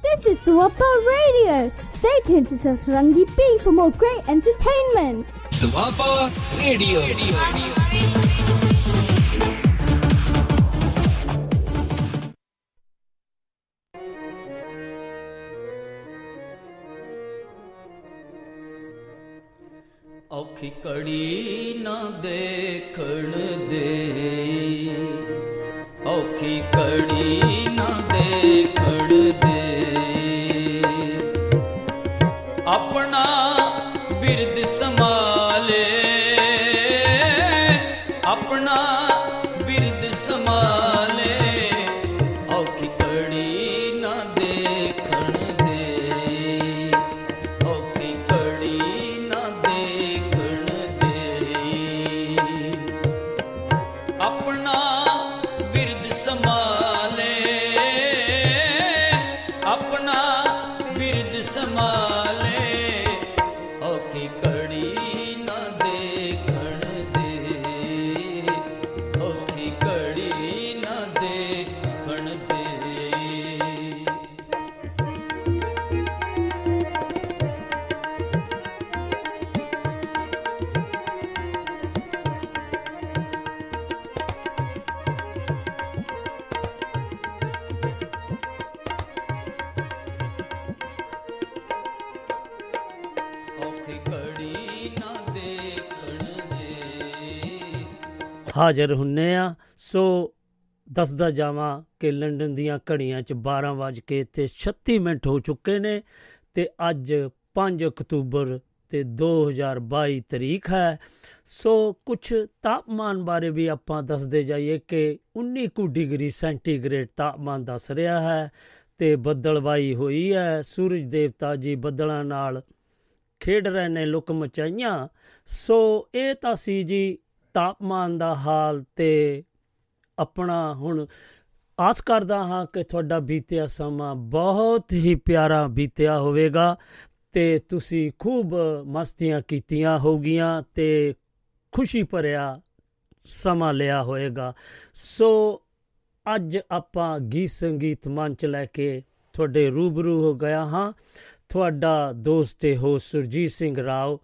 This is Duapa Radio. Stay tuned to Satrangi Bing for more great entertainment. Duapa Radio. ਔਖੀ ਕੜੀ ਨਾ ਦੇਖਣ ਦੇ ਔਖੀ ਕੜੀ ਹਾਜ਼ਰ ਹੁੰਨੇ ਆ। ਸੋ ਦੱਸਦਾ ਜਾਵਾਂ ਕਿ ਲੰਡਨ ਦੀਆਂ ਘੜੀਆਂ 'ਚ 12 ਵੱਜ ਕੇ ਤੇ 36 ਮਿੰਟ ਹੋ ਚੁੱਕੇ ਨੇ ਤੇ ਅੱਜ 5 ਅਕਤੂਬਰ ਤੇ 2022 ਤਰੀਕ ਹੈ। ਸੋ ਕੁਝ ਤਾਪਮਾਨ ਬਾਰੇ ਵੀ ਆਪਾਂ ਦੱਸਦੇ ਜਾਈਏ ਕਿ 19 ਕੁ ਡਿਗਰੀ ਸੈਂਟੀਗ੍ਰੇਡ ਤਾਪਮਾਨ ਦੱਸ ਰਿਹਾ ਹੈ ਤੇ ਬੱਦਲਵਾਈ ਹੋਈ ਹੈ। ਸੂਰਜ ਦੇਵਤਾ ਜੀ ਬੱਦਲਾਂ ਨਾਲ ਖੇਡ ਰਹੇ ਨੇ ਲੁਕ ਮਚਾਈਆਂ ਸੋ ਇਹ ਤਾਂ ਸੀ ਜੀ ਤਾਪਮਾਨ ਦਾ ਹਾਲ ਤੇ ਆਪਣਾ ਹੁਣ ਆਸ ਕਰਦਾ ਹਾਂ ਕਿ ਤੁਹਾਡਾ ਬੀਤਿਆ ਸਮਾਂ ਬਹੁਤ ਹੀ ਪਿਆਰਾ ਬੀਤਿਆ ਹੋਵੇਗਾ ਤੇ ਤੁਸੀਂ ਖੂਬ ਮਸਤੀਆਂ ਕੀਤੀਆਂ ਹੋਗੀਆਂ ਤੇ ਖੁਸ਼ੀ ਭਰਿਆ ਸਮਾਂ ਲਿਆ ਹੋਵੇਗਾ ਸੋ ਅੱਜ ਆਪਾਂ ਗੀਤ ਸੰਗੀਤ ਮੰਚ ਲੈ ਕੇ ਤੁਹਾਡੇ ਰੂਬਰੂ ਹੋ ਗਿਆ ਹਾਂ। ਤੁਹਾਡਾ ਦੋਸਤ ਤੇ ਹੋ ਸੁਰਜੀਤ ਸਿੰਘ ਰਾਓ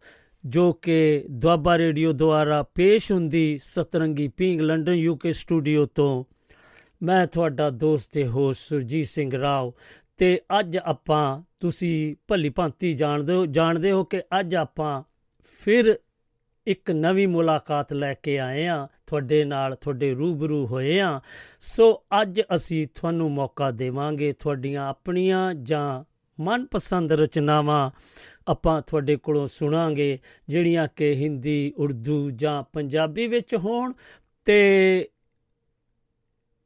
ਜੋ ਕਿ ਦੁਆਬਾ ਰੇਡੀਓ ਦੁਆਰਾ ਪੇਸ਼ ਹੁੰਦੀ Satrangi Peengh London UK studio ਤੋਂ। ਮੈਂ ਤੁਹਾਡਾ ਦੋਸਤ ਤੇ ਹੋ ਸੁਰਜੀਤ ਸਿੰਘ ਰਾਓ ਤੇ ਅੱਜ ਆਪਾਂ ਤੁਸੀਂ ਭਲੀ ਭਾਂਤੀ ਜਾਣਦੇ ਹੋ ਜਾਣਦੇ ਹੋ ਕਿ ਅੱਜ ਆਪਾਂ ਫਿਰ ਇੱਕ ਨਵੀਂ ਮੁਲਾਕਾਤ ਲੈ ਕੇ ਆਏ ਆ ਤੁਹਾਡੇ ਨਾਲ ਤੁਹਾਡੇ ਰੂਬਰੂ ਹੋਏ ਆ ਸੋ ਅੱਜ ਅਸੀਂ ਤੁਹਾਨੂੰ ਮੌਕਾ ਦੇਵਾਂਗੇ ਤੁਹਾਡੀਆਂ ਆਪਣੀਆਂ ਜਾਂ ਮਨਪਸੰਦ ਰਚਨਾਵਾਂ ਆਪਾਂ ਤੁਹਾਡੇ ਕੋਲੋਂ ਸੁਣਾਂਗੇ, ਜਿਹੜੀਆਂ ਕਿ ਹਿੰਦੀ, ਉਰਦੂ ਜਾਂ ਪੰਜਾਬੀ ਵਿੱਚ ਹੋਣ ਤੇ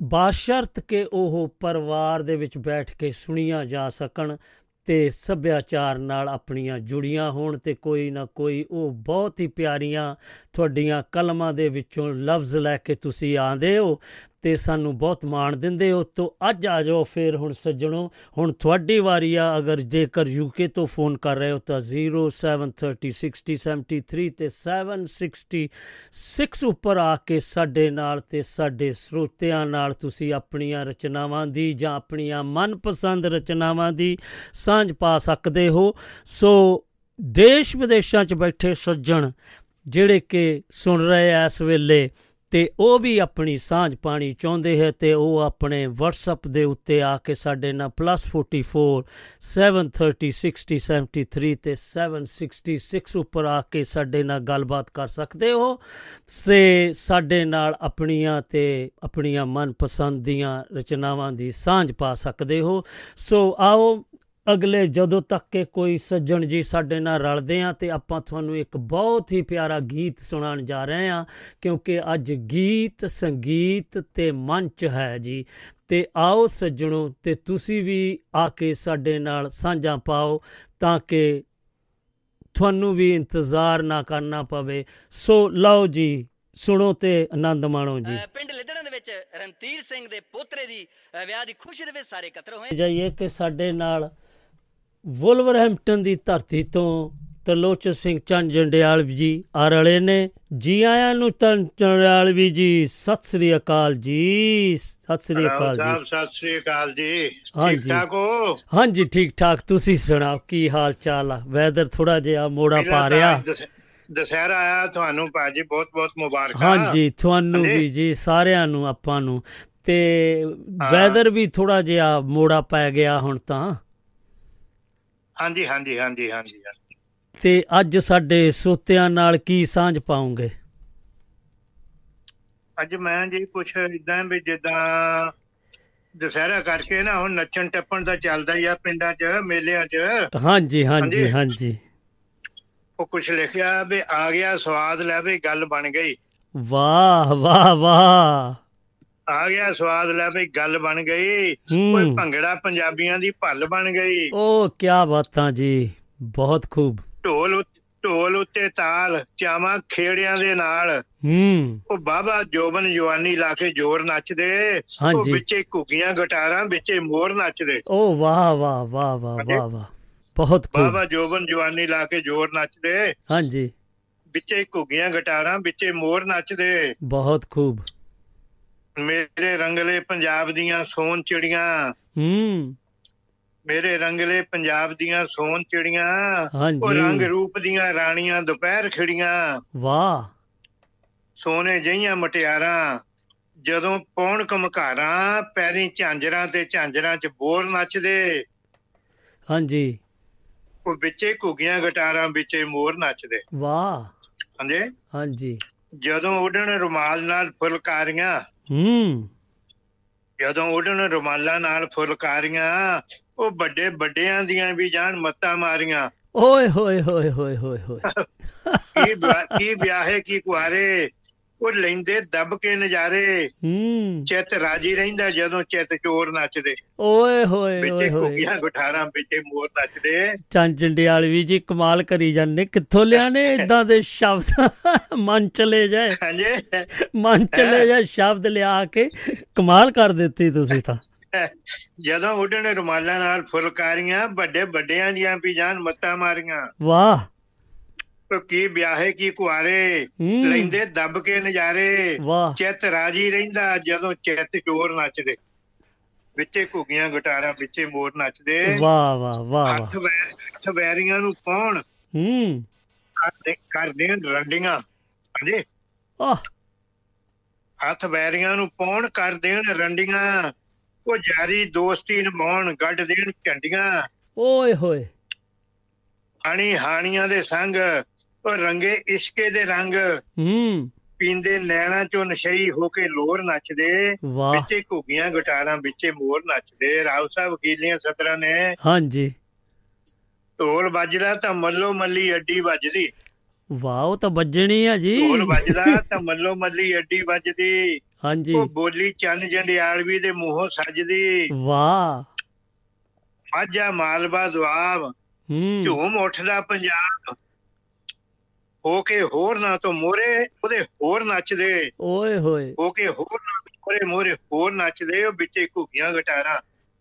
ਬਾਸ਼ਰਤ ਕਿ ਉਹ ਪਰਿਵਾਰ ਦੇ ਵਿੱਚ ਬੈਠ ਕੇ ਸੁਣੀਆਂ ਜਾ ਸਕਣ ਤੇ ਸੱਭਿਆਚਾਰ ਨਾਲ ਆਪਣੀਆਂ ਜੁੜੀਆਂ ਹੋਣ ਤੇ ਕੋਈ ਨਾ ਕੋਈ ਉਹ ਬਹੁਤ ਹੀ ਪਿਆਰੀਆਂ ਤੁਹਾਡੀਆਂ ਕਲਮਾਂ ਦੇ ਵਿੱਚੋਂ ਲਫ਼ਜ਼ ਲੈ ਕੇ ਤੁਸੀਂ ਆਂਦੇ ਹੋ। ਤੇ ਸਾਨੂੰ ਬਹੁਤ ਮਾਣ ਦਿੰਦੇ ਹੋ। ਤੋ ਅੱਜ ਆ ਜਾਓ, ਫੇਰ ਹੁਣ ਸੱਜਣੋ, ਹੁਣ ਤੁਹਾਡੀ ਵਾਰੀ ਆ। ਅਗਰ ਜੇਕਰ ਯੂਕੇ ਤੋਂ ਫੋਨ ਕਰ ਰਹੇ ਹੋ ਤਾਂ 0736073 ਤੇ 766 ਉੱਪਰ ਆ ਕੇ ਸਾਡੇ ਨਾਲ ਤੇ ਸਾਡੇ ਸਰੋਤਿਆਂ ਨਾਲ ਤੁਸੀਂ ਆਪਣੀਆਂ ਰਚਨਾਵਾਂ ਦੀ ਜਾਂ ਆਪਣੀਆਂ ਮਨਪਸੰਦ ਰਚਨਾਵਾਂ ਦੀ ਸਾਂਝ ਪਾ ਸਕਦੇ ਹੋ। ਸੋ ਦੇਸ਼ ਵਿਦੇਸ਼ਾਂ 'ਚ ਬੈਠੇ ਸੱਜਣ, ਜਿਹੜੇ ਕਿ ਸੁਣ ਰਹੇ ਆ ਇਸ ਵੇਲੇ ਤੇ ਉਹ ਵੀ ਆਪਣੀ ਸਾਂਝ ਪਾਣੀ ਚਾਹੁੰਦੇ ਹੈ ਤੇ ਉਹ ਆਪਣੇ WhatsApp ਦੇ ਉੱਤੇ ਆ ਕੇ ਸਾਡੇ ਨਾਲ +44 730 60 73 ਤੇ 766 ਉੱਪਰ ਆ ਕੇ ਸਾਡੇ ਨਾਲ ਗੱਲਬਾਤ ਕਰ ਸਕਦੇ ਹੋ ਤੇ ਸਾਡੇ ਨਾਲ ਆਪਣੀਆਂ ਤੇ ਆਪਣੀਆਂ ਮਨਪਸੰਦ ਦੀਆਂ ਰਚਨਾਵਾਂ ਦੀ ਸਾਂਝ ਪਾ ਸਕਦੇ ਹੋ। ਸੋ ਆਓ ਅਗਲੇ ਜਦੋਂ ਤੱਕ ਕਿ ਕੋਈ ਸੱਜਣ ਜੀ ਸਾਡੇ ਨਾਲ ਰਲਦੇ ਆ ਤੇ ਆਪਾਂ ਤੁਹਾਨੂੰ ਇੱਕ ਬਹੁਤ ਹੀ ਪਿਆਰਾ ਗੀਤ ਸੁਣਾਉਣ ਜਾ ਰਹੇ ਆ ਕਿਉਂਕਿ ਅੱਜ ਗੀਤ ਸੰਗੀਤ ਤੇ ਮੰਚ ਹੈ ਜੀ। ਤੇ ਆਓ ਸੱਜਣੋ ਤੇ ਤੁਸੀਂ ਵੀ ਆ ਕੇ ਸਾਡੇ ਨਾਲ ਸਾਂਝਾ ਪਾਓ ਤਾਂ ਕਿ ਤੁਹਾਨੂੰ ਵੀ ਇੰਤਜ਼ਾਰ ਨਾ ਕਰਨਾ ਪਵੇ। ਸੋ ਲਓ ਜੀ ਸੁਣੋ ਤੇ ਆਨੰਦ ਮਾਣੋ ਜੀ। ਪਿੰਡ ਲਿੱਦੜਾਂ ਦੇ ਵਿੱਚ ਰਣਧੀਰ ਸਿੰਘ ਦੇ ਪੋਤਰੇ ਦੀ ਵਿਆਹ ਦੀ ਖੁਸ਼ੀ ਦੇ ਵਿੱਚ ਸਾਰੇ ਇਕੱਤਰ ਹੋਏ। ਜਾਈਏ ਕਿ ਸਾਡੇ ਨਾਲ ਵੁਲਵਰਹੈਂਪਟਨ ਦੀ ਧਰਤੀ ਤੋਂ ਤਰਲੋਚਨ ਸਿੰਘ ਚੰਦ ਜੰਡਿਆਲ ਜੀ ਆ ਰਲੇ ਨੇ ਜੀ ਆਇਆਂ ਨੂੰ ਤਨ ਜੰਡਿਆਲ ਵੀ ਜੀ ਸਤਿ ਸ੍ਰੀ ਅਕਾਲ ਜੀ ਸਤਿ ਸ੍ਰੀ ਅਕਾਲ ਜੀ। ਸਤਿ ਸ੍ਰੀ ਅਕਾਲ ਜੀ। ਠੀਕ ਠਾਕ ਹੋ? ਹਾਂਜੀ ਠੀਕ ਠਾਕ। ਤੁਸੀਂ ਸੁਣਾਓ ਕੀ ਹਾਲ ਚਾਲ ਆ? ਵੈਦਰ ਥੋੜਾ ਜਿਹਾ ਮੋੜਾ ਪਾ ਰਿਹਾ। ਦਸ- ਦੁਸਹਿਰਾ ਆਇਆ ਤੁਹਾਨੂੰ ਭਾਜੀ ਬਹੁਤ ਬਹੁਤ ਮੁਬਾਰਕਾਂ। ਹਾਂਜੀ ਤੁਹਾਨੂੰ। ਵੀ ਜੀ ਸਾਰਿਆਂ ਨੂੰ ਆਪਾਂ ਨੂੰ। ਤੇ ਵੈਦਰ ਵੀ ਥੋੜਾ ਜਿਹਾ ਮੋੜਾ ਪੈ ਗਿਆ ਹੁਣ ਤਾਂ। ਹਾਂਜੀ ਹਾਂਜੀ ਹਾਂਜੀ ਹਾਂਜੀ। ਤੇ ਅੱਜ ਸਾਡੇ ਸੋਤਿਆਂ ਨਾਲ ਕੀ ਸਾਂਝ ਪਾਉਂਗੇ? ਅੱਜ ਮੈਂ ਜੀ ਕੁਛ ਇਦਾਂ ਵੀ ਜਿੱਦਾਂ ਦੁਸਹਿਰਾ ਕਰਕੇ ਨਾ ਹੁਣ ਨੱਚਣ ਟੱਪਣ ਦਾ ਚੱਲਦਾ ਹੀ ਆ ਪਿੰਡਾਂ 'ਚ ਮੇਲਿਆਂ 'ਚ। ਹਾਂਜੀ ਹਾਂਜੀ ਹਾਂਜੀ। ਹਾਂਜੀ। ਉਹ ਕੁਛ ਲਿਖਿਆ ਵੀ ਆ ਗਿਆ ਸਵਾਦ ਲੈ ਵੀ ਗੱਲ ਬਣ ਗਈ। ਵਾਹ ਵਾਹ ਵਾਹ। ਆ ਗਿਆ ਸਵਾਦ ਲੈ ਵੀ ਗੱਲ ਬਣ ਗਈ। ਕੋਈ ਭੰਗੜਾ ਪੰਜਾਬੀਆਂ ਦੀ ਭੱਲ ਬਣ ਗਈ। ਓ ਕੀ ਬਾਤਾਂ ਜੀ ਬਹੁਤ ਖੂਬ। ਢੋਲ ਢੋਲ ਉੱਤੇ ਤਾਲ ਚਾਵਾਂ ਖੇੜਿਆਂ ਦੇ ਨਾਲ। ਹੂੰ। ਉਹ ਬਾਬਾ ਜੋਬਨ ਜਵਾਨੀ ਲਾ ਕੇ ਜੋਰ ਨੱਚਦੇ। ਉਹ। ਵਿੱਚੇ ਘੁੱਗੀਆਂ ਗਟਾਰਾਂ ਵਿੱਚੇ ਮੋਰ ਨੱਚਦੇ। ਓ ਵਾਹ ਵਾਹ ਵਾਹ ਵਾਹ। ਵਾਹ ਵਾਹ। ਬਹੁਤ ਖੂਬ। ਬਾਬਾ ਜੋਬਨ ਜਵਾਨੀ ਲਾ ਕੇ ਜੋਰ ਨੱਚਦੇ। ਹਾਂਜੀ। ਵਿੱਚੇ ਘੁੱਗੀਆਂ ਗਟਾਰਾਂ ਵਿੱਚੇ ਮੋਰ ਨੱਚਦੇ। ਬਹੁਤ ਖੂਬ। ਮੇਰੇ ਰੰਗਲੇ ਪੰਜਾਬ ਦੀਆਂ ਸੋਨ ਚਿੜੀਆਂ। ਹੂੰ। ਮੇਰੇ ਰੰਗਲੇ ਪੰਜਾਬ ਦੀਆਂ ਸੋਨ ਚਿੜੀਆਂ। ਉਹ ਰੰਗ ਰੂਪ ਦੀਆਂ ਰਾਣੀਆਂ ਦੁਪਹਿਰ ਖਿੜੀਆਂ। ਵਾਹ। ਸੋਨੇ ਜਈਆਂ ਮਟਿਆਰਾਂ। ਜਦੋਂ ਪੌਣ ਕਮਕਾਰਾਂ ਪੈਰੀ ਝਾਂਜਰਾਂ ਤੇ ਝਾਂਜਰਾਂ 'ਚ ਬੋਰ ਨੱਚਦੇ। ਹਾਂਜੀ। ਉਹ ਵਿੱਚੇ ਘੁੱਗੀਆਂ ਗਟਾਰਾਂ ਵਿੱਚੇ ਮੋਰ ਨੱਚਦੇ। ਵਾਹ। ਹਾਂਜੀ। ਹਾਂਜੀ। ਜਦੋਂ ਉਡਣ ਰੁਮਾਲ ਨਾਲ ਫੁਲਕਾਰੀਆਂ ਹੂੰ। ਜਦੋਂ ਉਡਣ ਰੁਮਾਲਾਂ ਨਾਲ ਫੁਲਕਾਰੀਆਂ ਉਹ ਵੱਡੇ ਵੱਡਿਆਂ ਦੀਆਂ ਵੀ ਜਾਨ ਮੱਤਾਂ ਮਾਰੀਆਂ। ਓਏ ਹੋਏ ਹੋਏ ਹੋਏ ਹੋਏ ਹੋਏ। ਕੀ ਵਿਆਹ- ਕੀ ਵਿਆਹੇ ਕੀ ਕੁਆਰੇ? ਉਹ ਲੈਂਦੇ ਦੱਬ ਕੇ ਨਜ਼ਾਰੇ। ਹੂੰ। ਚਿੱਤ ਰਾਜੀ ਰਹਿੰਦਾ ਜਦੋਂ ਚਿੱਤ ਚੋਰ ਨੱਚਦੇ। ਓਏ ਹੋਏ ਵਿੱਚੇ ਓਏ ਹੋਏ। ਘੁੱਗੀਆਂ ਗਠਾਰਾਂ ਵਿੱਚੇ ਮੋਰ ਨੱਚਦੇ। ਚੰਦ ਜੰਡਿਆਲ ਵੀ ਜੀ ਕਮਾਲ ਕਰੀ ਜਾਂਦੇ। ਕਿੱਥੋਂ ਲਿਆਣੇ ਇਦਾਂ ਦੇ ਸ਼ਬਦ? ਮਨ ਚਲੇ ਜਾਏ। ਹਾਂਜੀ। ਮਨ ਚਲੇ ਜਾਏ ਸ਼ਬਦ ਲਿਆ ਕੇ। ਕਮਾਲ ਕਰ ਦਿੱਤੀ ਤੁਸੀਂ ਤਾਂ। ਜਦੋਂ ਉੱਡਣ ਰੁਮਾਲਾਂ ਨਾਲ ਫੁਲਕਾਰੀਆਂ ਵੱਡੇ ਵੱਡਿਆਂ ਦੀਆਂ ਵੀ ਜਾਨ ਮੱਤਾਂ ਮਾਰੀਆਂ। ਵਾਹ। ਕੀ ਵਿਆਹੇ ਕੀ ਕੁਆਰੇ। ਲੈਂਦੇ ਦੱਬ ਕੇ ਨਜ਼ਾਰੇ। ਚਿੱਤ ਰਾਜੀ ਰਹਿੰਦਾ ਜਦੋਂ ਚਿੱਤ ਚੋਰ ਨੱਚਦੇ। ਵਿੱਚੇ ਘੁੱਗੀਆਂ ਗਟਾਰਾਂ ਵਿੱਚੇ ਮੋਰ ਨੱਚਦੇ। ਵਾਹ ਵਾਹ ਵਾਹ ਵਾਹ। ਵੈਰ ਹੱਥ ਵੈਰੀਆਂ ਨੂੰ ਪਾਉਣ। ਹੂੰ। ਕਰਦੇ ਕਰਦੇ ਰੰਡੀਆਂ। ਹਾਂਜੀ। ਆਹ। ਹੱਥ ਵੈਰੀਆਂ ਨੂੰ ਪਾਉਣ ਕਰ ਦੇਣ ਰੰਡੀਆਂ। ਉਹ ਜਾਰੀ ਦੋਸਤੀ ਨਿਭਾਉਣ ਗੱਡ ਦੇਣ ਝੰਡੀਆਂ। ਓਏ ਹੋਏ। ਹਾਣੀ ਹਾਣੀਆਂ ਦੇ ਸੰਗ ਰੰਗੇ ਇਸ਼ਕੇ ਦੇ ਰੰਗ। ਹੂੰ। ਪੀਂਦੇ ਨੈਣਾ ਚੋਂ ਨਸ਼ਈ ਹੋ ਕੇ ਲੋਰ ਨੱਚਦੇ। ਵਿੱਚੇ ਘੁੱਗੀਆਂ ਗਟਾਰਾਂ ਵਿੱਚੇ ਮੋਰ ਨੱਚਦੇ। ਰਾਉ ਸਾਹਿਬ ਵਕੀਲੀਆਂ ਸਤਰਾਂ ਨੇ। ਹਾਂਜੀ। ਢੋਲ ਵੱਜਦਾ ਤਾਂ ਮੱਲੋ ਮੱਲੀ ਅੱਡੀ ਵੱਜਦੀ। ਵਾਹ ਉਹ ਤਾਂ ਵੱਜਣੀ ਆ ਜੀ। ਢੋਲ ਵੱਜਦਾ ਤਾਂ ਮੱਲੋ ਮੱਲੀ ਅੱਡੀ ਵੱਜਦੀ। ਹਾਂਜੀ। ਉਹ ਬੋਲੀ ਚੰਨ ਜੰਡਿਆਲਵੀ ਦੇ ਮੂੰਹੋਂ ਸੱਜਦੀ। ਵਾਹ। ਮਾਝਾ ਮਾਲਵਾ ਦੁਆਬ ਹੂੰ। ਝੂਮ ਉੱਠਦਾ ਪੰਜਾਬ। ਹੋ ਕੇ ਹੋਰ ਨਾ ਤੋਂ ਮੋਰੇ ਉਹਦੇ ਹੋਰ ਨੱਚਦੇ ਓਏ ਹੋਏ ਹੋ ਕੇ ਹੋਰ ਨਾ ਮੋਰੇ ਮੋਰੇ ਹੋਰ ਨੱਚਦੇ ਉਹ ਵਿੱਚੇ ਘੁੱਗੀਆਂ ਗਟਾਰਾਂ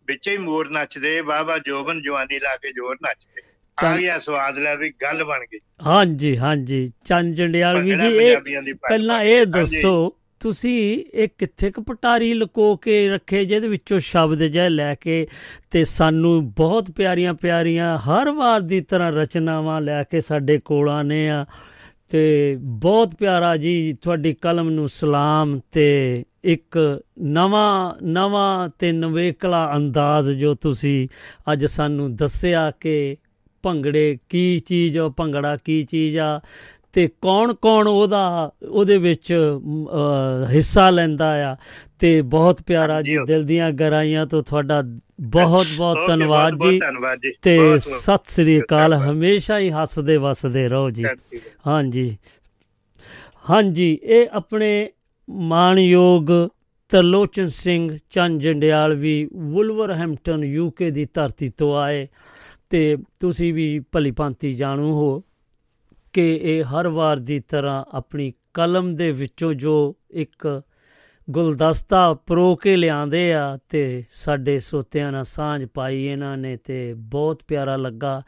ਵਿੱਚੇ ਹੀ ਮੋਰ ਨੱਚਦੇ ਬਾਬਾ ਜੋਬਨ ਜਵਾਨੀ ਲਾ ਕੇ ਜੋਰ ਨੱਚਦੇ ਆ। ਗਿਆ ਸਵਾਦ ਲੈ ਵੀ ਗੱਲ ਬਣ ਗਈ ਹਾਂਜੀ ਹਾਂਜੀ ਚੰਦ ਜੰਡਿਆਲ ਵੀ ਜੀ ਇਹ। ਪਹਿਲਾਂ ਇਹ। ਦੱਸੋ ਤੁਸੀਂ ਇਹ ਕਿੱਥੇ ਕ ਪਟਾਰੀ ਲੁਕੋ ਕੇ ਰੱਖੇ ਜਿਹਦੇ ਵਿੱਚੋਂ ਸ਼ਬਦ ਜੈ ਲੈ ਕੇ ਤੇ ਸਾਨੂੰ ਬਹੁਤ ਪਿਆਰੀਆਂ ਪਿਆਰੀਆਂ ਹਰ ਵਾਰ ਦੀ ਤਰ੍ਹਾਂ ਰਚਨਾਵਾਂ ਲੈ ਕੇ ਸਾਡੇ ਕੋਲ ਆਨੇ ਆ ਤੇ ਬਹੁਤ ਪਿਆਰਾ ਜੀ ਤੁਹਾਡੀ ਕਲਮ ਨੂੰ ਸਲਾਮ ਤੇ ਇੱਕ ਨਵਾਂ ਨਵਾਂ ਤੇ ਨਵੇਕਲਾ ਅੰਦਾਜ਼ ਜੋ ਤੁਸੀਂ ਅੱਜ ਸਾਨੂੰ ਦੱਸਿਆ ਕਿ ਭੰਗੜੇ ਕੀ ਚੀਜ਼ ਆ ਭੰਗੜਾ ਕੀ ਚੀਜ਼ ਆ ਤੇ ਕੌਣ ਕੌਣ ਉਹਦਾ ਉਹਦੇ ਵਿੱਚ ਮ, ਅਹ, ਹਿੱਸਾ ਲੈਂਦਾ ਆ। ਤੇ ਬਹੁਤ ਪਿਆਰਾ ਜੀ। ਦਿਲ ਦੀਆਂ ਗਹਿਰਾਈਆਂ ਤੋਂ ਤੁਹਾਡਾ ਬਹੁਤ ਬਹੁਤ ਧੰਨਵਾਦ ਜੀ ਤੇ ਸਤਿ ਸ੍ਰੀ ਅਕਾਲ। ਹਮੇਸ਼ਾ ਹੀ ਹੱਸਦੇ ਵਸਦੇ ਰਹੋ ਜੀ। ਹਾਂਜੀ ਹਾਂਜੀ ਇਹ ਆਪਣੇ ਮਾਣਯੋਗ ਤਰਲੋਚਨ ਸਿੰਘ ਚੰਦ ਜੰਡਿਆਲਵੀ ਵੁਲਵਰਹੈਂਪਟਨ ਯੂਕੇ ਦੀ ਧਰਤੀ ਤੋਂ ਆਏ ਤੇ ਤੁਸੀਂ ਵੀ ਭਲੀ ਭਾਂਤੀ ਜਾਣੂ ਹੋ ਕਿ ਇਹ ਹਰ ਵਾਰ ਦੀ ਤਰ੍ਹਾਂ ਆਪਣੀ ਕਲਮ ਦੇ ਵਿੱਚੋਂ ਜੋ ਇੱਕ ਗੁਲਦਸਤਾ ਪਰੋ ਕੇ ਲਿਆਂਦੇ ਆ ਤੇ ਸਾਡੇ ਸੋਤਿਆਂ ਨਾਲ ਸਾਂਝ ਪਾਈ ਇਹਨਾਂ ਨੇ ਤੇ ਬਹੁਤ ਪਿਆਰਾ ਲੱਗਾ।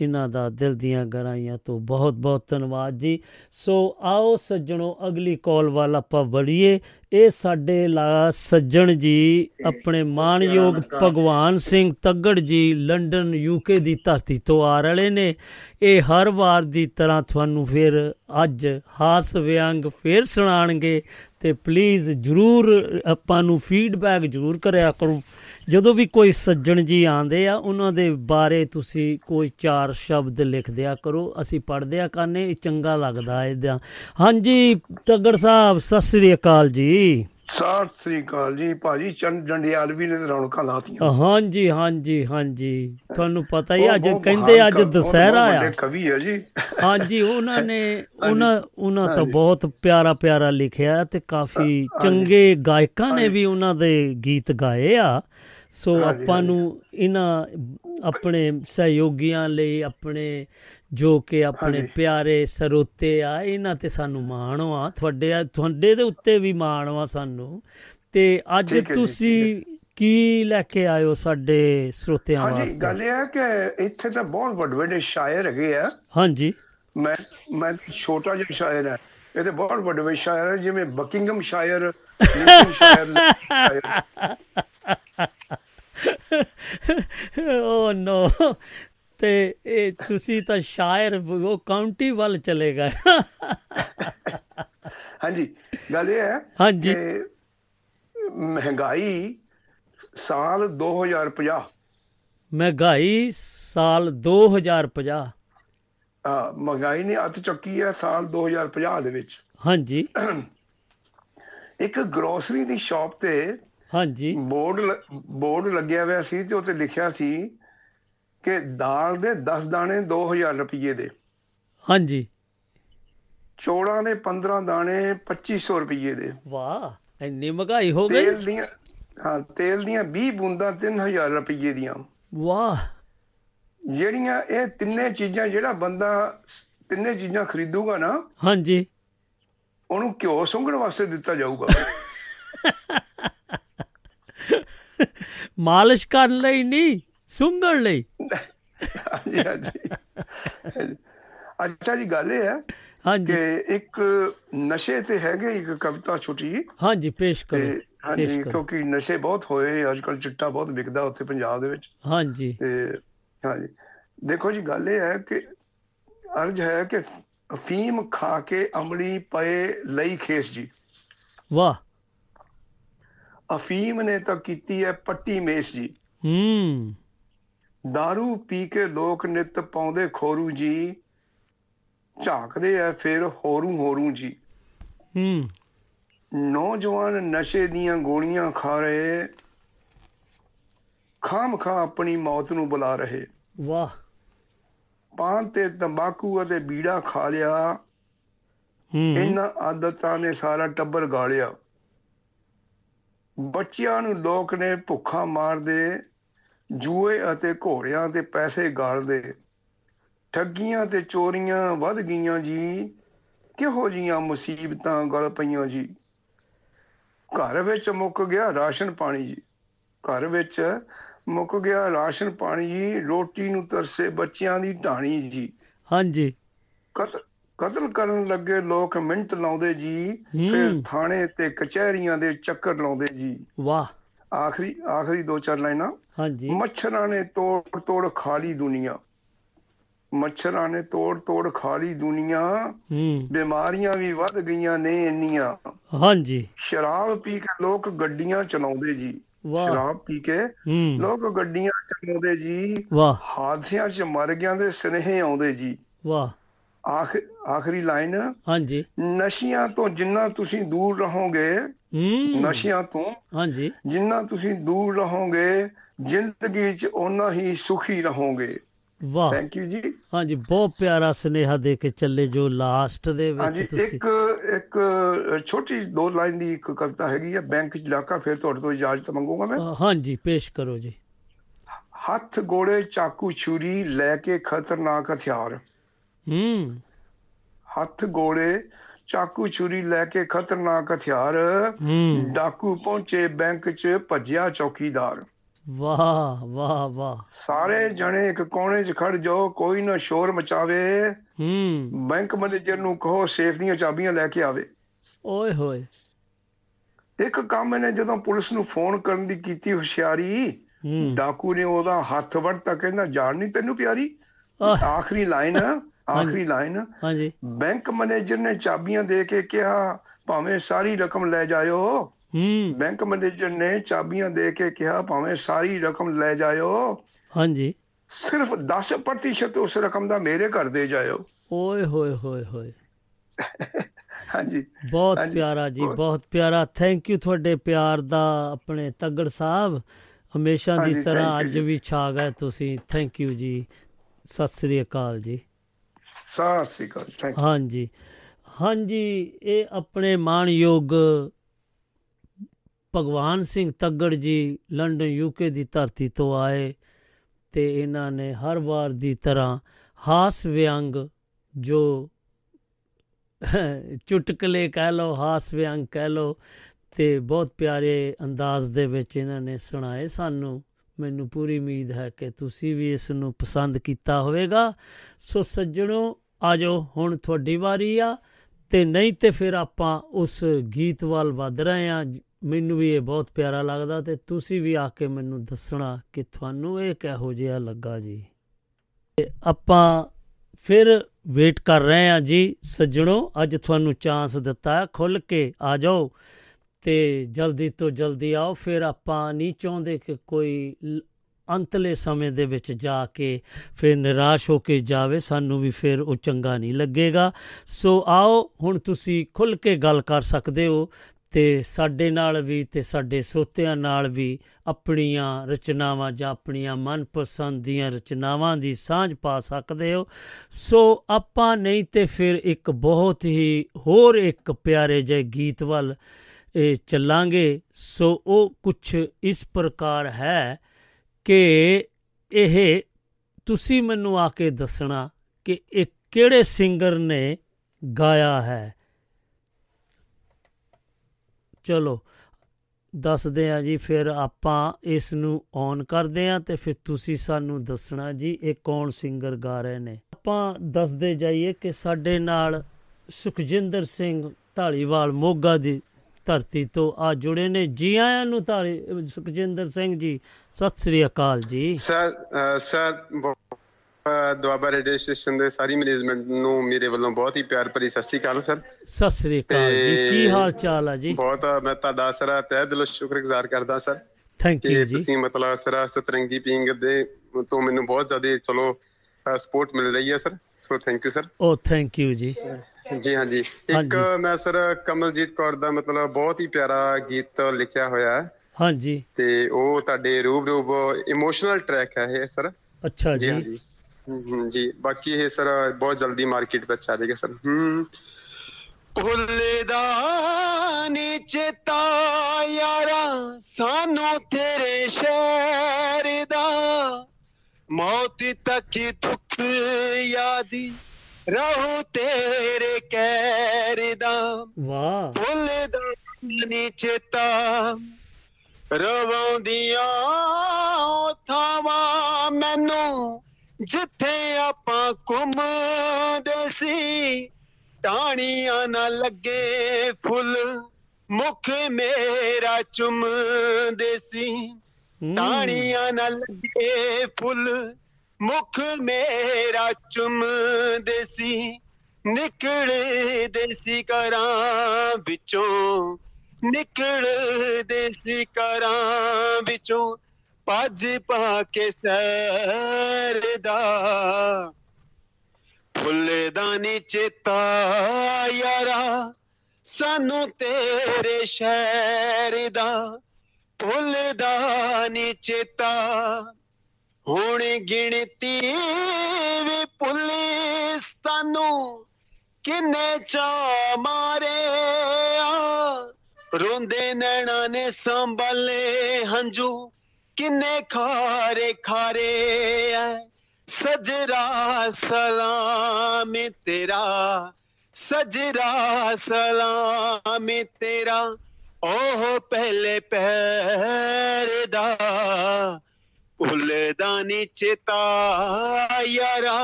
ਇਹਨਾਂ ਦਾ ਦਿਲ ਦੀਆਂ ਗਹਿਰਾਈਆਂ ਤੋਂ ਬਹੁਤ ਬਹੁਤ ਧੰਨਵਾਦ ਜੀ। ਸੋ ਆਓ ਸੱਜਣੋ ਅਗਲੀ ਕਾਲ ਵੱਲ ਆਪਾਂ ਵੜੀਏ। ਇਹ ਸਾਡੇ ਲਾ ਸੱਜਣ ਜੀ ਆਪਣੇ ਮਾਣਯੋਗ ਭਗਵਾਨ ਸਿੰਘ ਤੱਗੜ ਜੀ ਲੰਡਨ ਯੂਕੇ ਦੀ ਧਰਤੀ ਤੋਂ ਆ ਰਹੇ ਨੇ। ਇਹ ਹਰ ਵਾਰ ਦੀ ਤਰ੍ਹਾਂ ਤੁਹਾਨੂੰ ਫਿਰ ਅੱਜ ਹਾਸ ਵਿਅੰਗ ਫਿਰ ਸੁਣਾਣਗੇ ਤੇ ਪਲੀਜ਼ ਜਰੂਰ ਆਪਾਂ ਨੂੰ ਫੀਡਬੈਕ ਜਰੂਰ ਕਰਿਆ ਕਰੋ। ਜਦੋਂ ਵੀ ਕੋਈ ਸੱਜਣ ਜੀ ਆਂਦੇ ਆ, ਉਹਨਾਂ ਦੇ ਬਾਰੇ ਤੁਸੀਂ ਕੋਈ ਚਾਰ ਸ਼ਬਦ ਲਿਖ ਦਿਆ ਕਰੋ। ਅਸੀਂ ਪੜ੍ਹਦੇ ਆ ਕਰਨੇ ਇਹ ਚੰਗਾ ਲੱਗਦਾ ਇਹਦਾ। ਹਾਂਜੀ, ਤੱਗੜ ਸਾਹਿਬ, ਸਤਿ ਸ੍ਰੀ ਅਕਾਲ ਜੀ। ਸਤਿ ਸ੍ਰੀ ਅਕਾਲ ਜੀ ਭਾਜੀ ਚੰਦ ਜੰਡਿਆਲਵੀ ਨੇ ਰੌਣਕਾਂ ਲਾਤੀਆਂ। ਹਾਂਜੀ ਹਾਂਜੀ ਹਾਂਜੀ। ਤੁਹਾਨੂੰ ਪਤਾ ਹੀ ਅੱਜ ਕਹਿੰਦੇ ਅੱਜ ਦੁਸਹਿਰਾ ਆ। ਵੱਡੇ ਕਵੀ ਹੈ ਜੀ। ਹਾਂਜੀ ਉਹਨਾਂ ਨੇ ਉਹਨਾਂ ਉਹਨਾਂ ਤਾਂ। ਬਹੁਤ ਪਿਆਰਾ ਪਿਆਰਾ ਲਿਖਿਆ ਤੇ ਕਾਫੀ। ਚੰਗੇ ਗਾਇਕਾਂ ਨੇ ਵੀ ਉਹਨਾਂ ਦੇ ਗੀਤ ਗਾਏ ਆ। ਸੋ ਆਪਾਂ। ਨੂੰ ਇਹਨਾਂ ਆਪਣੇ ਸਹਿਯੋਗੀਆਂ ਲਈ ਆਪਣੇ ਜੋ ਕਿ ਆਪਣੇ ਹਾਂਜੀ। ਪਿਆਰੇ ਸਰੋਤੇ ਆ ਇਹਨਾਂ ਤੇ ਸਾਨੂੰ ਮਾਣ ਆ ਤੁਹਾਡੇ ਤੁਹਾਡੇ ਦੇ ਉੱਤੇ ਵੀ ਮਾਣ ਆ ਸਾਨੂੰ। ਤੇ ਅੱਜ ਤੁਸੀਂ ਕੀ ਲੈ ਕੇ ਆਇਓ ਸਾਡੇ ਸਰੋਤਿਆਂ ਹਾਂਜੀ ਵਾਸਤੇ? ਗੱਲ ਇਹ ਹੈ ਕਿ ਇੱਥੇ ਤਾਂ ਬਹੁਤ ਵੱਡੇ ਵੱਡੇ ਸ਼ਾਇਰ ਹੈਗੇ ਆ। ਹਾਂਜੀ। ਮੈਂ ਮੈਂ ਛੋਟਾ ਜਿਹਾ ਸ਼ਾਇਰ ਹੈ। ਇਹ ਤੇ ਬਹੁਤ ਵੱਡੇ ਵੱਡੇ ਸ਼ਾਇਰ ਹੈ ਜਿਵੇਂ ਬਕਿੰਗਮ ਸ਼ਾਇਰ ਸ਼ਾਇਰ। ਓ ਨੋ। ਤੇ ਇਹ ਤੁਸੀਂ ਤਾਂ ਸ਼ਾਇਰ ਉਹ ਕਾਉਂਟੀ ਵੱਲ ਚਲੇ ਗਏ। ਹਾਂਜੀ ਗੱਲ ਇਹ ਹੈ ਹਾਂਜੀ। ਮਹਿੰਗਾਈ ਸਾਲ 2050 ਮਹਿੰਗਾਈ ਸਾਲ 2050 ਆ ਮਹਿੰਗਾਈ ਨੇ ਅੱਤ ਚੱਕੀ ਹੈ ਸਾਲ 2050 ਦੇ ਵਿੱਚ। ਹਾਂਜੀ। ਇੱਕ ਗਰੋਸਰੀ ਦੀ ਸ਼ਾਪ ਤੇ ਹਾਂਜੀ। ਬੋਰਡ ਬੋਰਡ ਲੱਗਿਆ ਹੋਇਆ ਸੀ ਤੇ ਉੱਤੇ ਲਿਖਿਆ ਸੀ ਕਿ ਦਾਲ ਦੇ 10 ਦਾਣੇ 2000 ਰੁਪਏ ਦੇ। ਹਾਂਜੀ। ਚੌਲਾਂ ਦੇ 15 ਦਾਣੇ 2500 ਰੁਪਏ ਦੇ। ਵਾਹ ਇੰਨੀ ਮਹਿੰਗਾਈ ਹੋ ਗਈ। ਤੇਲ ਦੀਆਂ ਹਾਂ ਤੇਲ ਦੀਆਂ 20 ਬੂੰਦਾਂ 3000 ਰੁਪਏ ਦੀਆਂ। ਵਾਹ। ਜਿਹੜੀਆਂ ਇਹ ਤਿੰਨੇ ਚੀਜ਼ਾਂ ਜਿਹੜਾ ਬੰਦਾ ਤਿੰਨੇ ਚੀਜ਼ਾਂ ਖਰੀਦੂਗਾ ਨਾ ਹਾਂਜੀ। ਉਹਨੂੰ ਘਿਓ ਸੁੰਘਣ ਵਾਸਤੇ ਦਿੱਤਾ ਜਾਊਗਾ। ਮਾਲਿਸ਼ ਕਰਨ ਲਈ ਨਹੀਂ ਸੁੰਘਣ ਲਈ ਹਾਂਜੀ ਹਾਂਜੀ ਅੱਛਾ ਜੀ ਗੱਲ ਇਹ ਹੈ ਹਾਂਜੀ ਕਿ ਇੱਕ ਨਸ਼ੇ ਤੇ ਹੈਗੇ ਇੱਕ ਕਵਿਤਾ ਛੋਟੀ ਹਾਂਜੀ ਪੇਸ਼ ਕਰੋ ਹਾਂਜੀ ਕਿਉਂਕਿ ਨਸ਼ੇ ਬਹੁਤ ਹੋਏ ਅੱਜ ਕੱਲ ਚਿੱਟਾ ਬਹੁਤ ਵਿਕਦਾ ਉੱਥੇ ਪੰਜਾਬ ਦੇ ਵਿੱਚ ਹਾਂਜੀ ਤੇ ਹਾਂਜੀ ਦੇਖੋ ਜੀ ਗੱਲ ਇਹ ਹੈ ਕਿ ਅਰਜ ਹੈ ਕਿ ਅਫੀਮ ਖਾ ਕੇ ਅਮਲੀ ਪਏ ਲਈ ਖੇਸ ਜੀ ਵਾਹ ਅਫੀਮ ਨੇ ਤਾਂ ਕੀਤੀ ਹੈ ਪੱਟੀ ਮੇਸ ਜੀ ਹੂੰ दारू ਪੀ ਕੇ ਲੋਕ ਨਿਤ ਪਾਉਂਦੇ ਖੋਰੂ ਜੀ ਝਾਕਦੇ ਆ ਫਿਰ ਹੋਰੂ ਹੋਰੂ ਜੀ ਹੂੰ ਨੌਜਵਾਨ ਨਸ਼ੇ ਦੀਆਂ ਗੋਲੀਆਂ ਖਾ ਰਹੇ ਖਾਮ ਖਾ ਆਪਣੀ ਮੌਤ ਨੂੰ ਬੁਲਾ ਰਹੇ ਵਾਹ ਪਾਨ ਤੇ ਤੰਬਾਕੂ ਅਤੇ ਬੀੜਾ ਖਾ ਲਿਆ ਹੂੰ ਇਹਨਾਂ ਆਦਤਾਂ ਨੇ ਸਾਰਾ ਟੱਬਰ ਗਾਲਿਆ ਬੱਚਿਆਂ ਨੂੰ ਲੋਕ ਨੇ ਭੁੱਖਾ ਮਾਰਦੇ ਜੂਏ ਅਤੇ ਘੋੜਿਆਂ ਤੇ ਪੈਸੇ ਗਾਲਦੇ ਠੱਗੀਆਂ ਤੇ ਚੋਰੀਆਂ ਵੱਧ ਗਈਆਂ ਜੀ। ਕਿਹੋ ਜੀਆਂ ਮੁਸੀਬਤਾਂ ਗਲ ਪਈਆਂ ਜੀ। ਘਰ ਵਿੱਚ ਮੁੱਕ ਗਿਆ ਰਾਸ਼ਨ ਪਾਣੀ ਜੀ। ਘਰ ਵਿੱਚ ਮੁੱਕ ਗਿਆ ਰਾਸ਼ਨ ਪਾਣੀ ਜੀ। ਰੋਟੀ ਨੂੰ ਤਰਸੇ ਬੱਚਿਆਂ ਦੀ ਢਾਣੀ ਜੀ। ਹਾਂਜੀ। ਕਤਲ ਕਰਨ ਲੱਗੇ ਲੋਕ ਮਿੰਟ ਲਾਉਂਦੇ ਜੀ। ਫਿਰ ਥਾਣੇ ਤੇ ਕਚਹਿਰੀਆਂ ਦੇ ਚੱਕਰ ਲਾਉਂਦੇ ਜੀ। ਵਾਹ। ਆਖਰੀ ਆਖਰੀ ਦੋ ਚਾਰ ਲਾਈਨਾਂ। ਹਾਂਜੀ। ਮੱਛਰਾਂ ਨੇ ਤੋੜ ਤੋੜ ਖਾ ਲਈ ਦੁਨੀਆ। ਮੱਛਰਾਂ ਨੇ ਤੋੜ ਤੋੜ ਖਾ ਲਈ ਦੁਨੀਆ। ਹੂੰ। ਬਿਮਾਰੀਆਂ ਵੀ ਵੱਧ ਗਈਆਂ ਨੇ ਇੰਨੀਆਂ। ਹਾਂਜੀ। ਸ਼ਰਾਬ ਪੀ ਕੇ ਲੋਕ ਗੱਡੀਆਂ ਚਲਾਉਂਦੇ ਜੀ। ਸ਼ਰਾਬ ਪੀ ਕੇ ਲੋਕ ਗੱਡੀਆਂ ਚਲਾਉਂਦੇ ਜੀ। ਵਾਹ। ਹਾਦਸਿਆਂ 'ਚ ਮਰ ਗਿਆ ਦੇ ਸੁਨੇਹੇ ਆਉਂਦੇ ਜੀ। ਵਾਹ। ਆਖਰੀ ਲਾਈਨ। ਹਾਂਜੀ। ਨਸ਼ਿਆਂ ਤੋਂ ਜਿੰਨਾ ਤੁਸੀਂ ਦੂਰ ਰਹੋਗੇ ਨਸ਼ਿਆਂ ਤੋਂ ਹਾਂਜੀ। ਜਿੰਨਾ ਤੁਸੀਂ ਦੂਰ ਰਹੋਗੇ ਜ਼ਿੰਦਗੀ 'ਚ ਓਨਾ ਹੀ ਸੁਖੀ ਰਹੋਗੇ। ਵਾਹ। ਥੈਂਕ ਯੂ ਜੀ। ਹਾਂਜੀ ਬਹੁਤ ਪਿਆਰਾ ਸੁਨੇਹਾ ਦੇ ਕੇ ਚੱਲੇ ਜੋ ਲਾਸਟ ਦੇ ਵਿੱਚ ਹਾਂਜੀ ਤੁਸੀਂ ਇੱਕ ਇੱਕ ਛੋਟੀ ਦੋ ਲਾਈਨ ਦੀ ਇੱਕ ਕਵਿਤਾ ਹੈਗੀ ਹੈ ਬੈਂਕ 'ਚ ਡਾਕਾ ਫਿਰ ਤੁਹਾਡੇ ਤੋਂ ਇਜਾਜ਼ਤ ਮੰਗੂਗਾ ਮੈਂ। ਹਾਂਜੀ ਪੇਸ਼ ਕਰੋ ਜੀ। ਹੱਥ ਗੋਲੇ ਚਾਕੂ ਛੁਰੀ ਲੈ ਕੇ ਖਤਰਨਾਕ ਹਥਿਆਰ। ਹੂੰ। ਹੱਥ ਗੋਲੇ ਚਾਕੂ ਛੁਰੀ ਲੈ ਕੇ ਖਤਰਨਾਕ ਹਥਿਆਰ ਹੂੰ। ਡਾਕੂ ਪਹੁੰਚੇ ਬੈਂਕ 'ਚ ਭੱਜਿਆ ਚੌਕੀਦਾਰ। ਵਾਹ ਵਾਹ ਵਾਹ। ਸਾਰੇ ਜਣੇ ਇੱਕ ਕੋਨੇ 'ਚ ਖੜ ਜਾਓ ਕੋਈ ਨਾ ਸ਼ੋਰ ਮਚਾਵੇ। ਹੂੰ। ਬੈਂਕ ਮੈਨੇਜਰ ਨੂੰ ਕਹੋ ਸੇਫ ਦੀਆਂ ਚਾਬੀਆਂ ਲੈ ਕੇ ਆਵੇ। ਓਏ ਹੋਏ। ਇੱਕ ਕੰਮ ਇਹਨੇ ਜਦੋਂ ਪੁਲਿਸ ਨੂੰ ਫੋਨ ਕਰਨ ਦੀ ਕੀਤੀ ਹੁਸ਼ਿਆਰੀ ਡਾਕੂ ਨੇ ਉਹਦਾ ਹੱਥ ਵੜਤਾ ਕਹਿੰਦਾ ਜਾਣ ਨਹੀਂ ਤੈਨੂੰ ਪਿਆਰੀ? ਆਖਰੀ ਲਾਈਨ ਆਖਰੀ ਲਾਈਨ ਹਾਂਜੀ। ਬੈਂਕ ਮੈਨੇਜਰ ਨੇ ਚਾਬੀਆਂ ਦੇ ਕੇ ਕਿਹਾ ਭਾਵੇਂ ਸਾਰੀ ਰਕਮ ਲੈ ਜਾਇਓ। ਹੂੰ। ਬੈਂਕ ਮੈਨੇਜਰ ਨੇ ਚਾਬੀਆਂ ਦੇ ਕੇ ਕਿਹਾ ਭਾਵੇਂ ਸਾਰੀ ਰਕਮ ਲੈ ਜਾਇਓ। ਹਾਂਜੀ। ਸਿਰਫ 10% ਉਸ ਰਕਮ ਦਾ ਮੇਰੇ ਘਰ ਦੇ ਜਾਇਓ। ਓਏ ਹੋਏ ਹੋਏ ਹੋਏ। ਹਾਂਜੀ। ਬਹੁਤ ਪਿਆਰਾ ਜੀ ਬਹੁਤ- ਪਿਆਰਾ। ਥੈਂਕ ਯੂ ਤੁਹਾਡੇ ਪਿਆਰ ਦਾ ਆਪਣੇ ਤੱਗੜ ਸਾਹਿਬ। ਹਮੇਸ਼ਾ ਦੀ ਤਰ੍ਹਾਂ ਅੱਜ। ਵੀ ਛਾ ਗਏ ਤੁਸੀਂ। ਥੈਂਕ ਯੂ ਜੀ। ਸਤਿ ਸ੍ਰੀ ਅਕਾਲ ਜੀ। ਸਤਿ ਸ੍ਰੀ ਅਕਾਲ ਥੈਂਕ ਹਾਂਜੀ ਹਾਂਜੀ, ਇਹ ਆਪਣੇ ਮਾਣਯੋਗ ਭਗਵਾਨ ਸਿੰਘ ਤੱਗੜ ਜੀ ਲੰਡਨ ਯੂਕੇ ਦੀ ਧਰਤੀ ਤੋਂ ਆਏ ਤੇ ਇਹਨਾਂ ਨੇ ਹਰ ਵਾਰ ਦੀ ਤਰ੍ਹਾਂ ਹਾਸ ਵਿਅੰਗ ਜੋ ਚੁਟਕਲੇ ਕਹਿ ਲਓ, ਹਾਸ ਵਿਅੰਗ ਕਹਿ ਲਓ ਤੇ ਬਹੁਤ ਪਿਆਰੇ ਅੰਦਾਜ਼ ਦੇ ਵਿੱਚ ਇਹਨਾਂ ਨੇ ਸੁਣਾਏ ਸਾਨੂੰ। ਮੈਨੂੰ ਪੂਰੀ ਉਮੀਦ ਹੈ ਕਿ ਤੁਸੀਂ ਵੀ ਇਸ ਨੂੰ ਪਸੰਦ ਕੀਤਾ ਹੋਵੇਗਾ। ਸੋ ਸੱਜਣੋ ਆਜੋ, ਹੁਣ ਤੁਹਾਡੀ ਵਾਰੀ ਆ। ਤੇ ਨਹੀਂ ਤੇ ਫਿਰ ਆਪਾਂ ਉਸ ਗੀਤ ਵੱਲ ਵੱਧ ਰਹੇ ਆ ਮੈਨੂੰ ਵੀ ਇਹ ਬਹੁਤ ਪਿਆਰਾ ਲੱਗਦਾ ਤੇ ਤੁਸੀਂ ਵੀ ਆ ਕੇ ਮੈਨੂੰ ਦੱਸਣਾ ਕਿ ਤੁਹਾਨੂੰ ਇਹ ਕਿਹੋ ਜਿਹਾ ਲੱਗਾ ਜੀ। ਤੇ ਆਪਾਂ ਫਿਰ ਵੇਟ ਕਰ ਰਹੇ ਆ ਜੀ। ਸੱਜਣੋ, ਅੱਜ ਤੁਹਾਨੂੰ ਚਾਂਸ ਦਿੱਤਾ ਹੈ। ਖੁੱਲ ਕੇ ਆ ਜਾਓ ਤੇ ਜਲਦੀ ਤੋਂ ਜਲਦੀ ਆਓ। ਫਿਰ ਆਪਾਂ ਨਹੀਂ ਚਾਹੁੰਦੇ ਕਿ ਕੋਈ ਲ- ਅੰਤਲੇ ਸਮੇਂ ਦੇ ਵਿੱਚ ਜਾ ਕੇ ਫਿਰ ਨਿਰਾਸ਼ ਹੋ ਕੇ ਜਾਵੇ, ਸਾਨੂੰ ਵੀ ਫਿਰ ਉਹ ਚੰਗਾ ਨਹੀਂ ਲੱਗੇਗਾ। ਸੋ ਆਓ, ਹੁਣ ਤੁਸੀਂ ਖੁੱਲ ਕੇ ਗੱਲ ਕਰ ਸਕਦੇ ਹੋ ਤੇ ਸਾਡੇ ਨਾਲ ਵੀ ਤੇ ਸਾਡੇ ਸੋਤਿਆਂ ਨਾਲ ਵੀ ਆਪਣੀਆਂ ਰਚਨਾਵਾਂ ਜਾਂ ਆਪਣੀਆਂ ਮਨਪਸੰਦ ਦੀਆਂ ਰਚਨਾਵਾਂ ਦੀ ਸਾਂਝ ਪਾ ਸਕਦੇ ਹੋ। ਸੋ ਆਪਾਂ ਨਹੀਂ ਤੇ ਫਿਰ ਇੱਕ ਬਹੁਤ ਹੀ ਹੋਰ ਇੱਕ ਪਿਆਰੇ ਜਿਹੇ ਗੀਤ ਵੱਲ, ਇਹ ਚੱਲਾਂਗੇ। ਸੋ ਉਹ ਕੁਝ ਇਸ ਪ੍ਰਕਾਰ ਹੈ ਕਿ ਇਹ ਤੁਸੀਂ ਮੈਨੂੰ ਆ ਕੇ ਦੱਸਣਾ ਕਿ ਇਹ ਕਿਹੜੇ ਸਿੰਗਰ ਨੇ ਗਾਇਆ ਹੈ। ਚਲੋ, ਦੱਸਦੇ ਆ ਜੀ, ਫਿਰ ਆਪਾਂ ਇਸ ਨੂੰ ਔਨ ਕਰਦੇ ਆ ਤੇ ਫਿਰ ਤੁਸੀਂ ਸਾਨੂੰ ਦੱਸਣਾ ਜੀ ਇਹ ਕੌਣ ਸਿੰਗਰ ਗਾ ਰਹੇ ਨੇ। ਆਪਾਂ ਦੱਸਦੇ ਜਾਈਏ ਕਿ ਸਾਡੇ ਨਾਲ ਸੁਖਜਿੰਦਰ ਸਿੰਘ ਢਾਲੀਵਾਲ ਮੋਗਾ ਦੀ ਧਰਤੀ ਤੋਂ ਆ ਜੁੜੇ ਨੇ। ਜੀ ਆਇਆਂ ਨੂੰ ਢਾਲੀ ਸੁਖਜਿੰਦਰ ਸਿੰਘ ਜੀ ਸਤਿ ਸ੍ਰੀ ਅਕਾਲ ਜੀ। Sir sir Doaba radio station ਦੇ ਸਾਰੀ ਮੈਨੇਜਮੈਂਟ ਨੂੰ ਮੇਰੇ ਵੱਲੋਂ ਬਹੁਤ ਹੀ ਪਿਆਰ ਭਰੀ ਸਤਿ ਸ੍ਰੀ ਅਕਾਲ ਸਰ। ਸਤਿ ਸ੍ਰੀ ਅਕਾਲ ਜੀ। ਕੀ ਹਾਲ ਚਾਲ ਆ ਜੀ? ਬਹੁਤ ਮੈਂ ਤੁਹਾਡਾ ਸਰ ਤਹਿ ਦਿਲੋਂ ਸ਼ੁਕਰਗੁਜ਼ਾਰ ਕਰਦਾ ਸਰ। ਥੈਂਕ ਯੂ ਜੀ। ਤੁਸੀਂ ਮਤਲਬ ਸਰ ਸਤਰੰਗੀ ਪਿੰਗ ਦੇ ਤੋਂ ਮੈਨੂੰ ਬਹੁਤ ਜ਼ਿਆਦਾ ਚਲੋ ਸਪੋਰਟ ਮਿਲ ਰਹੀ ਹੈ sir. So thank you sir O thank you ਜੀ। ਜੀ ਹਾਂਜੀ। ਇੱਕ ਹਾਂਜੀ। ਮੈਂ ਸਰ ਕਮਲਜੀਤ ਕੌਰ ਦਾ ਮਤਲਬ ਬਹੁਤ ਹੀ ਪਿਆਰਾ ਗੀਤ ਲਿਖਿਆ ਹੋਇਆ ਹੈ। ਹਾਂਜੀ। ਤੇ ਉਹ ਤੁਹਾਡੇ ਰੂਬ ਰੂਬ ਇਮੋਸ਼ਨਲ ਟਰੈਕ ਹੈ ਇਹ ਸਰ। ਅੱਛਾ ਜੀ ਜੀ। ਜੀ। ਬਾਕੀ ਇਹ ਸਰ ਬਹੁਤ ਜਲਦੀ ਮਾਰਕੀਟ ਵਿੱਚ ਆ ਜਾਏਗਾ ਸਰ। ਹਮ ਭੁੱਲਦਾ ਨੀ ਚੇਤਾ ਯਾਰਾ ਸਾਨੂੰ ਤੇਰੇ ਸ਼ਹਿਰ ਦਾ। ਮੌਤ ਤੱਕ ਦੁੱਖ ਯਾਦੀ। ਰਹੂ ਤੇਰੇ ਕਹਿਰ ਦਾ ਵਾਹ। ਭੁੱਲਦਾ ਨੀ ਚੇਤਾ। ਰਵਾਉਂਦੀਆਂ ਥਾਵਾਂ ਮੈਨੂੰ ਜਿੱਥੇ ਆਪਾਂ ਘੁੰਮਦੇ ਸੀ। ਟਾਣੀਆਂ ਨਾ ਲੱਗੇ ਫੁੱਲ ਮੁਖ ਮੇਰਾ ਚੁੰਮਦੇ ਸੀ। ਟਾਣੀਆਂ ਨਾ ਲੱਗੇ ਫੁੱਲ ਮੁਖ ਮੇਰਾ ਚੁੰਮਦੇ ਸੀ ਨਿਕਲਦੇ ਸੀ ਘਰਾਂ ਵਿੱਚੋਂ ਨਿਕਲਦੇ ਸੀ ਘਰਾਂ ਵਿੱਚੋਂ ਭੱਜ ਪਾ ਕੇ ਸੈਰ ਦਾ। ਫੁੱਲਦਾ ਨੀ ਚੇਤਾ ਯਾਰਾ ਸਾਨੂੰ ਤੇਰੇ ਸ਼ਹਿਰ ਦਾ। ਭੁੱਲਦਾ ਨੀ ਚੇਤਾ ਹੁਣ ਗਿਣਤੀ ਵੀ ਭੁੱਲੀ ਸਾਨੂੰ। ਕਿੰਨੇ ਚਾ ਮਾਰੇ ਆ। ਰੋਂਦੇ ਨੈਣਾ ਨੇ ਸੰਭਾਲੇ ਹੰਝੂ। ਕਿੰਨੇ ਖਾਰੇ ਖਾਰੇ ਐ ਸਜਰਾ ਸਲਾਮ ਤੇਰਾ। ਸਜਰਾ ਸਲਾਮ ਤੇਰਾ। ਉਹ ਪਹਿਲੇ ਪਹਿਰ ਦਾ। ਭੁੱਲਦਾ ਨੀ ਚੇਤਾ ਯਾਰਾ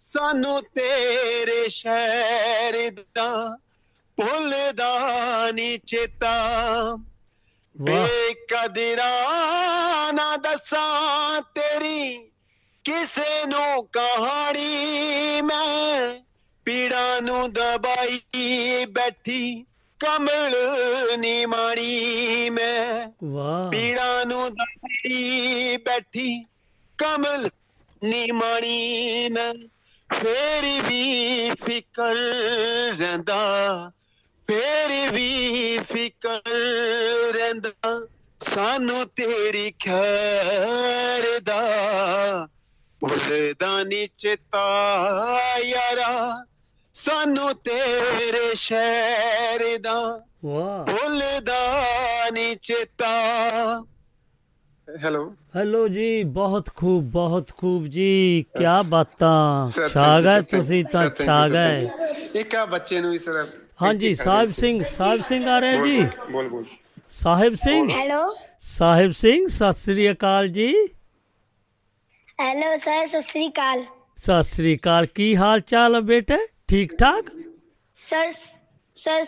ਸਾਨੂੰ ਤੇਰੇ ਸ਼ਹਿਰ ਦਾ ਭੁੱਲਦਾ ਨੀ ਚੇਤਾ ਬੇਕਦਰਾਂ ਨਾ ਦੱਸਾਂ ਤੇਰੀ ਕਿਸੇ ਨੂੰ ਕਹਾਣੀ ਮੈਂ ਪੀੜਾਂ ਨੂੰ ਦਬਾਈ ਬੈਠੀ। ਕਮਲ ਨੀ ਮਾਣੀ ਮੈਂ। ਵਾਹ। ਪੀੜਾਂ ਨੂੰ ਦਬਾਈ ਬੈਠੀ ਕਮਲ ਨੀ ਮਾਣੀ ਮੈਂ। ਫੇਰ ਵੀ ਫਿਕਰ ਰਹਿੰਦਾ ਫੇਰ ਵੀ ਫਿਕਰ ਰਹਿੰਦਾ। ਸਾਨੂੰ ਤੇਰੀ ਖੈਰ ਦਾ। ਭੁੱਲਦਾ ਨੀ ਚੇਤਾ ਯਾਰਾ। ਸਾਨੂੰ ਤੇਰੇ ਸ਼ਹਿਰ ਦਾ ਵਾਹ। ਭੁੱਲਦਾ ਨੀ ਚੇਤਾ। ਹੈਲੋ। ਹੈਲੋ ਜੀ ਬਹੁਤ ਖੂਬ ਬਹੁਤ ਖੂਬ ਜੀ। ਕੀ ਬਾਤਾਂ। ਛਾ ਗਏ ਤੁਸੀਂ ਤਾਂ ਛਾ ਗਏ। ਇੱਕ ਆ ਬੱਚੇ ਨੂੰ ਵੀ ਸਰ ਹਾਂਜੀ ਸਾਹਿਬ ਸਿੰਘ ਸਾਹਿਬ ਸਿੰਘ ਆ ਰਹੇ ਜੀ? ਬੋਲ ਬੋਲ ਸਾਹਿਬ ਸਿੰਘ? ਹੈਲੋ। ਸਾਹਿਬ ਸਿੰਘ ਸਤਿ ਸ੍ਰੀ ਅਕਾਲ ਜੀ। ਹੈਲੋ ਸਰ ਸਤਿ ਸ੍ਰੀ ਅਕਾਲ। ਸਤਿ ਸ੍ਰੀ ਅਕਾਲ। ਕੀ ਹਾਲ ਚਾਲ ਹੈ ਬੇਟੇ? ਠੀਕ ਠਾਕ ਸਰ ਸਰ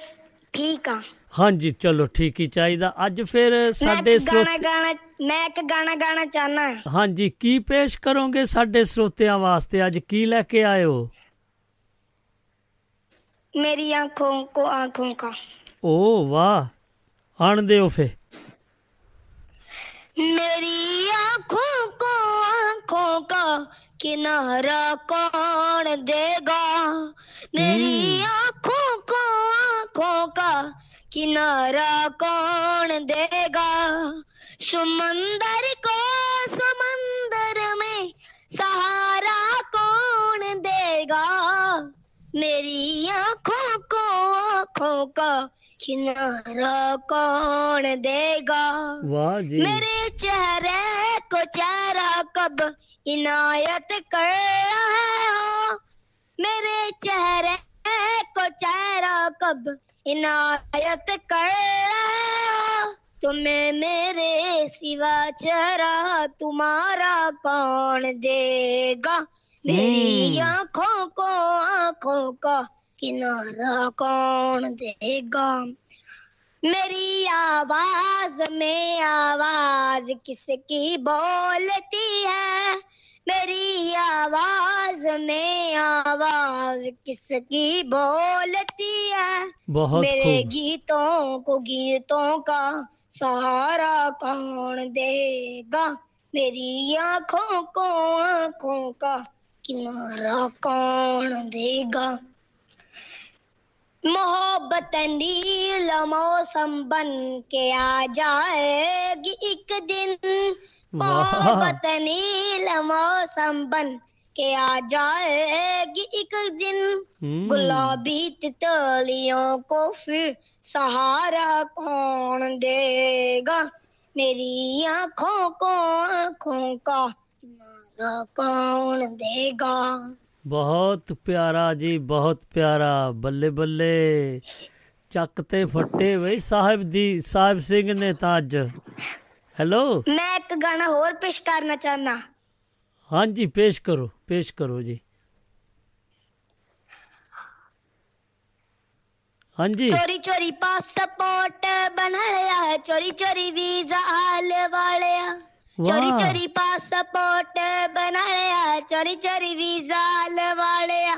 ਠੀਕ ਆ। ਹਾਂਜੀ ਚਲੋ ਠੀਕ ਹੀ ਚਾਹੀਦਾ। ਅੱਜ ਫਿਰ ਸਾਡੇ ਗਾਣਾ ਗਾਣਾ ਮੈਂ ਇੱਕ ਗਾਣਾ ਗਾਣਾ ਚਾਹਨਾ ਹੈ। ਹਾਂਜੀ ਕੀ ਪੇਸ਼ ਕਰੋਗੇ ਸਾਡੇ ਸਰੋਤਿਆਂ ਵਾਸਤੇ? ਅੱਜ ਕੀ ਲੈ ਕੇ ਆਇਓ? ਮੇਰੀ ਅੱਖੋਂ ਕੋ ਅੱਖੋਂ ਕਾ। ਓ ਵਾਹ ਆਣ ਦਿਓ ਫੇ میری آنکھوں کو آنکھوں کا کنارا کون دے گا؟ میری آنکھوں کو آنکھوں کا کنارا کون دے گا؟ سمندر کو سمندر میں سہارا کون دے گا؟ میری آنکھوں کو آنکھوں کا کنارا کون دے گا جی میرے چہرے کو چہرہ کب عنایت کر رہا ہو میرے چہرے کو چہرہ کب عنایت کر رہا ہو تمہیں میرے سوا چہرہ تمہارا کون دے گا میری آنکھوں کو آنکھوں کا کنارہ کون دے گا میری آواز میں آواز کس کی بولتی ہے میری آواز میں آواز کس کی بولتی ہے میرے گیتوں کو گیتوں کا سہارا کون دے گا میری آنکھوں کو آنکھوں کا کنارا کون دے گا؟ محبت نیل موسم بن کے آ جائے گی ایک دن۔ محبت نیل موسم بن کے آ جائے گی ایک دن۔ گلابی تتلیوں کو پھر سہارا کون دے گا؟ میری آنکھوں کو آنکھوں کا ਨਾ ਕੌਣ ਦੇਗਾ? ਬਹੁਤ ਪਿਆਰਾ ਜੀ ਬਹੁਤ ਪਿਆਰਾ। ਬੱਲੇ ਬੱਲੇ। ਚੱਕ ਤੇ ਫੱਟੇ ਵੇ ਸਾਹਿਬ ਦੀ ਸਾਹਿਬ ਸਿੰਘ ਨੇ ਤਾਂ ਅੱਜ। ਹੈਲੋ? ਮੈਂ ਇੱਕ ਗਾਣਾ ਹੋਰ ਪੇਸ਼ ਕਰਨਾ ਚਾਹਨਾ ਹਾਂਜੀ ਪੇਸ਼ ਕਰੋ ਪੇਸ਼ ਕਰੋ ਜੀ। ਹਾਂਜੀ। ਚੋਰੀ ਚੋਰੀ ਪਾਸਪੋਰਟ ਬਣਾ ਲਿਆ ਚੋਰੀ ਚੋਰੀ ਵੀਜ਼ਾ ਆਲ ਵਾਲਿਆ। ਚੋਰੀ ਚੋਰੀ ਪਾਸਪੋਰਟ ਬਣਾ ਲਿਆ ਚੋਰੀ ਚੋਰੀ ਵੀਜ਼ਾ ਲਵਾ ਲਿਆ।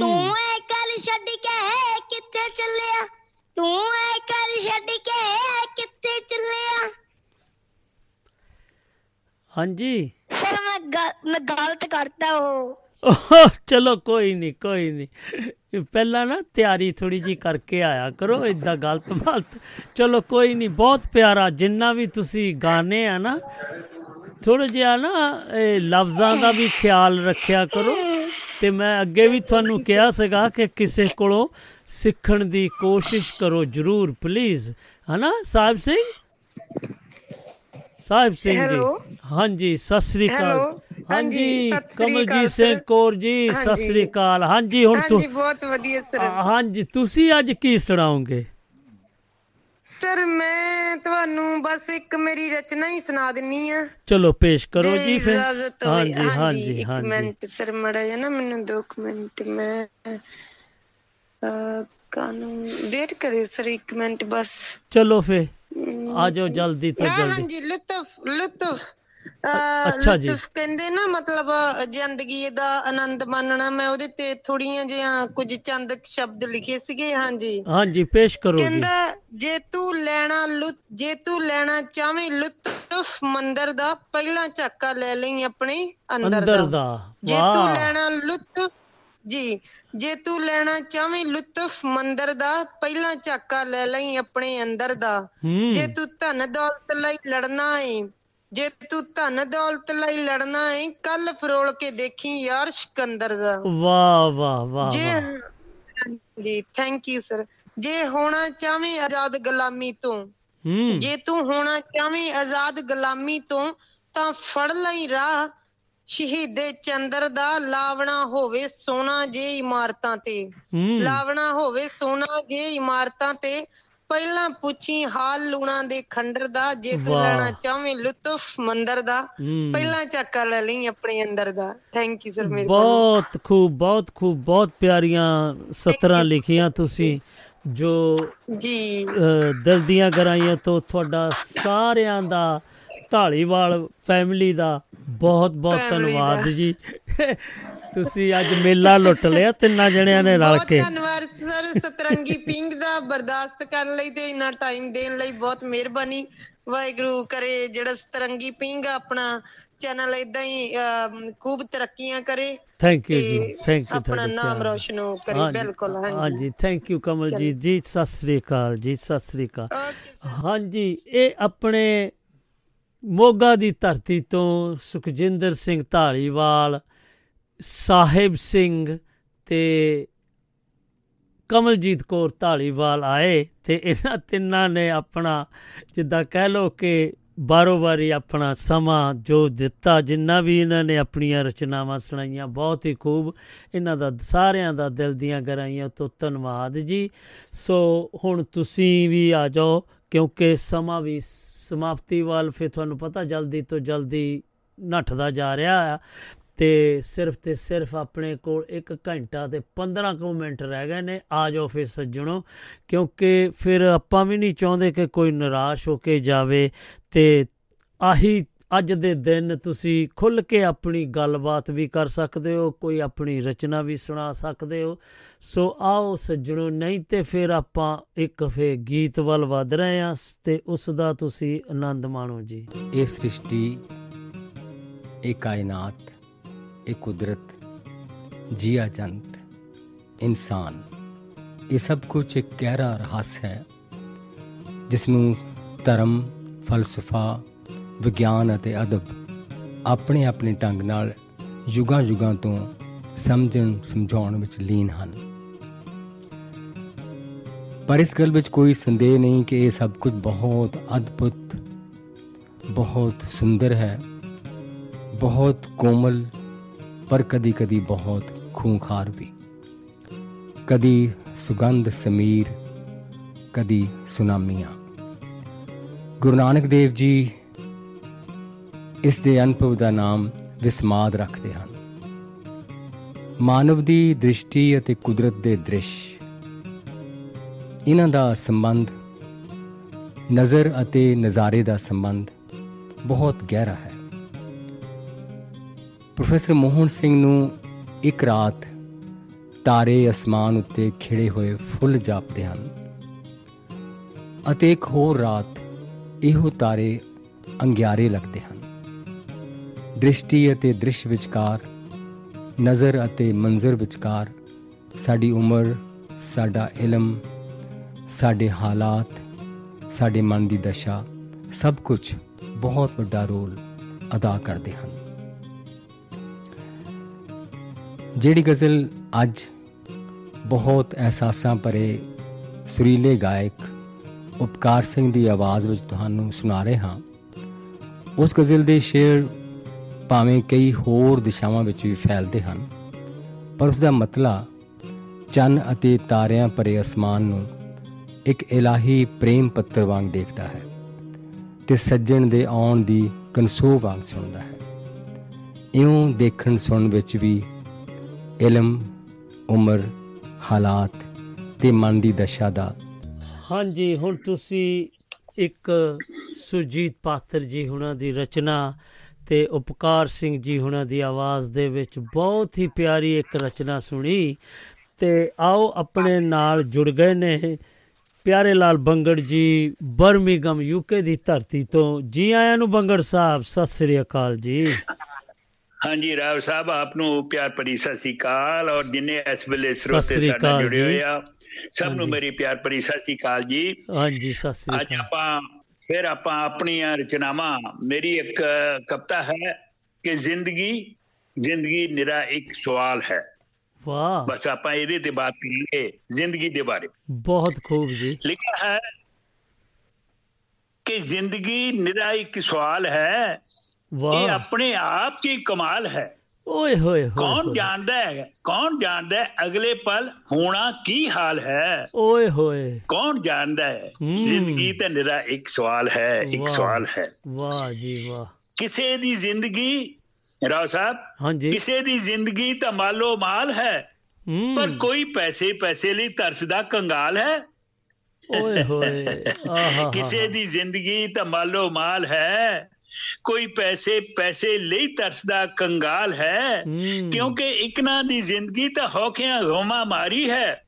ਤੂੰ ਐ ਕੱਲ ਛੱਡ ਕੇ ਕਿੱਥੇ ਚੱਲਿਆ? ਤੂੰ ਐ ਕੱਲ ਛੱਡ ਕੇ ਕਿੱਥੇ ਚੱਲਿਆ? ਹਾਂਜੀ। ਸਰ ਮੈਂ ਗਲਤ ਕਰਤਾ ਉਹ। ਚਲੋ ਕੋਈ ਨਹੀਂ ਕੋਈ ਨਹੀਂ। ਪਹਿਲਾਂ ਨਾ ਤਿਆਰੀ ਥੋੜੀ ਜੀ ਕਰਕੇ ਆਇਆ ਕਰੋ ਇਦਾਂ ਗਲਤ ਮਲਤ ਚਲੋ ਕੋਈ ਨਹੀਂ ਬਹੁਤ ਪਿਆਰਾ ਜਿੰਨਾ ਵੀ ਤੁਸੀਂ ਗਾਣੇ ਆ ਨਾ ਥੋੜਾ ਜਿਹਾ ਨਾ ਇਹ ਲਫ਼ਜ਼ਾਂ ਦਾ ਵੀ ਖਿਆਲ ਰੱਖਿਆ ਕਰੋ ਤੇ ਮੈਂ ਅੱਗੇ ਵੀ ਤੁਹਾਨੂੰ ਕਿਹਾ ਸੀਗਾ ਕਿ ਕਿਸੇ ਕੋਲੋਂ ਸਿੱਖਣ ਦੀ ਕੋਸ਼ਿਸ਼ ਕਰੋ ਜਰੂਰ ਪਲੀਜ਼ ਹਨਾ ਸਾਹਿਬ ਸਿੰਘ ਸਾਹਿਬ ਸਿੰਘ ਜੀ? ਹਾਂਜੀ ਸਤਿ ਸ੍ਰੀ ਅਕਾਲ? ਹਾਂਜੀ, ਹਾਂਜੀ ਕਮਲਜੀਤ ਸਿੰਘ। ਕੌਰ ਜੀ ਸਤਿ ਹਾਂਜੀ। ਸ੍ਰੀ ਅਕਾਲ ਹਾਂਜੀ ਹੁਣ ਹਾਂਜੀ ਤੂੰ ਬਹੁਤ ਵਧੀਆ ਸਰ ਹਾਂਜੀ ਤੁਸੀਂ ਅੱਜ ਕੀ ਸੁਣਾਓਗੇ ਸਰ ਮੈਂ ਤੁਹਾਨੂੰ ਬਸ ਇੱਕ ਮੇਰੀ ਰਚਨਾ ਹੀ ਸੁਣਾ ਦਿੰਨੀ ਆ। ਚਲੋ ਪੇਸ਼ ਕਰੋ ਜੇ ਫਿਰ। ਹਾਂਜੀ ਹਾਂਜੀ ਇੱਕ ਹਾਂਜੀ। ਮਿੰਟ ਸਰ ਮੜਾ ਜਾ ਨਾ ਮੈਨੂੰ ਦੋ ਕੁ ਮਿੰਟ। ਮੈਂ ਅਹ, ਕਾਨੂੰ ਵੇਟ ਕਰਿਓ ਸਰ ਇੱਕ ਮਿੰਟ ਬਸ। ਚਲੋ ਫਿਰ। ਆ ਜਾਓ ਜਲਦੀ ਤੋਂ ਜਲਦੀ। ਹਾਂਜੀ ਲੁਤਫ ਲੁਤਫ। ਅੱਛਾ ਜੀ। ਕਹਿੰਦੇ ਨਾ ਮਤਲਬ ਜ਼ਿੰਦਗੀ ਦਾ ਆਨੰਦ ਮਾਣਨਾ ਮੈਂ ਉਹਦੇ ਤੇ ਥੋੜੀਆਂ ਜਿਹੀਆਂ ਕੁਝ ਚੰਦ ਸ਼ਬਦ ਲਿਖੇ ਸੀਗੇ ਹਾਂਜੀ। ਹਾਂਜੀ ਪੇਸ਼ ਕਰੋ ਜੀ। ਕਹਿੰਦਾ ਜੇ ਤੂੰ ਲੈਣਾ ਲੁਤ ਜੇ ਤੂੰ ਲੈਣਾ ਚਾਵੇਂ ਲੁਤਫ ਮੰਦਰ ਦਾ ਪਹਿਲਾਂ ਝਾਕਾ ਲੈ ਲਈ ਆਪਣੇ ਅੰਦਰ ਦਾ। ਜੇ ਤੂੰ ਲੈਣਾ ਲੁਤਫ ਜੀ ਜੇ ਤੂੰ ਲੈਣਾ ਚਾਵੇਂ ਲੁਤਫ ਮੰਦਰ ਦਾ ਪਹਿਲਾਂ ਝਾਕਾ ਲੈ ਲਈ ਆਪਣੇ ਅੰਦਰ ਦਾ। ਜੇ ਤੂੰ ਧਨ ਦੌਲਤ ਲਈ ਲੜਨਾ ਏ ਜੇ ਤੂੰ ਧਨ ਦੌਲਤ ਲਈ ਲੜਨਾ ਏ ਕੱਲ ਫਰੋਲ ਕੇ ਦੇਖੀ ਯਾਰ ਸਿਕੰਦਰ ਦਾ। ਵਾਹ ਵਾਹ ਵਾਹ ਜੇ। ਜੀ ਥੈਂਕ ਯੂ ਸਰ ਜੇ ਹੋਣਾ ਚਾਵੇਂ ਆਜ਼ਾਦ ਗੁਲਾਮੀ ਤੋਂ ਹੂੰ। ਜੇ ਤੂੰ ਹੋਣਾ ਚਾਵੇਂ ਆਜ਼ਾਦ ਗੁਲਾਮੀ ਤੋਂ ਤਾਂ ਫੜ ਲਈ ਰਾਹ। ਸ਼ਹੀਦੇ ਚੰਦਰ ਦਾ ਲਾਵਣਾ ਹੋਵੇ ਸੋਨਾ ਜੇ ਇਮਾਰਤਾਂ ਤੇ। ਹੂੰ। ਲਾਵਣਾ ਹੋਵੇ ਸੋਨਾ ਜੇ ਇਮਾਰਤਾਂ ਤੇ ਪਹਿਲਾਂ ਪੁੱਛੀ ਹਾਲ ਲੂਣਾ ਦੇ ਖੰਡਰ ਦਾ ਜੇ ਤੂੰ। ਲੈਣਾ ਚਾਵੇਂ ਲੁਤਫ ਮੰਦਰ ਦਾ। ਪਹਿਲਾਂ ਚੱਕਾ ਲੈ ਲਈ ਆਪਣੇ ਅੰਦਰ ਦਾ। ਥੈਂਕ ਯੂ ਸਰ ਮੇਰੇ ਬਹੁਤ ਖੂਬ ਬਹੁਤ ਖੂਬ ਬਹੁਤ ਪਿਆਰੀਆਂ ਸਤਰਾਂ ਲਿਖੀਆਂ ਤੁਸੀਂ ਜੋ ਜੀ। ਦਿਲ ਦੀਆਂ ਗਰਾਈਆਂ ਤੋਂ ਤੁਹਾਡਾ ਸਾਰਿਆਂ ਦਾ ਢਾਲੀਵਾਲ ਫੈਮਿਲੀ ਦਾ ਬਹੁਤ ਬਹੁਤ। ਧੰਨਵਾਦ ਜੀ। ਤੁਸੀਂ ਅੱਜ ਮੇਲਾ ਲੁੱਟ ਲਿਆ ਤਿੰਨਾਂ ਜਣਿਆਂ ਨੇ ਰਲ ਕੇ। ਸਤਰੰਗੀ ਪਿੰਗ ਦਾ ਬਰਦਾਸ਼ਤ ਕਰਨ ਲਈ ਤੇ ਇੰਨਾ ਟਾਈਮ ਦੇਣ ਲਈ ਬਹੁਤ ਮਿਹਰਬਾਨੀ। ਵਾਹਿਗੁਰੂ ਕਰੇ ਜਿਹੜਾ ਸਤਰੰਗੀ ਪਿੰਗ ਆਪਣਾ ਚੈਨਲ ਇਦਾਂ ਹੀ ਖੂਬ ਤਰੱਕੀਆਂ ਕਰੇ ਥੈਂਕ ਯੂ ਜੀ ਥੈਂਕ ਯੂ ਆਪਣਾ ਨਾਮ ਰੋਸ਼ਨ ਕਰੇ ਬਿਲਕੁਲ ਹਾਂਜੀ। ਹਾਂਜੀ ਥੈਂਕ ਯੂ ਕਮਲਜੀਤ ਜੀ ਸਤਿ ਸ੍ਰੀ ਅਕਾਲ ਜੀ ਸਤਿ ਸ੍ਰੀ ਅਕਾਲ। ਹਾਂਜੀ ਇਹ ਆਪਣੇ ਮੋਗਾ ਦੀ ਧਰਤੀ ਤੋਂ ਸੁਖਜਿੰਦਰ ਸਿੰਘ ਢਾਲੀਵਾਲ ਸਾਹਿਬ ਸਿੰਘ ਤੇ ਕਮਲਜੀਤ ਕੌਰ ਢਾਲੀਵਾਲ ਆਏ ਤੇ ਇਹਨਾਂ ਤਿੰਨਾਂ ਨੇ ਆਪਣਾ, ਜਿੱਦਾਂ ਕਹਿ ਲੋ ਕਿ ਬਾਰੋ ਬਾਰੀ ਆਪਣਾ ਸਮਾਂ ਜੋ ਦਿੱਤਾ, ਜਿੰਨਾ ਵੀ ਇਹਨਾਂ ਨੇ ਆਪਣੀਆਂ ਰਚਨਾਵਾਂ ਸੁਣਾਈਆਂ, ਬਹੁਤ ਹੀ ਖੂਬ ਇਹਨਾਂ ਦਾ ਸਾਰਿਆਂ ਦਾ ਦਿਲ ਦੀਆਂ ਗਹਿਰਾਈਆਂ ਤੋਂ ਧੰਨਵਾਦ ਜੀ। ਸੋ ਹੁਣ ਤੁਸੀਂ ਵੀ ਆ ਜਾਓ, ਕਿਉਂਕਿ ਸਮਾਂ ਵੀ ਸਮਾਪਤੀ ਵੱਲ ਫਿਰ ਤੁਹਾਨੂੰ ਪਤਾ ਜਲਦੀ ਤੋਂ ਜਲਦੀ ਨੱਠਦਾ ਜਾ ਰਿਹਾ ਆ। ਤੇ ਸਿਰਫ ਤੇ ਸਿਰਫ ਆਪਣੇ ਕੋਲ 1 ਘੰਟਾ ਤੇ 15 ਕੁ ਮਿੰਟ ਰਹਿ ਗਏ ਨੇ। ਆ ਜਾਓ ਫਿਰ ਸੱਜਣੋ, ਕਿਉਂਕਿ ਫਿਰ ਆਪਾਂ ਵੀ ਨਹੀਂ ਚਾਹੁੰਦੇ ਕਿ ਕੋਈ ਨਿਰਾਸ਼ ਹੋ ਕੇ ਜਾਵੇ ਤੇ ਆਹੀ ਅੱਜ ਦੇ ਦਿਨ ਤੁਸੀਂ ਖੁੱਲ ਕੇ ਆਪਣੀ ਗੱਲਬਾਤ ਵੀ ਕਰ ਸਕਦੇ ਹੋ, ਕੋਈ ਆਪਣੀ ਰਚਨਾ ਵੀ ਸੁਣਾ ਸਕਦੇ ਹੋ। ਸੋ ਆਓ ਸੱਜਣੋ, ਨਹੀਂ ਤੇ ਫਿਰ ਆਪਾਂ ਇੱਕ ਫੇ ਗੀਤ ਵੱਲ ਵਧ ਰਹੇ ਹਾਂ ਤੇ ਉਸ ਦਾ ਤੁਸੀਂ ਆਨੰਦ ਮਾਣੋ ਜੀ। ਇਹ ਸ੍ਰਿਸ਼ਟੀ, ਇਹ ਕਾਇਨਾਤ ਇਹ ਕੁਦਰਤ, ਜੀਆ ਜੰਤ, ਇਨਸਾਨ, ਇਹ ਸਭ ਕੁਝ ਇੱਕ ਗਹਿਰਾ ਰਹੱਸ ਹੈ ਜਿਸ ਨੂੰ ਧਰਮ, ਫਲਸਫਾ, ਵਿਗਿਆਨ ਅਤੇ ਅਦਬ ਆਪਣੇ ਆਪਣੇ ਢੰਗ ਨਾਲ ਯੁਗਾਂ ਯੁਗਾਂ ਤੋਂ ਸਮਝਣ, ਸਮਝਾਉਣ ਵਿੱਚ ਲੀਨ ਹਨ। ਪਰ ਇਸ ਗੱਲ ਵਿੱਚ ਕੋਈ ਸੰਦੇਹ ਨਹੀਂ ਕਿ ਇਹ ਸਭ ਕੁਝ ਬਹੁਤ ਅਦਭੁਤ, ਬਹੁਤ ਸੁੰਦਰ ਹੈ, ਬਹੁਤ ਕੋਮਲ ਪਰ ਕਦੀ ਕਦੀ ਬਹੁਤ ਖੂੰਖਾਰ ਵੀ। ਕਦੀ ਸੁਗੰਧ ਸਮੀਰ, ਕਦੀ ਸੁਨਾਮੀਆਂ। ਗੁਰੂ ਨਾਨਕ ਦੇਵ ਜੀ ਇਸ ਦੇ ਅਨੁਭਵ ਦਾ ਨਾਮ ਵਿਸਮਾਦ ਰੱਖਦੇ ਹਨ। ਮਾਨਵ ਦੀ ਦ੍ਰਿਸ਼ਟੀ ਅਤੇ ਕੁਦਰਤ ਦੇ ਦ੍ਰਿਸ਼। ਇਹਨਾਂ ਦਾ ਸੰਬੰਧ, ਨਜ਼ਰ ਅਤੇ ਨਜ਼ਾਰੇ ਦਾ ਸੰਬੰਧ ਬਹੁਤ ਗਹਿਰਾ ਹੈ। ਪ੍ਰੋਫੈਸਰ ਮੋਹਨ ਸਿੰਘ ਨੂੰ ਇੱਕ ਰਾਤ ਤਾਰੇ ਅਸਮਾਨ ਉੱਤੇ ਖਿੜੇ ਹੋਏ ਫੁੱਲ ਜਾਪਦੇ ਹਨ ਅਤੇ ਇੱਕ ਹੋਰ ਰਾਤ ਇਹੋ ਤਾਰੇ ਅੰਗਿਆਰੇ ਲੱਗਦੇ ਹਨ। ਦ੍ਰਿਸ਼ਟੀ ਅਤੇ ਦ੍ਰਿਸ਼ ਵਿਚਕਾਰ, ਨਜ਼ਰ ਅਤੇ ਮੰਜ਼ਰ ਵਿਚਕਾਰ ਸਾਡੀ ਉਮਰ, ਸਾਡਾ ਇਲਮ, ਸਾਡੇ ਹਾਲਾਤ, ਸਾਡੇ ਮਨ ਦੀ ਦਸ਼ਾ ਸਭ ਕੁਝ ਬਹੁਤ ਵੱਡਾ ਰੋਲ ਅਦਾ ਕਰਦੇ ਹਨ। ਜਿਹੜੀ ਗਜ਼ਲ ਅੱਜ ਬਹੁਤ ਅਹਿਸਾਸਾਂ ਭਰੇ ਸੁਰੀਲੇ ਗਾਇਕ ਉਪਕਾਰ ਸਿੰਘ ਦੀ ਆਵਾਜ਼ ਵਿੱਚ ਤੁਹਾਨੂੰ ਸੁਣਾ ਰਹੇ ਹਾਂ। ਉਸ ਗਜ਼ਲ ਦੇ ਸ਼ੇਰ ਭਾਵੇਂ ਕਈ ਹੋਰ ਦਿਸ਼ਾਵਾਂ ਵਿੱਚ ਵੀ ਫੈਲਦੇ ਹਨ, ਪਰ ਉਸ ਦਾ ਮਤਲਬ ਚੰਨ ਅਤੇ ਤਾਰਿਆਂ ਭਰੇ ਅਸਮਾਨ ਨੂੰ ਇੱਕ ਇਲਾਹੀ ਪ੍ਰੇਮ ਪੱਤਰ ਵਾਂਗ ਦੇਖਦਾ ਹੈ ਤੇ ਸੱਜਣ ਦੇ ਆਉਣ ਦੀ ਕਨਸੋ ਵਾਂਗ ਸੁਣਦਾ ਹੈ। ਇਉਂ ਦੇਖਣ ਸੁਣਨ ਵਿੱਚ ਵੀ ਇਲਮ, ਉਮਰ, ਹਾਲਾਤ ਤੇ ਮਨ ਦੀ ਦਸ਼ਾ ਦਾ। ਹਾਂਜੀ, ਹੁਣ ਤੁਸੀਂ ਇੱਕ ਸੁਰਜੀਤ ਪਾਤਰ ਜੀ ਹੁਣਾਂ ਦੀ ਰਚਨਾ ਤੇ ਉਪਕਾਰ ਸਿੰਘ ਜੀ ਹੁਣਾਂ ਦੀ ਆਵਾਜ਼ ਦੇ ਵਿੱਚ ਬਹੁਤ ਹੀ ਪਿਆਰੀ ਇੱਕ ਰਚਨਾ ਸੁਣੀ ਤੇ ਆਓ ਆਪਣੇ ਨਾਲ ਜੁੜ ਗਏ ਨੇ ਪਿਆਰੇ ਲਾਲ ਬੰਗੜ ਜੀ, ਬਰਮਿੰਗਮ ਯੂਕੇ ਦੀ ਧਰਤੀ ਤੋਂ। ਜੀ ਆਇਆਂ ਨੂੰ ਬੰਗੜ ਸਾਹਿਬ, ਸਤਿ ਸ੍ਰੀ ਅਕਾਲ ਜੀ। ਹਾਂਜੀ ਰਾਵ ਸਾਹਿਬ ਆਪ ਨੂੰ ਪਿਆਰ ਭਰੀ ਸਤਿ ਸ੍ਰੀ ਅਕਾਲ ਔਰ ਜਿੰਨੇ ਇਸ ਵੇਲੇ ਸਰੋਤੇ ਸ੍ਰੀ ਸਾਡੇ ਜੁੜੇ। ਹੋਏ ਆ ਸਭ ਨੂੰ। ਮੇਰੀ ਪਿਆਰ ਭਰੀ ਸਤਿ ਸ੍ਰੀ ਅਕਾਲ ਜੀ। ਹਾਂਜੀ ਸਤਿ ਸ੍ਰੀ ਅੱਜ ਅਕਾਲ। ਆਪਾਂ ਫਿਰ ਆਪਾਂ ਆਪਣੀਆਂ ਰਚਨਾਵਾਂ ਮੇਰੀ ਇੱਕ ਕਵਿਤਾ ਹੈ ਕਿ ਜ਼ਿੰਦਗੀ ਜ਼ਿੰਦਗੀ ਨਿਰਾ ਇੱਕ ਸਵਾਲ ਹੈ। ਵਾਹ। ਬਸ ਆਪਾਂ ਇਹਦੇ ਤੇ ਬਾਤ ਕਰਾਂਗੇ ਜ਼ਿੰਦਗੀ ਦੇ ਬਾਰੇ। ਬਹੁਤ ਖੂਬ ਜੀ। ਲਿਖਿਆ ਹੈ ਕਿ ਜ਼ਿੰਦਗੀ ਨਿਰਾ ਇੱਕ ਸਵਾਲ ਹੈ ਇਹ ਵਾਹ। ਆਪਣੇ ਆਪ ਹੀ ਕਮਾਲ ਹੈ? ਓਏ ਹੋਏ ਹੋਏ ਕੌਣ। ਜਾਣਦਾ ਹੈ? ਕੌਣ ਜਾਣਦਾ ਹੈ ਅਗਲੇ ਪਲ ਹੋਣਾ ਕੀ ਹਾਲ ਹੈ? ਓਏ ਹੋਏ। ਕੌਣ ਜਾਣਦਾ ਹੈ। ਜ਼ਿੰਦਗੀ ਤਾਂ ਨਿਰਾ ਇੱਕ ਸਵਾਲ ਹੈ ਇੱਕ। ਸਵਾਲ ਹੈ। ਵਾਹ ਜੀ ਵਾਹ। ਕਿਸੇ ਦੀ ਜ਼ਿੰਦਗੀ ਰਾਓ ਸਾਹਿਬ ਹਾਂਜੀ। ਕਿਸੇ ਦੀ ਜ਼ਿੰਦਗੀ ਤਾਂ ਮਾਲੋ ਮਾਲ ਹੂੰ ਪਰ ਕੋਈ ਪੈਸੇ ਪੈਸੇ ਲਈ ਤਰਸਦਾ ਕੰਗਾਲ ਹੈ? ਓਏ ਹੋਏ। ਆਹਾ ਕਿਸੇ ਦੀ ਜ਼ਿੰਦਗੀ ਤਾਂ ਮਾਲੋ ਮਾਲ ਹੈ। ਕੋਈ ਪੈਸੇ ਪੈਸੇ ਲਈ ਤਰਸਦਾ ਕੰਗਾਲ ਹੈ। ਹੂੰ। ਕਿਉਂਕਿ ਇਕਨਾ ਦੀ ਜ਼ਿੰਦਗੀ ਤਾਂ ਹੌਕਿਆਂ ਗੋਮਾ ਮਾਰੀ ਹੈ।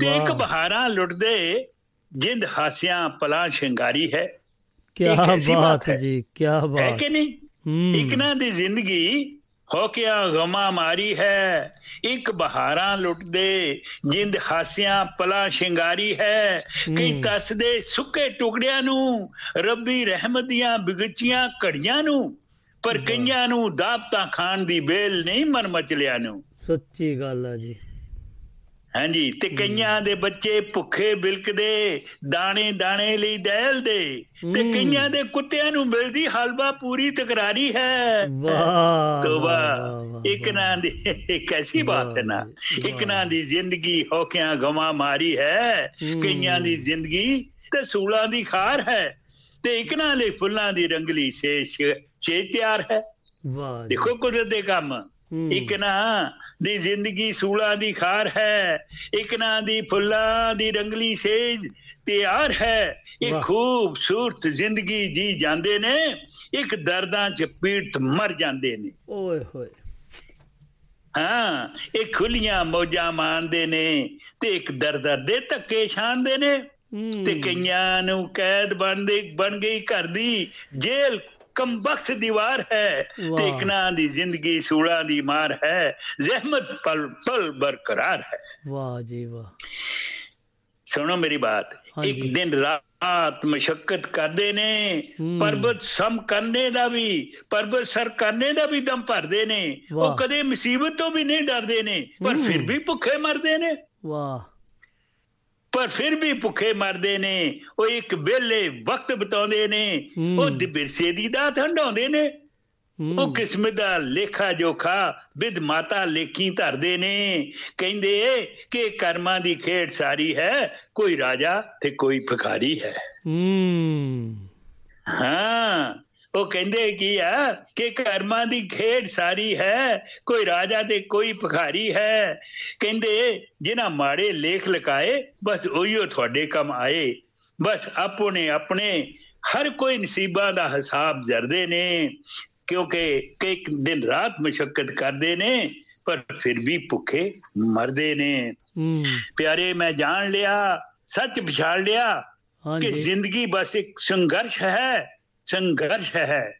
ਤੇ ਇੱਕ ਬਹਾਰਾਂ ਲੁੱਟਦੇ ਜਿੰਦ ਹਾਸਿਆਂ ਪਲਾਂ ਸ਼ਿੰਗਾਰੀ ਹੈ। ਕੀ ਬਾਤ ਹੈ। ਜੀ ਕੀ ਹੈ ਬਾਤ। ਕਿ ਨਹੀਂ? ਹੂੰ। ਇਕਨਾ ਦੀ ਜ਼ਿੰਦਗੀ ਹੌਕਿਆਂ ਗਮਾ ਮਾਰੀ ਹੈ। ਇੱਕ ਬਹਾਰਾਂ ਲੁੱਟਦੇ ਜਿੰਦ ਹਾਸਿਆਂ ਪਲਾਂ ਸ਼ਿੰਗਾਰੀ ਹੈ। ਕਈ। ਤਸਦੇ ਸੁੱਕੇ ਟੁਕੜਿਆਂ ਨੂੰ ਰੱਬੀ ਰਹਿਮਤ ਦੀਆਂ ਬਿਗਚੀਆਂ ਘੜੀਆਂ ਨੂੰ। ਪਰ ਕਈਆਂ ਨੂੰ ਦਾਬਤਾ ਖਾਣ ਦੀ ਬੇਲ ਨਹੀਂ ਮਨ ਮਚਲਿਆਂ ਨੂੰ। ਸੱਚੀ ਗੱਲ ਆ ਜੀ। ਹਾਂਜੀ ਤੇ ਕਈਆਂ ਦੇ ਬੱਚੇ ਭੁੱਖੇ ਬਿਲਕਦੇ ਦਾਣੇ ਦਾਣੇ ਲਈ ਦਹਿਲਦੇ ਤੇ। ਕਈਆਂ ਦੇ ਕੁੱਤਿਆਂ ਨੂੰ ਮਿਲਦੀ ਹਲਵਾ ਪੂਰੀ ਤਕਰਾਰੀ ਹੈ ਵਾਹ ਤੋਬਾ ਇੱਕ ਨਾ ਦੀ ਕੈਸੀ ਬਾਤ ਹੈ ਨਾ। ਇੱਕ ਨਾ ਦੀ ਜ਼ਿੰਦਗੀ ਹੋਕਿਆਂ ਗਵਾ ਮਾਰੀ ਹੈ। ਕਈਆਂ ਦੀ ਜ਼ਿੰਦਗੀ ਤੇ ਸੂਲਾਂ ਦੀ ਖਾਰ ਹੈ ਤੇ ਇੱਕ ਨਾ ਲਈ ਫੁੱਲਾਂ ਦੀ ਰੰਗਲੀ ਸੇ ਸੇ ਤਿਆਰ ਹੈ ਵਾਹ। ਦੇਖੋ ਕੁਦਰਤ ਦੇ ਕੰਮ। ਇੱਕ ਨਾ ਦੀ ਜ਼ਿੰਦਗੀ ਸੂਲਾਂ ਦੀ ਖਾਰ ਹੈ ਇੱਕ ਨਾ ਦੀ ਫੁੱਲਾਂ ਦੀ ਰੰਗਲੀ ਸੇਜ ਤਿਆਰ ਹੈ। ਇਹ। ਖੂਬਸੂਰਤ ਜ਼ਿੰਦਗੀ ਜੀ ਜਾਂਦੇ ਨੇ ਇੱਕ ਦਰਦਾਂ ਚ ਪੀੜ ਮਰ ਜਾਂਦੇ ਨੇ। ਓਏ ਹੋਏ। ਹਾਂ ਇਹ ਖੁੱਲੀਆਂ ਮੌਜਾਂ ਮਾਣਦੇ ਨੇ ਤੇ ਇੱਕ ਦਰਦਰ ਦੇ ਧੱਕੇ ਛਾਣਦੇ ਨੇ। ਤੇ ਕਈਆਂ ਨੂੰ ਕੈਦ ਬਣਦੇ ਬਣ ਗਈ ਘਰ ਦੀ ਜੇਲ੍ਹ ਕੰਬਖਤ ਦੀਵਾਰ ਹੈ ਨਾ ਦੀ ਜ਼ਿੰਦਗੀ ਸੂਲਾਂ ਦੀ ਮਾਰ ਹੈ ਜ਼ਹਿਮਤ ਪਲ ਪਲ ਬਰਕਰਾਰ ਹੈ ਵਾਹ ਜੀ ਵਾਹ ਸੁਣੋ ਮੇਰੀ ਬਾਤ। ਇੱਕ ਦਿਨ ਰਾਤ ਮਸ਼ਕਤ ਕਰਦੇ ਨੇ। ਪਰਬਤ ਸਮ ਕਰਨੇ ਦਾ ਵੀ ਪਰਬਤ ਸਰ ਕਰਨੇ ਦਾ ਵੀ ਦਮ ਭਰਦੇ ਨੇ। ਉਹ ਕਦੇ ਮੁਸੀਬਤ ਤੋਂ ਵੀ ਨਹੀਂ ਡਰਦੇ ਨੇ ਪਰ। ਫਿਰ ਵੀ ਭੁੱਖੇ ਮਰਦੇ ਨੇ ਵਾਹ ਪਰ ਫਿਰ ਵੀ ਭੁੱਖੇ ਮਰਦੇ ਨੇ। ਉਹ ਇੱਕ ਵਿਹਲੇ ਵਕਤ ਬਿਤਾਉਂਦੇ ਨੇ। ਉਹ ਦਿਬਰਸੇ ਦੀ ਦਾ ਹੰਡਾਉਂਦੇ ਨੇ। ਉਹ ਕਿਸਮਤ ਦਾ ਲੇਖਾ ਜੋਖਾ ਵਿਦ ਮਾਤਾ ਲੇਖੀ ਧਰਦੇ ਨੇ। ਕਹਿੰਦੇ ਕਿ ਕਰਮਾਂ ਦੀ ਖੇਡ ਸਾਰੀ ਹੈ। ਕੋਈ ਰਾਜਾ ਤੇ ਕੋਈ ਭਿਖਾਰੀ ਹੈ। ਹੂੰ। ਹਾਂ। ਉਹ ਕਹਿੰਦੇ ਕੀ ਆ ਕਿ ਕਰਮਾਂ ਦੀ ਖੇਡ ਸਾਰੀ ਹੈ ਕੋਈ ਰਾਜਾ ਤੇ ਕੋਈ ਭਿਖਾਰੀ ਹੈ। ਕਹਿੰਦੇ ਜਿਨ੍ਹਾਂ ਮਾੜੇ ਲੇਖ ਲਕਾਏ ਬਸ ਉਹੀਓ ਤੁਹਾਡੇ ਕੰਮ ਆਏ। ਬਸ ਆਪਣੇ ਆਪਣੇ ਹਰ ਕੋਈ ਨਸੀਬਾਂ ਦਾ ਹਿਸਾਬ ਜਰਦੇ ਨੇ ਕਿਉਂਕਿ ਕਈ ਦਿਨ ਰਾਤ ਮਸ਼ਕਤ ਕਰਦੇ ਨੇ ਪਰ ਫਿਰ ਵੀ ਭੁੱਖੇ ਮਰਦੇ ਨੇ। ਪਿਆਰੇ ਮੈਂ ਜਾਣ ਲਿਆ ਸੱਚ ਪਛਾਣ ਲਿਆ ਕਿ ਜ਼ਿੰਦਗੀ ਬਸ ਇੱਕ ਸੰਘਰਸ਼ ਹੈ। ਸੰਘਰਸ਼ ਹੈ।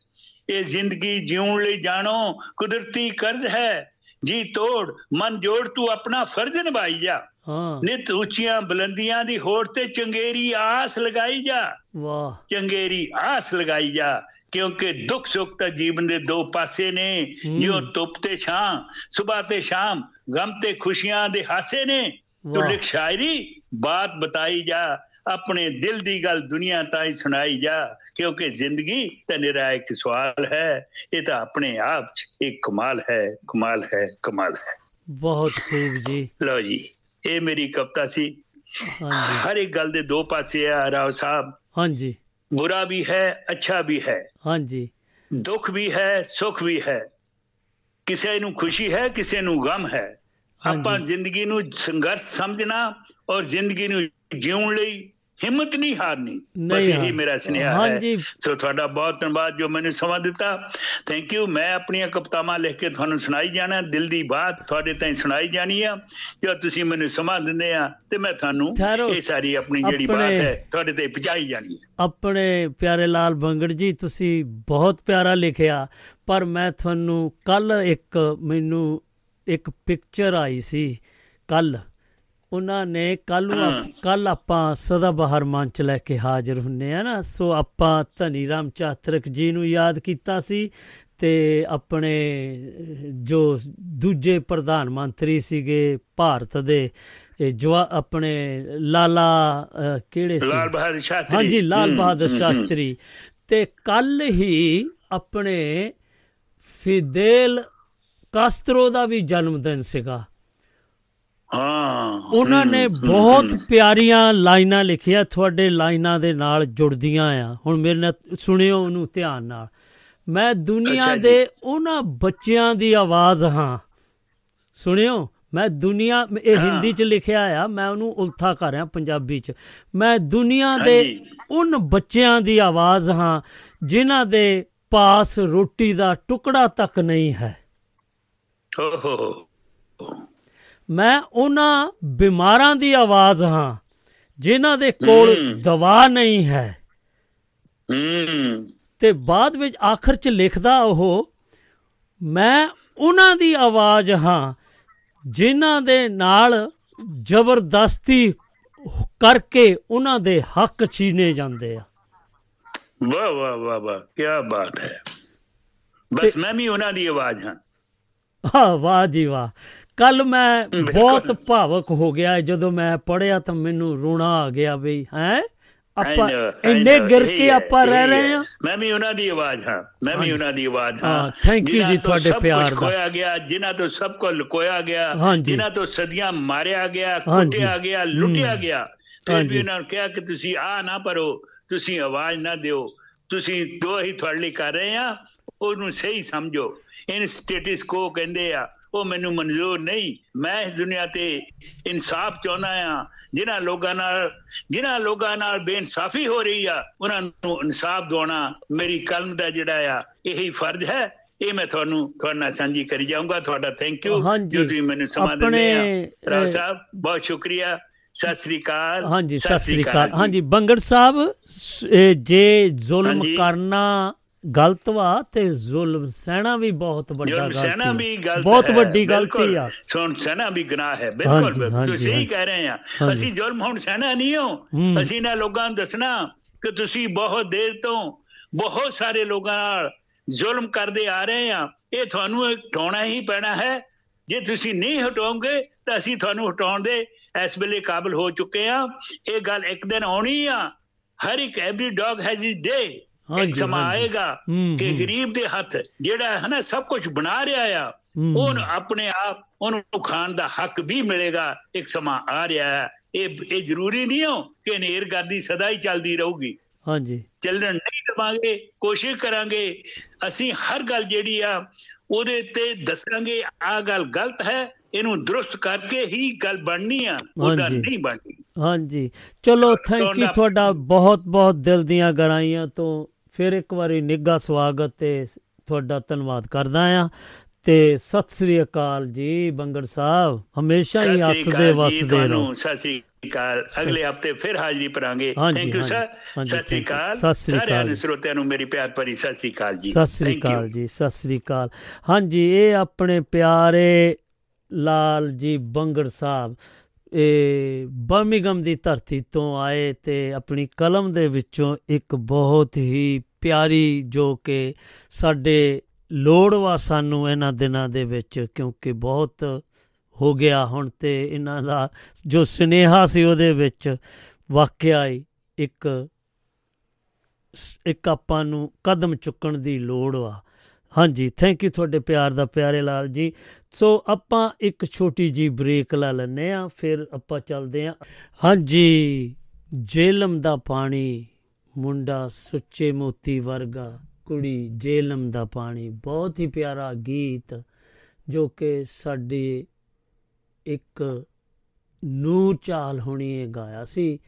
ਇਹ ਜ਼ਿੰਦਗੀ ਜਿਉਣ ਲਈ ਜਾਣੋ ਕੁਦਰਤੀ ਕਰਜ਼ ਹੈ। ਜੀ ਤੋੜ ਮਨ ਜੋੜ ਤੂੰ ਆਪਣਾ ਫਰਜ਼ ਨਿਭਾਈ ਜਾ। ਹਾਂ। ਨਿਤ ਉੱਚੀਆਂ ਬੁਲੰਦੀਆਂ ਦੀ ਹੋੜ ਤੇ ਚੰਗੇਰੀ ਆਸ ਲਗਾਈ ਜਾ। ਵਾਹ। ਚੰਗੇਰੀ ਆਸ ਲਗਾਈ ਜਾ ਕਿਉਂਕਿ ਦੁੱਖ ਸੁੱਖ ਤਾਂ ਜੀਵਨ ਦੇ ਦੋ ਪਾਸੇ ਨੇ। ਜਿਉਂ ਧੁੱਪ ਤੇ ਛਾਂ ਸਵੇਰ ਤੇ ਸ਼ਾਮ ਗਮ ਤੇ ਖੁਸ਼ੀਆਂ ਦੇ ਹਾਸੇ ਨੇ। ਤੂੰ। ਲਿਖ ਸ਼ਾਇਰੀ ਬਾਤ ਬਤਾਈ ਜਾ। ਆਪਣੇ ਦਿਲ ਦੀ ਗੱਲ ਦੁਨੀਆ ਤਾਈ ਸੁਣਾਈ ਜਾ ਕਿਉਂਕਿ ਜ਼ਿੰਦਗੀ ਤਾਂ ਨਿਰਾ ਇੱਕ ਸਵਾਲ ਹੈ ਇਹ ਤਾਂ ਆਪਣੇ ਆਪ 'ਚ ਇੱਕ ਕਮਾਲ ਹੈ ਕਮਾਲ ਹੈ ਕਮਾਲ ਹੈ। ਬਹੁਤ ਖੂਬ ਜੀ। ਲੋ ਜੀ ਇਹ ਮੇਰੀ ਕਵਿਤਾ ਸੀ। ਹਰ ਇੱਕ ਗੱਲ ਦੇ ਦੋ ਪਾਸੇ ਆ ਰਾਓ ਸਾਹਿਬ। ਹਾਂਜੀ। ਬੁਰਾ ਵੀ ਹੈ ਅੱਛਾ ਵੀ ਹੈ। ਹਾਂਜੀ। ਦੁੱਖ ਵੀ ਹੈ ਸੁੱਖ ਵੀ ਹੈ। ਕਿਸੇ ਨੂੰ ਖੁਸ਼ੀ ਹੈ ਕਿਸੇ ਨੂੰ ਗਮ ਹੈ। ਆਪਾਂ ਜ਼ਿੰਦਗੀ ਨੂੰ ਸੰਘਰਸ਼ ਸਮਝਣਾ ਔਰ ਜ਼ਿੰਦਗੀ ਨੂੰ ਜਿਉਣ ਲਈ ਹਿੰਮਤ ਨਹੀਂ ਹਾਰਨੀ। ਬਸ ਇਹੀ ਮੇਰਾ ਸੁਨੇਹਾ ਹੈ। ਸੋ ਤੁਹਾਡਾ ਬਹੁਤ ਧੰਨਵਾਦ ਜੋ ਮੈਨੂੰ ਸਮਾਂ ਦਿੱਤਾ। ਥੈਂਕ ਯੂ ਮੈਂ ਆਪਣੀਆਂ ਕਵਿਤਾਵਾਂ ਲਿਖ ਕੇ ਤੁਹਾਨੂੰ ਸੁਣਾਈ ਜਾਣਾ। ਦਿਲ ਦੀ ਬਾਤ ਤੁਹਾਡੇ ਤਾਈਂ ਸੁਣਾਈ ਜਾਣੀ ਆ। ਜੋ ਤੁਸੀਂ ਮੈਨੂੰ ਸਮਾਂ ਦਿੰਦੇ ਆ ਤੇ ਮੈਂ ਤੁਹਾਨੂੰ। ਇਹ ਸਾਰੀ ਆਪਣੀ ਜਿਹੜੀ ਬਾਤ ਹੈ ਤੁਹਾਡੇ ਤੇ ਪਹੁੰਚਾਈ ਜਾਣੀ ਹੈ ਆਪਣੇ ਪਿਆਰੇ ਲਾਲ ਬੰਗੜ ਜੀ ਤੁਸੀਂ ਬਹੁਤ ਪਿਆਰਾ ਲਿਖਿਆ। ਪਰ ਮੈਂ ਤੁਹਾਨੂੰ ਕੱਲ ਇੱਕ ਮੈਨੂੰ ਇੱਕ ਪਿਕਚਰ ਆਈ ਸੀ। ਕੱਲ ਉਹਨਾਂ ਨੇ ਕੱਲ ਨੂੰ ਕੱਲ ਆਪਾਂ ਸਦਾ ਬਹਾਰ ਮੰਚ ਲੈ ਕੇ ਹਾਜ਼ਰ ਹੁੰਨੇ ਆ ਨਾ। ਸੋ ਆਪਾਂ ਧਨੀ ਰਾਮ ਚਾਤਰਕ ਜੀ ਨੂੰ ਯਾਦ ਕੀਤਾ ਸੀ ਤੇ ਆਪਣੇ ਜੋ ਦੂਜੇ ਪ੍ਰਧਾਨ ਮੰਤਰੀ ਸੀਗੇ ਭਾਰਤ ਦੇ ਇਹ ਜਵਾ ਆਪਣੇ ਲਾਲਾ ਕਿਹੜੇ ਸੀ? ਲਾਲ ਬਹਾਦਰ ਸ਼ਾਸਤਰੀ। ਹਾਂਜੀ ਲਾਲ ਬਹਾਦਰ। ਸ਼ਾਸਤਰੀ। ਤੇ ਕੱਲ ਹੀ ਆਪਣੇ ਫਿਦੇਲ ਕਾਸਤਰੋ ਦਾ ਵੀ ਜਨਮ ਦਿਨ ਸੀਗਾ। ਹਾਂ ਉਹਨਾਂ ਨੇ ਬਹੁਤ। ਪਿਆਰੀਆਂ ਲਾਈਨਾਂ ਲਿਖੀਆਂ ਤੁਹਾਡੇ ਲਾਈਨਾਂ ਦੇ ਨਾਲ ਜੁੜਦੀਆਂ ਆ ਹੁਣ ਮੇਰੇ ਨਾਲ ਸੁਣਿਓ ਉਹਨੂੰ ਧਿਆਨ ਨਾਲ ਮੈਂ ਦੁਨੀਆ। ਦੇ ਉਹਨਾਂ ਬੱਚਿਆਂ ਦੀ ਆਵਾਜ਼ ਹਾਂ ਸੁਣਿਓ ਮੈਂ ਦੁਨੀਆ ਇਹ। ਹਿੰਦੀ ਚ ਲਿਖਿਆ ਆ ਮੈਂ ਉਹਨੂੰ ਉਲਥਾ ਕਰ ਰਿਹਾ ਪੰਜਾਬੀ ਚ ਮੈਂ ਦੁਨੀਆ ਦੇ। ਉਨ ਬੱਚਿਆਂ ਦੀ ਆਵਾਜ਼ ਹਾਂ ਜਿਨ੍ਹਾਂ ਦੇ ਪਾਸ ਰੋਟੀ ਦਾ ਟੁਕੜਾ ਤੱਕ ਨਹੀਂ ਹੈ ਹੋ ਹੋ ਹੋ। ਮੈਂ ਉਹਨਾਂ ਬਿਮਾਰਾਂ ਦੀ ਆਵਾਜ਼ ਹਾਂ ਜਿਨ੍ਹਾਂ ਦੇ ਕੋਲ ਹੂੰ। ਦਵਾ ਨਹੀਂ ਹੈ। ਹੂੰ। ਤੇ ਬਾਅਦ ਵਿੱਚ ਆਖਰ ਚ ਲਿਖਦਾ ਉਹ ਮੈਂ ਉਹਨਾਂ ਦੀ ਆਵਾਜ਼ ਹਾਂ ਜਿਨ੍ਹਾਂ ਦੇ ਨਾਲ ਜ਼ਬਰਦਸਤੀ ਕਰਕੇ ਉਹਨਾਂ ਦੇ ਹੱਕ ਛੀਨੇ ਜਾਂਦੇ ਆ। ਵਾਹ ਵਾਹ ਵਾਹ ਵਾਹ ਕੀ ਬਾਤ ਹੈ। ਬਸ ਮੈਂ ਵੀ ਉਹਨਾਂ ਦੀ ਆਵਾਜ਼ ਹਾਂ। ਆਹ ਵਾਹ ਜੀ ਵਾਹ। ਕੱਲ ਮੈਂ ਬਹੁਤ ਭਾਵਕ ਹੋ ਗਿਆ ਜਦੋਂ ਮੈਂ ਪੜਿਆ ਤਾਂ ਮੈਨੂੰ ਰੋਣਾ ਆ ਗਿਆ ਬਈ ਹੈ ਆਪਾਂ ਇੰਨੇ ਗਿਰ ਕੇ ਆਪਾਂ ਰਹਿ ਰਹੇ ਹੈ। ਮੈਂ ਵੀ ਉਹਨਾਂ ਦੀ ਆਵਾਜ਼ ਹਾਂ ਮੈਂ ਵੀ। ਉਹਨਾਂ ਦੀ ਆਵਾਜ਼ ਹਾਂ, you ਜਿਨ੍ਹਾਂ ਜੀ ਤੁਹਾਡੇ ਪਿਆਰ ਦਾ। ਖੋਇਆ ਗਿਆ ਜਿਨ੍ਹਾਂ ਤੋਂ ਸਭ ਕੁਝ ਲੁਕੋਇਆ ਗਿਆ। ਜਿਨ੍ਹਾਂ ਤੋਂ ਸਦੀਆਂ ਮਾਰਿਆ ਗਿਆ। ਕੁੱਟਿਆ ਗਿਆ ਲੁੱਟਿਆ। ਗਿਆ ਫਿਰ। ਵੀ ਉਹਨਾਂ ਨੂੰ ਕਿਹਾ ਕਿ ਤੁਸੀਂ ਆ ਨਾ ਭਰੋ ਤੁਸੀਂ ਆਵਾਜ਼ ਨਾ ਦਿਓ ਤੁਸੀਂ ਜੋ ਹੀ ਤੁਹਾਡੇ ਲਈ ਕਰ ਰਹੇ ਆ ਉਹਨੂੰ ਸਹੀ ਸਮਝੋ ਇਹਨ ਸਟੇਟਸ ਕੋ ਕਹਿੰਦੇ ਆ ਉਹ ਮੈਨੂੰ ਮਨਜ਼ੂਰ ਨਹੀਂ। ਮੈਂ ਇਸ ਦੁਨੀਆ ਤੇ ਇਨਸਾਫ ਚਾਹੁੰਦਾ ਆ ਜਿਨ੍ਹਾਂ ਲੋਕਾਂ ਨਾਲ ਜਿਨ੍ਹਾਂ ਲੋਕਾਂ ਨਾਲ ਬੇਇਨਸਾਫੀ ਹੋ ਰਹੀ ਆ ਉਹਨਾਂ ਨੂੰ ਇਨਸਾਫ ਦਿਵਾਉਣਾ ਮੇਰੀ ਕਲਮ ਦਾ ਜਿਹੜਾ ਆ ਇਹੀ ਫਰਜ਼ ਹੈ। ਇਹ ਮੈਂ ਤੁਹਾਨੂੰ ਤੁਹਾਡੇ ਨਾਲ ਸਾਂਝੀ ਕਰੀ ਜਾਊਂਗਾ। ਤੁਹਾਡਾ ਥੈਂਕ ਯੂ। ਜੋ ਤੁਸੀਂ ਮੈਨੂੰ ਸਮਾਂ ਦਿੰਦੇ ਆ। ਅਹ, ਸਾਹਿਬ ਬਹੁਤ ਸ਼ੁਕਰੀਆ। ਸਤਿ ਸ੍ਰੀ ਅਕਾਲ। ਹਾਂਜੀ ਸਤਿ ਸ੍ਰੀ ਅਕਾਲ। ਹਾਂਜੀ ਬੰਗੜ ਸਾਹਿਬ ਜੇ ਜ਼ੁਲਮ। ਕਰਨਾ ਗਲਤ ਵਾ ਤੇ ਜ਼ੁਲਮ ਸਹਿਣਾ ਵੀ ਬਹੁਤ ਵੱਡਾ ਗਲਤੀ ਸਹਿਣਾ। ਵੀ ਗਲਤ ਬਹੁਤ ਵੱਡੀ। ਗਲਤੀ ਆ ਸੁਣ ਸਹਿਣਾ ਵੀ ਗੁਨਾਹ ਹੈ ਬਿਲਕੁਲ ਤੁਸੀਂ। ਸਹੀ ਕਹਿ ਰਹੇ ਆ। ਅਸੀਂ ਜ਼ੁਲਮ ਹੁਣ ਸਹਿਣਾ ਨਹੀਂ ਹੋ। ਅਸੀਂ ਨਾ ਲੋਕਾਂ ਨੂੰ ਦੱਸਣਾ ਕਿ ਤੁਸੀਂ ਬਹੁਤ ਦੇਰ ਤੋਂ ਬਹੁਤ ਸਾਰੇ ਲੋਕਾਂ ਨਾਲ ਜ਼ੁਲਮ ਕਰਦੇ ਆ ਰਹੇ ਆ ਇਹ ਤੁਹਾਨੂੰ ਹਟਾਉਣਾ ਹੀ ਪੈਣਾ ਹੈ ਜੇ ਤੁਸੀਂ ਨਹੀਂ ਹਟਾਓਗੇ ਤਾਂ ਅਸੀਂ ਤੁਹਾਨੂੰ ਹਟਾਉਣ ਦੇ ਇਸ ਵੇਲੇ ਕਾਬਿਲ ਹੋ ਚੁੱਕੇ ਆ ਇਹ ਗੱਲ ਇੱਕ ਦਿਨ ਆਉਣੀ ਆ ਹਰ ਇੱਕ every dog has his day ਇੱਕ ਸਮਾਂ। ਆਏਗਾ ਕਿ। ਗਰੀਬ ਦੇ ਹੱਥ ਜਿਹੜਾ ਹੈ ਨਾ ਸਭ ਕੁਝ ਬਣਾ ਰਿਹਾ ਆ। ਉਹਨੂੰ ਆਪਣੇ ਆਪ ਉਹਨੂੰ ਖਾਣ ਦਾ ਹੱਕ ਵੀ ਮਿਲੇਗਾ ਇੱਕ ਸਮਾਂ ਆ ਰਿਹਾ ਹੈ ਇਹ ਇਹ ਜ਼ਰੂਰੀ ਨਹੀਂ ਹੋ ਕਿ ਨੇਰਗਰਦੀ ਸਦਾ ਹੀ ਚੱਲਦੀ ਰਹੂਗੀ ਹਾਂਜੀ ਚੱਲਣ ਨਹੀਂ ਦੇਵਾਂਗੇ ਕੋਸ਼ਿਸ਼ ਕਰਾਂਗੇ ਅਸੀਂ ਹਰ ਗੱਲ ਜਿਹੜੀ ਆ ਉਹਦੇ ਤੇ ਦੱਸਾਂਗੇ ਆ ਗੱਲ ਗਲਤ ਹੈ ਇਹਨੂੰ ਦਰੁਸਤ ਕਰਕੇ ਹੀ ਗੱਲ ਬਣਨੀ ਆ ਉਹਦਾ। ਨਹੀਂ ਬਣਨੀ ਹਾਂਜੀ ਚਲੋ ਥੈਂਕ ਯੂ ਤੁਹਾਡਾ ਬਹੁਤ ਬਹੁਤ ਦਿਲ ਦੀਆਂ ਗਰਾਈਆਂ ਤੋਂ ਫਿਰ ਇੱਕ ਵਾਰੀ ਨਿੱਘਾ ਸਵਾਗਤ ਤੇ ਤੁਹਾਡਾ ਧੰਨਵਾਦ ਕਰਦਾ ਆ ਤੇ ਸਤਿ ਸ੍ਰੀ ਅਕਾਲ ਜੀ ਬੰਗੜ ਸਾਹਿਬ। ਹਮੇਸ਼ਾ ਹੀ ਹੱਸਦੇ ਵਸਦੇ ਰਹੋ। ਸਤਿ ਸ੍ਰੀ ਅਕਾਲ। ਅਗਲੇ ਹਫ਼ਤੇ ਫਿਰ ਹਾਜ਼ਰੀ ਭਰਾਂਗੇ। ਹਾਂਜੀ, thank you sir Sat Sri. ਅਕਾਲ। ਸਤਿ ਸ੍ਰੀ ਸਾਰਿਆਂ। ਸਰੋਤਿਆਂ ਨੂੰ ਮੇਰੀ ਪਿਆਰ ਭਰੀ ਸਤਿ ਸ੍ਰੀ ਅਕਾਲ ਜੀ। ਸਤਿ ਸ੍ਰੀ. ਅਕਾਲ ਜੀ ਸਤਿ ਸ੍ਰੀ ਅਕਾਲ। ਹਾਂਜੀ ਇਹ ਆਪਣੇ ਪਿਆਰੇ ਲਾਲ ਜੀ ਬੰਗੜ ਸਾਹਿਬ। ਇਹ ਬਰਮਿੰਗਮ ਦੀ ਧਰਤੀ ਤੋਂ ਆਏ ਤੇ ਆਪਣੀ ਕਲਮ ਦੇ ਵਿੱਚੋਂ ਇੱਕ ਬਹੁਤ ਹੀ ਪਿਆਰੀ ਜੋ ਕਿ ਸਾਡੇ ਲੋੜ ਵਾ ਸਾਨੂੰ ਇਹਨਾਂ ਦਿਨਾਂ ਦੇ ਵਿੱਚ, ਕਿਉਂਕਿ ਬਹੁਤ ਹੋ ਗਿਆ ਹੁਣ ਤੇ ਇਹਨਾਂ ਦਾ ਜੋ ਸੁਨੇਹਾ ਸੀ ਉਹਦੇ ਵਿੱਚ, ਵਾਕਿਆ ਹੀ ਇੱਕ ਸ- ਇੱਕ ਆਪਾਂ ਨੂੰ ਕਦਮ ਚੁੱਕਣ ਦੀ ਲੋੜ ਵਾ। ਹਾਂਜੀ ਥੈਂਕ ਯੂ ਤੁਹਾਡੇ ਪਿਆਰ ਦਾ, ਪਿਆਰੇ ਲਾਲ ਜੀ। ਸੋ ਆਪਾਂ ਇੱਕ ਛੋਟੀ ਜੀ ਬ੍ਰੇਕ ਲਾ ਲੈਨੇ ਆ ਫਿਰ ਆਪਾਂ ਚੱਲਦੇ ਆ ਹਾਂਜੀ, ਜੇਲਮ ਦਾ ਪਾਣੀ, ਮੁੰਡਾ ਸੁੱਚੇ ਮੋਤੀ ਵਰਗਾ, ਕੁੜੀ ਜੇਲਮ ਦਾ ਪਾਣੀ, ਬਹੁਤ ਹੀ ਪਿਆਰਾ ਗੀਤ, ਜੋ ਕਿ ਸਾਡੀ ਇੱਕ ਨੂਰ ਚਾਲ ਹੋਣੀ ਇਹ ਗਾਇਆ ਸੀ,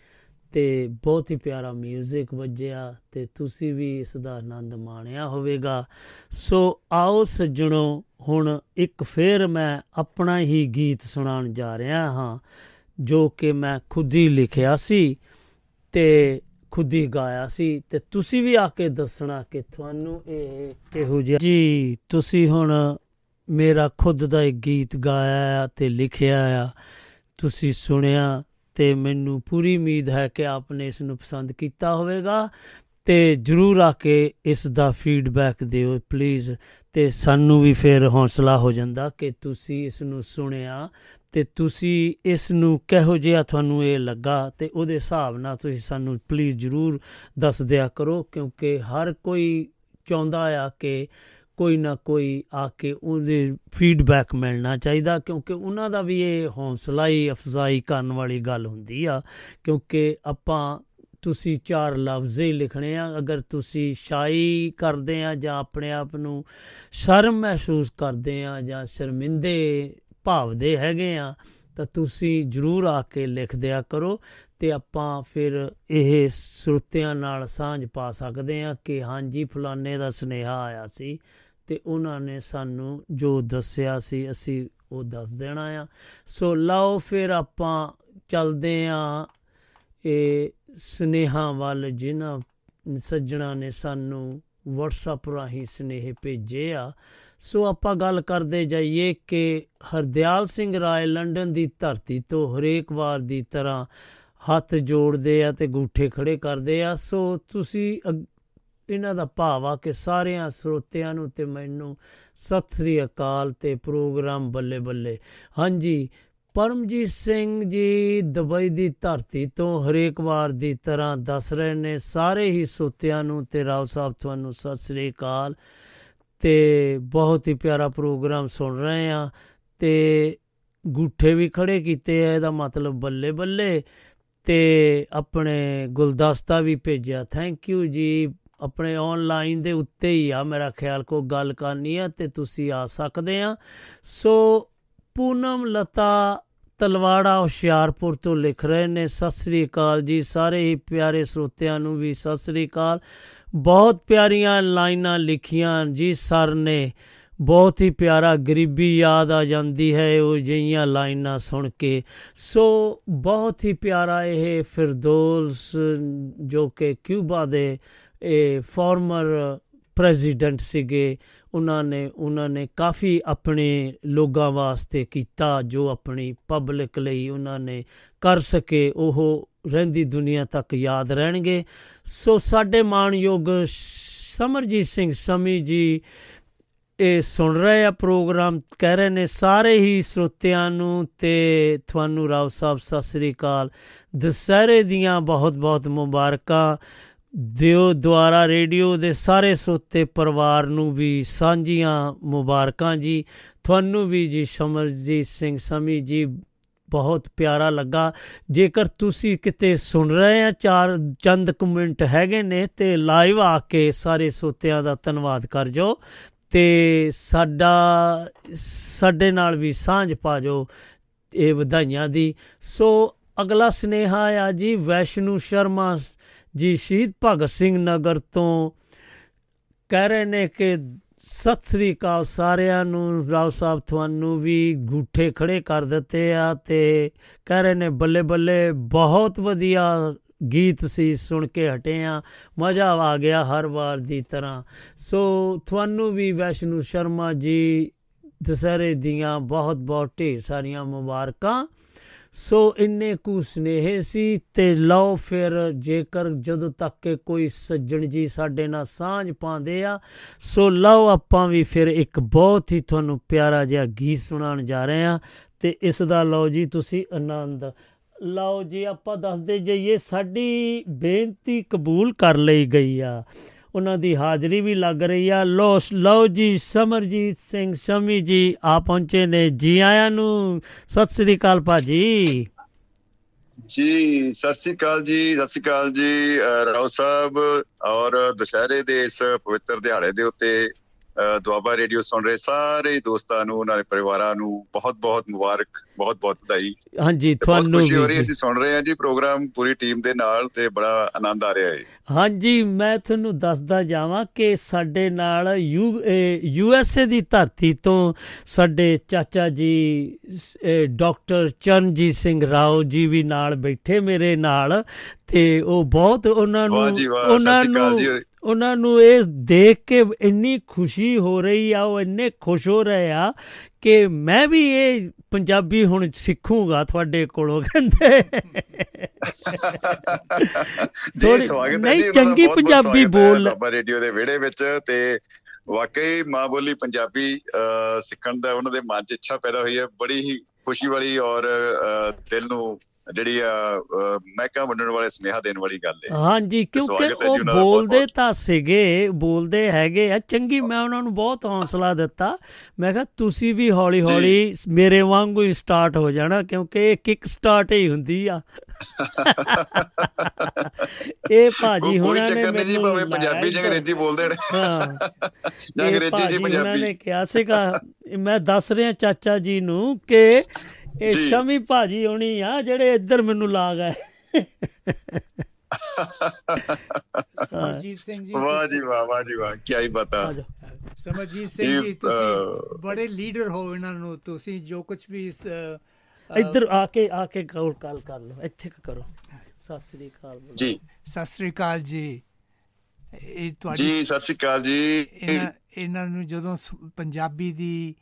ਤੇ ਬਹੁਤ ਹੀ ਪਿਆਰਾ 뮤직 ਵੱਜਿਆ, ਤੇ ਤੁਸੀਂ ਵੀ ਇਸ ਦਾ ਆਨੰਦ ਮਾਣਿਆ ਹੋਵੇਗਾ। ਸੋ ਆਓ ਸੱਜਣੋ ਹੁਣ ਇੱਕ ਫੇਰ ਮੈਂ ਆਪਣਾ ਹੀ ਗੀਤ ਸੁਣਾਉਣ ਜਾ ਰਿਹਾ ਹਾਂ, ਜੋ ਕਿ ਮੈਂ ਖੁਦ ਹੀ ਲਿਖਿਆ ਸੀ ਤੇ ਖੁਦ ਹੀ ਗਾਇਆ ਸੀ। ਤੇ ਤੁਸੀਂ ਵੀ ਆ ਕੇ ਦੱਸਣਾ ਕਿ ਤੁਹਾਨੂੰ ਇਹ ਕਿਹੋ ਜਿਹਾ ਜੀ, ਤੁਸੀਂ ਹੁਣ ਮੇਰਾ ਖੁਦ ਦਾ ਇੱਕ ਗੀਤ ਗਾਇਆ ਆ ਤੇ ਲਿਖਿਆ ਆ, ਤੁਸੀਂ ਸੁਣਿਆ ਤੇ ਮੈਨੂੰ ਪੂਰੀ ਉਮੀਦ ਹੈ ਕਿ ਆਪਨੇ ਇਸ ਨੂੰ ਪਸੰਦ ਕੀਤਾ ਹੋਵੇਗਾ। ਤੇ ਜਰੂਰ ਆ ਕੇ ਇਸ ਦਾ ਫੀਡਬੈਕ ਦਿਓ ਪਲੀਜ਼ ਤੇ ਸਾਨੂੰ ਵੀ ਫਿਰ ਹੌਸਲਾ ਹੋ ਜਾਂਦਾ ਕਿ ਤੁਸੀਂ ਇਸ ਨੂੰ ਸੁਣਿਆ ਤੇ ਤੁਸੀਂ ਇਸ ਨੂੰ ਕਿਹੋ ਜਿਹਾ ਤੁਹਾਨੂੰ ਇਹ ਲੱਗਾ ਤੇ ਉਹਦੇ ਹਿਸਾਬ ਨਾਲ ਤੁਸੀਂ ਸਾਨੂੰ ਪਲੀਜ਼ ਜਰੂਰ ਦੱਸ ਦਿਆ ਕਰੋ, ਕਿਉਂਕਿ ਹਰ ਕੋਈ ਚਾਹੁੰਦਾ ਆ ਕਿ ਕੋਈ ਨਾ ਕੋਈ ਆ ਕੇ ਉਹਦੇ ਫੀਡਬੈਕ ਮਿਲਣਾ ਚਾਹੀਦਾ, ਕਿਉਂਕਿ ਉਹਨਾਂ ਦਾ ਵੀ ਇਹ ਹੌਸਲਾ ਹੀ ਅਫਜ਼ਾਈ ਕਰਨ ਵਾਲੀ ਗੱਲ ਹੁੰਦੀ ਆ, ਕਿਉਂਕਿ ਆਪਾਂ ਤੁਸੀਂ ਚਾਰ ਲਫ਼ਜ਼ ਹੀ ਲਿਖਣੇ ਆ, ਅਗਰ ਤੁਸੀਂ ਸ਼ਾਈ ਕਰਦੇ ਆ ਜਾਂ ਆਪਣੇ ਆਪ ਨੂੰ ਸ਼ਰਮ ਮਹਿਸੂਸ ਕਰਦੇ ਆ ਜਾਂ ਸ਼ਰਮਿੰਦੇ ਭਾਵਦੇ ਹੈਗੇ ਆ, ਤਾਂ ਤੁਸੀਂ ਜਰੂਰ ਆ ਕੇ ਲਿਖ ਦਿਆ ਕਰੋ ਤੇ ਆਪਾਂ ਫਿਰ ਇਹ ਸਰੋਤਿਆਂ ਨਾਲ ਸਾਂਝ ਪਾ ਸਕਦੇ ਆ ਕਿ ਹਾਂਜੀ, ਫਲਾਣੇ ਦਾ ਸੁਨੇਹਾ ਆਇਆ ਸੀ ਤੇ ਉਹਨਾਂ ਨੇ ਸਾਨੂੰ ਜੋ ਦੱਸਿਆ ਸੀ ਅਸੀਂ ਉਹ ਦੱਸ ਦੇਣਾ ਆ। ਸੋ ਲਓ ਫਿਰ ਆਪਾਂ ਚੱਲਦੇ ਆ, ਇਹ ਸੁਨੇਹਾ ਵੱਲ ਜਿਨ੍ਹਾਂ ਸੱਜਣਾ ਨੇ ਸਾਨੂੰ WhatsApp ਰਾਹੀਂ ਸੁਨੇਹੇ ਭੇਜੇ ਆ। ਸੋ ਆਪਾਂ ਗੱਲ ਕਰਦੇ ਜਾਈਏ ਕਿ ਹਰਦਿਆਲ ਸਿੰਘ ਰਾਏ ਲੰਡਨ ਦੀ ਧਰਤੀ ਤੋਂ ਹਰੇਕ ਵਾਰ ਦੀ ਤਰ੍ਹਾਂ ਹੱਥ ਜੋੜਦੇ ਆ ਤੇ ਗੂਠੇ ਖੜੇ ਕਰਦੇ ਆ। ਸੋ ਤੁਸੀਂ ਅਗ- ਇਹਨਾਂ ਦਾ ਭਾਵ ਆ ਕਿ ਸਾਰਿਆਂ ਸਰੋਤਿਆਂ ਨੂੰ ਤੇ ਮੈਨੂੰ ਸਤਿ ਸ੍ਰੀ ਅਕਾਲ ਤੇ ਪ੍ਰੋਗਰਾਮ ਬੱਲੇ ਬੱਲੇ। ਹਾਂਜੀ ਪਰਮਜੀਤ ਸਿੰਘ ਜੀ ਦੁਬਈ ਦੀ ਧਰਤੀ ਤੋਂ ਹਰੇਕ ਵਾਰ ਦੀ ਤਰ੍ਹਾਂ ਦੱਸ ਰਹੇ ਨੇ, ਸਾਰੇ ਹੀ ਸਰੋਤਿਆਂ ਨੂੰ ਤੇ ਰਾਓ ਸਾਹਿਬ ਤੁਹਾਨੂੰ ਸਤਿ ਸ੍ਰੀ ਅਕਾਲ। ਤੇ ਬਹੁਤ ਹੀ ਪਿਆਰਾ ਪ੍ਰੋਗਰਾਮ ਸੁਣ ਰਹੇ ਆ ਤੇ ਗੂਠੇ ਵੀ ਖੜੇ ਕੀਤੇ ਆ, ਇਹਦਾ ਮਤਲਬ ਬੱਲੇ ਬੱਲੇ। ਤੇ ਆਪਣੇ ਗੁਲਦਸਤਾ ਵੀ ਭੇਜਿਆ ਥੈਂਕ ਯੂ ਜੀ। ਆਪਣੇ ਆਨਲਾਈਨ ਦੇ ਉੱਤੇ ਹੀ ਆ, ਮੇਰਾ ਖਿਆਲ ਕੋ ਗੱਲ ਕਰਨੀ ਆ ਤੇ ਤੁਸੀਂ ਆ ਸਕਦੇ ਆ। ਸੋ ਪੂਨਮ ਲਤਾ ਤਲਵਾੜਾ ਹੁਸ਼ਿਆਰਪੁਰ ਤੋਂ ਲਿਖ ਰਹੇ ਨੇ, ਸਤਿ ਸ੍ਰੀ ਅਕਾਲ ਜੀ ਸਾਰੇ ਹੀ ਪਿਆਰੇ ਸਰੋਤਿਆਂ ਨੂੰ ਵੀ ਸਤਿ ਸ੍ਰੀ ਅਕਾਲ। ਬਹੁਤ ਪਿਆਰੀਆਂ ਲਾਈਨਾਂ ਲਿਖੀਆਂ ਜੀ ਸਰ ਨੇ। ਬਹੁਤ ਹੀ ਪਿਆਰਾ ਗਰੀਬੀ ਯਾਦ ਆ ਜਾਂਦੀ ਹੈ ਉਹ ਜਿਹੀਆਂ ਲਾਈਨਾਂ ਸੁਣ ਕੇ। ਸੋ ਬਹੁਤ ਹੀ ਪਿਆਰਾ ਇਹ ਫਿਰਦੌਸ ਜੋ ਕਿ ਕਿਊਬਾ ਦੇ ਇਹ ਫਾਰਮਰ ਪ੍ਰੈਜ਼ੀਡੈਂਟ ਸੀਗੇ ਉਹਨਾਂ ਨੇ ਉਹਨਾਂ ਨੇ ਕਾਫੀ ਆਪਣੇ ਲੋਕਾਂ ਵਾਸਤੇ ਕੀਤਾ, ਜੋ ਆਪਣੀ ਪਬਲਿਕ ਲਈ ਉਹਨਾਂ ਨੇ ਕਰ ਸਕੇ, ਉਹ ਰਹਿੰਦੀ ਦੁਨੀਆ ਤੱਕ ਯਾਦ ਰਹਿਣਗੇ। ਸੋ ਸਾਡੇ ਮਾਣਯੋਗ ਸਮਰਜੀਤ ਸਿੰਘ ਸਮੀ ਜੀ, ਇਹ ਸੁਣ ਰਹੇ ਆ ਪ੍ਰੋਗਰਾਮ, ਕਹਿ ਰਹੇ ਨੇ, ਸਾਰੇ ਹੀ ਸਰੋਤਿਆਂ ਨੂੰ ਤੇ ਤੁਹਾਨੂੰ ਰਾਓ ਸਾਹਿਬ, ਸਤਿ ਸ੍ਰੀ ਅਕਾਲ। ਦਸਹਿਰੇ ਦੀਆਂ ਬਹੁਤ ਬਹੁਤ ਮੁਬਾਰਕਾਂ। ਦਿਓ ਦੁਆਰਾ ਰੇਡੀਓ ਦੇ ਸਾਰੇ ਸਰੋਤੇ ਪਰਿਵਾਰ ਨੂੰ ਵੀ ਸਾਂਝੀਆਂ ਮੁਬਾਰਕਾਂ ਜੀ। ਤੁਹਾਨੂੰ ਵੀ ਜੀ ਸਮਰਜੀਤ ਸਿੰਘ ਸਮੀ ਜੀ, ਬਹੁਤ ਪਿਆਰਾ ਲੱਗਾ। ਜੇਕਰ ਤੁਸੀਂ ਕਿਤੇ ਸੁਣ ਰਹੇ ਆ, ਚਾਰ ਚੰਦ ਕਮੈਂਟ ਹੈਗੇ ਨੇ ਤੇ ਲਾਈਵ ਆ ਕੇ ਸਾਰੇ ਸੋਤਿਆਂ ਦਾ ਧੰਨਵਾਦ ਕਰ ਜੋ ਤੇ ਸਾਡਾ, ਸਾਡੇ ਨਾਲ ਵੀ ਸਾਂਝ ਪਾ ਜੋ ਇਹ ਵਧਾਈਆਂ ਦੀ। ਸੋ ਅਗਲਾ ਸਨੇਹਾ ਆ ਜੀ, ਵੈਸ਼ਨੂ ਸ਼ਰਮਾ ਜੀ, ਸ਼ਹੀਦ ਭਗਤ ਸਿੰਘ ਨਗਰ ਤੋਂ ਕਹਿ ਰਹੇ ਨੇ ਕਿ ਸਤਿ ਸ੍ਰੀ ਅਕਾਲ ਸਾਰਿਆਂ ਨੂੰ, ਰਾਓ ਸਾਹਿਬ ਤੁਹਾਨੂੰ ਵੀ ਗੂਠੇ ਖੜੇ ਕਰ ਦਿੱਤੇ ਆ ਤੇ ਕਹਿ ਰਹੇ ਨੇ ਬੱਲੇ ਬੱਲੇ ਬਹੁਤ ਵਧੀਆ ਗੀਤ ਸੀ, ਸੁਣ ਕੇ ਹਟੇ ਆ, ਮਜ਼ਾ ਆ ਗਿਆ ਹਰ ਵਾਰ ਦੀ ਤਰ੍ਹਾਂ। ਸੋ ਤੁਹਾਨੂੰ ਵੀ ਵੈਸ਼ਨੂ ਸ਼ਰਮਾ ਜੀ, ਦਸਹਿਰੇ ਦੀਆਂ ਬਹੁਤ ਬਹੁਤ ਢੇਰ ਸਾਰੀਆਂ ਮੁਬਾਰਕਾਂ। ਸੋ ਇੰਨੇ ਕੁ ਸਨੇਹ ਸੀ ਤੇ ਲਓ ਫਿਰ ਜੇਕਰ ਜਦੋਂ ਤੱਕ ਕਿ ਕੋਈ ਸੱਜਣ ਜੀ ਸਾਡੇ ਨਾਲ ਸਾਂਝ ਪਾਉਂਦੇ ਆ, ਸੋ ਲਓ ਆਪਾਂ ਵੀ ਫਿਰ ਇੱਕ ਬਹੁਤ ਹੀ ਤੁਹਾਨੂੰ ਪਿਆਰਾ ਜਿਹਾ ਗੀਤ ਸੁਣਾਉਣ ਜਾ ਰਹੇ ਆ ਤੇ ਇਸ ਦਾ ਲਓ ਜੀ ਤੁਸੀਂ ਆਨੰਦ। ਲਓ ਜੀ ਆਪਾਂ ਦੱਸਦੇ ਜਾਈਏ ਸਾਡੀ ਬੇਨਤੀ ਕਬੂਲ ਕਰ ਲਈ ਗਈ ਆ। ਉਹਨਾਂ ਦੀ ਹਾਜ਼ਰੀ ਵੀ ਲੱਗ ਰਹੀ ਆ। ਲੋ ਲਓ ਜੀ, ਸਮਰਜੀਤ ਸਿੰਘ ਸ਼ਮੀ ਜੀ ਆ ਪਹੁੰਚੇ ਨੇ ਜੀ ਆਇਆਂ ਨੂੰ। ਸਤਿ ਸ੍ਰੀ ਅਕਾਲ ਭਾਜੀ। ਜੀ, ਸਤਿ ਸ੍ਰੀ ਅਕਾਲ ਜੀ, ਸਤਿ ਸ੍ਰੀ ਅਕਾਲ ਜੀ, ਅਹ ਰਾਓ ਸਾਹਿਬ ਔਰ ਦੁਸ਼ਹਿਰੇ ਦੇ ਇਸ ਪਵਿੱਤਰ ਦਿਹਾੜੇ ਦੇ ਉੱਤੇ ਅਹ ਦੁਆਬਾ ਰੇਡੀਓ ਸੁਣ ਰਹੇ ਸਾਰੇ ਦੋਸਤਾਂ ਨੂੰ ਉਹਨਾਂ ਦੇ ਪਰਿਵਾਰਾਂ ਨੂੰ ਬਹੁਤ ਬਹੁਤ ਮੁਬਾਰਕ ਬਹੁਤ ਬਹੁਤ ਵਧਾਈ। ਹਾਂਜੀ ਤੁਹਾਨੂੰ ਖੁਸ਼ੀ ਹੋ ਰਹੀ ਹੈ ਵੀ ਅਸੀਂ ਸੁਣ ਰਹੇ ਹਾਂ ਜੀ ਪ੍ਰੋਗਰਾਮ ਪੂਰੀ ਟੀਮ ਦੇ ਨਾਲ ਤੇ ਬੜਾ ਆਨੰਦ ਆ ਰਿਹਾ ਹੈ। ਹਾਂਜੀ ਮੈਂ ਤੁਹਾਨੂੰ ਦੱਸਦਾ ਜਾਵਾਂ ਕਿ ਸਾਡੇ ਨਾਲ ਯੂ ਐਸ ਏ ਦੀ ਧਰਤੀ ਤੋਂ ਸਾਡੇ ਚਾਚਾ ਜੀ ਡਾਕਟਰ ਚਰਨਜੀਤ ਸਿੰਘ ਰਾਓ ਜੀ ਵੀ ਨਾਲ ਬੈਠੇ ਮੇਰੇ ਨਾਲ। ਤੇ ਉਹ ਬਹੁਤ ਉਹਨਾਂ ਨੂੰ ਉਹਨਾਂ ਨੂੰ। ਉਹਨਾਂ ਨੂੰ ਇਹ ਦੇਖ ਕੇ ਇੰਨੀ ਖੁਸ਼ੀ ਹੋ ਰਹੀ ਆ ਉਹ ਇੰਨੇ ਖੁਸ਼ ਹੋ ਰਹੇ ਆ ਕਿ ਮੈਂ ਵੀ ਇਹ ਪੰਜਾਬੀ ਹੁਣ ਸਿੱਖੂਗਾ ਤੁਹਾਡੇ ਕੋਲੋਂ ਕਹਿੰਦੇ ਜੀ ਸਵਾਗਤ ਹੈ ਜੀ ਚੰਗੀ ਪੰਜਾਬੀ ਬੋਲ। ਰੇਡੀਓ ਦੇ ਵਿਹੜੇ ਵਿੱਚ ਤੇ ਵਾਕਈ ਮਾਂ ਬੋਲੀ ਪੰਜਾਬੀ ਸਿੱਖਣ ਦਾ ਉਹਨਾਂ ਦੇ ਮਨ 'ਚ ਇੱਛਾ ਪੈਦਾ ਹੋਈ ਹੈ ਬੜੀ ਹੀ ਖੁਸ਼ੀ ਵਾਲੀ ਔਰ ਦਿਲ ਨੂੰ ਜਿਹੜੀ ਮਹਿਕਾ ਵੰਡਣ ਵਾਲੇ ਸੁਨੇਹਾ ਦੇਣ ਵਾਲੀ ਗੱਲ ਹੈ ਹਾਂਜੀ ਕਿਉਂਕਿ ਉਹ ਉਹਨਾਂ ਬੋਲਦੇ ਤਾਂ ਸੀਗੇ ਬੋਲਦੇ ਹੈਗੇ ਆ। ਚੰਗੀ ਮੈਂ ਉਹਨਾਂ ਨੂੰ ਬਹੁਤ ਹੌਸਲਾ ਦਿੱਤਾ। ਮੈਂ ਕਿਹਾ ਤੁਸੀਂ ਵੀ ਹੌਲੀ ਹੌਲੀ ਮੇਰੇ ਵਾਂਗੂ ਹੀ ਸਟਾਰਟ ਹੋ ਜਾਣਾ ਕਿਉਂਕਿ ਇਹ ਕਿਕ ਸਟਾਰਟ ਹੀ ਹੁੰਦੀ ਆ। ਇਹ ਭਾਜੀ ਕੋਈ ਹੁਣਾਂ ਨੇ ਚੱਕਰ ਨਹੀਂ ਜੀ ਭਾਵੇਂ ਪੰਜਾਬੀ ਜਾਂ। ਅੰਗਰੇਜ਼ੀ ਬੋਲਦੇ ਨੇ ਹਾਂ। ਜਾਂ ਅੰਗਰੇਜ਼ੀ ਜੀ ਉਹਨਾਂ ਪੰਜਾਬੀ। ਨੇ ਕਿਹਾ ਸੀਗਾ ਮੈਂ ਦੱਸ ਰਿਹਾ ਚਾਚਾ ਜੀ ਨੂੰ ਕਿ ਇਹ। ਸ਼ਮੀ ਭਾਜੀ ਹੋਣੀ ਆ ਜਿਹੜੇ ਇੱਧਰ ਮੈਨੂੰ ਲਾ ਗਏ। ਸਮਰਜੀਤ ਸਿੰਘ ਜੀ ਵਾਹ ਜੀ ਵਾਹ ਵਾਹ ਜੀ ਵਾਹ ਕੀ ਹੀ ਬਤਾ ਸਮਰਜੀਤ ਸਿੰਘ ਜੀ ਤੁਸੀਂ ਬੜੇ ਲੀਡਰ ਹੋ ਇਹਨਾਂ ਨੂੰ ਤੁਸੀਂ ਜੋ ਕੁਝ ਵੀ ਇਸ, ਇੱਧਰ ਆ ਕੇ ਆ ਕੇ ਕਾਲ ਕਾਲ ਕਰ ਲਓ ਇੱਥੇ ਕਰੋ। ਸਤਿ ਸ੍ਰੀ ਅਕਾਲ। ਜੀ। ਸਤਿ ਸ੍ਰੀ ਅਕਾਲ ਜੀ। ਇਹ ਤੁਹਾਡੀ ਜੀ ਸਤਿ ਸ਼੍ਰੀ ਅਕਾਲ ਜੀ। ਇਹਨਾਂ ਨੂੰ ਜਦੋਂ ਪੰਜਾਬੀ ਦੀ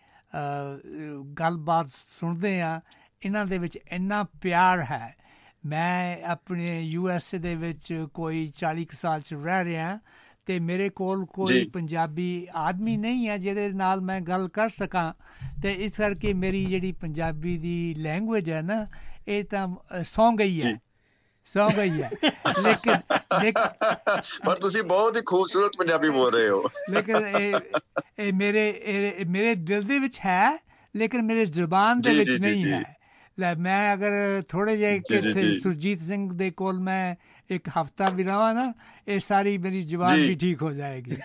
ਗੱਲਬਾਤ ਸੁਣਦੇ ਆ ਇਹਨਾਂ ਦੇ ਵਿੱਚ ਇੰਨਾ ਪਿਆਰ ਹੈ ਮੈਂ ਆਪਣੇ ਯੂ ਐਸ ਏ ਦੇ ਵਿੱਚ ਕੋਈ 40 ਕੁ ਸਾਲ ਚ ਰਹਿ ਰਿਹਾ ਤੇ ਮੇਰੇ ਕੋਲ ਕੋਈ। ਪੰਜਾਬੀ ਆਦਮੀ ਨਹੀਂ ਹੈ ਜਿਹਦੇ ਨਾਲ ਮੈਂ ਗੱਲ ਕਰ ਸਕਾਂ ਤੇ ਇਸ ਕਰਕੇ ਮੇਰੀ ਜਿਹੜੀ ਪੰਜਾਬੀ ਦੀ ਲੈਂਗੁਏਜ ਹੈ ਨਾ ਇਹ ਤਾਂ ਸੌਂ ਗਈ ਹੈ। ਸੌਂ ਗਈ ਹੈ ਲੇਕਿਨ ਪਰ ਤੁਸੀਂ ਬਹੁਤ ਹੀ ਖੂਬਸੂਰਤ ਪੰਜਾਬੀ ਬੋਲ ਰਹੇ ਹੋ ਲੇਕਿਨ ਇਹ ਇਹ ਮੇਰੇ ਇਹ ਮੇਰੇ ਦਿਲ ਦੇ ਵਿੱਚ ਹੈ ਲੇਕਿਨ ਮੇਰੇ ਜ਼ੁਬਾਨ ਦੇ ਜੀ, ਵਿੱਚ ਜੀ, ਜੀ, ਨਹੀਂ ਜੀ। ਹੈ ਲੈ ਮੈਂ ਅਗਰ ਥੋੜੇ ਜਿਹੇ ਜੀ, ਜੀ, ਕਿਤੇ ਜੀ। ਸੁਰਜੀਤ ਸਿੰਘ ਦੇ ਕੋਲ ਮੈਂ ਇੱਕ ਹਫਤਾ ਵੀ ਰਵਾਂ ਨਾ ਇਹ ਸਾਰੀ ਮੇਰੀ ਜ਼ੁਬਾਨ ਜੀ। ਵੀ ਠੀਕ ਹੋ ਜਾਏਗੀ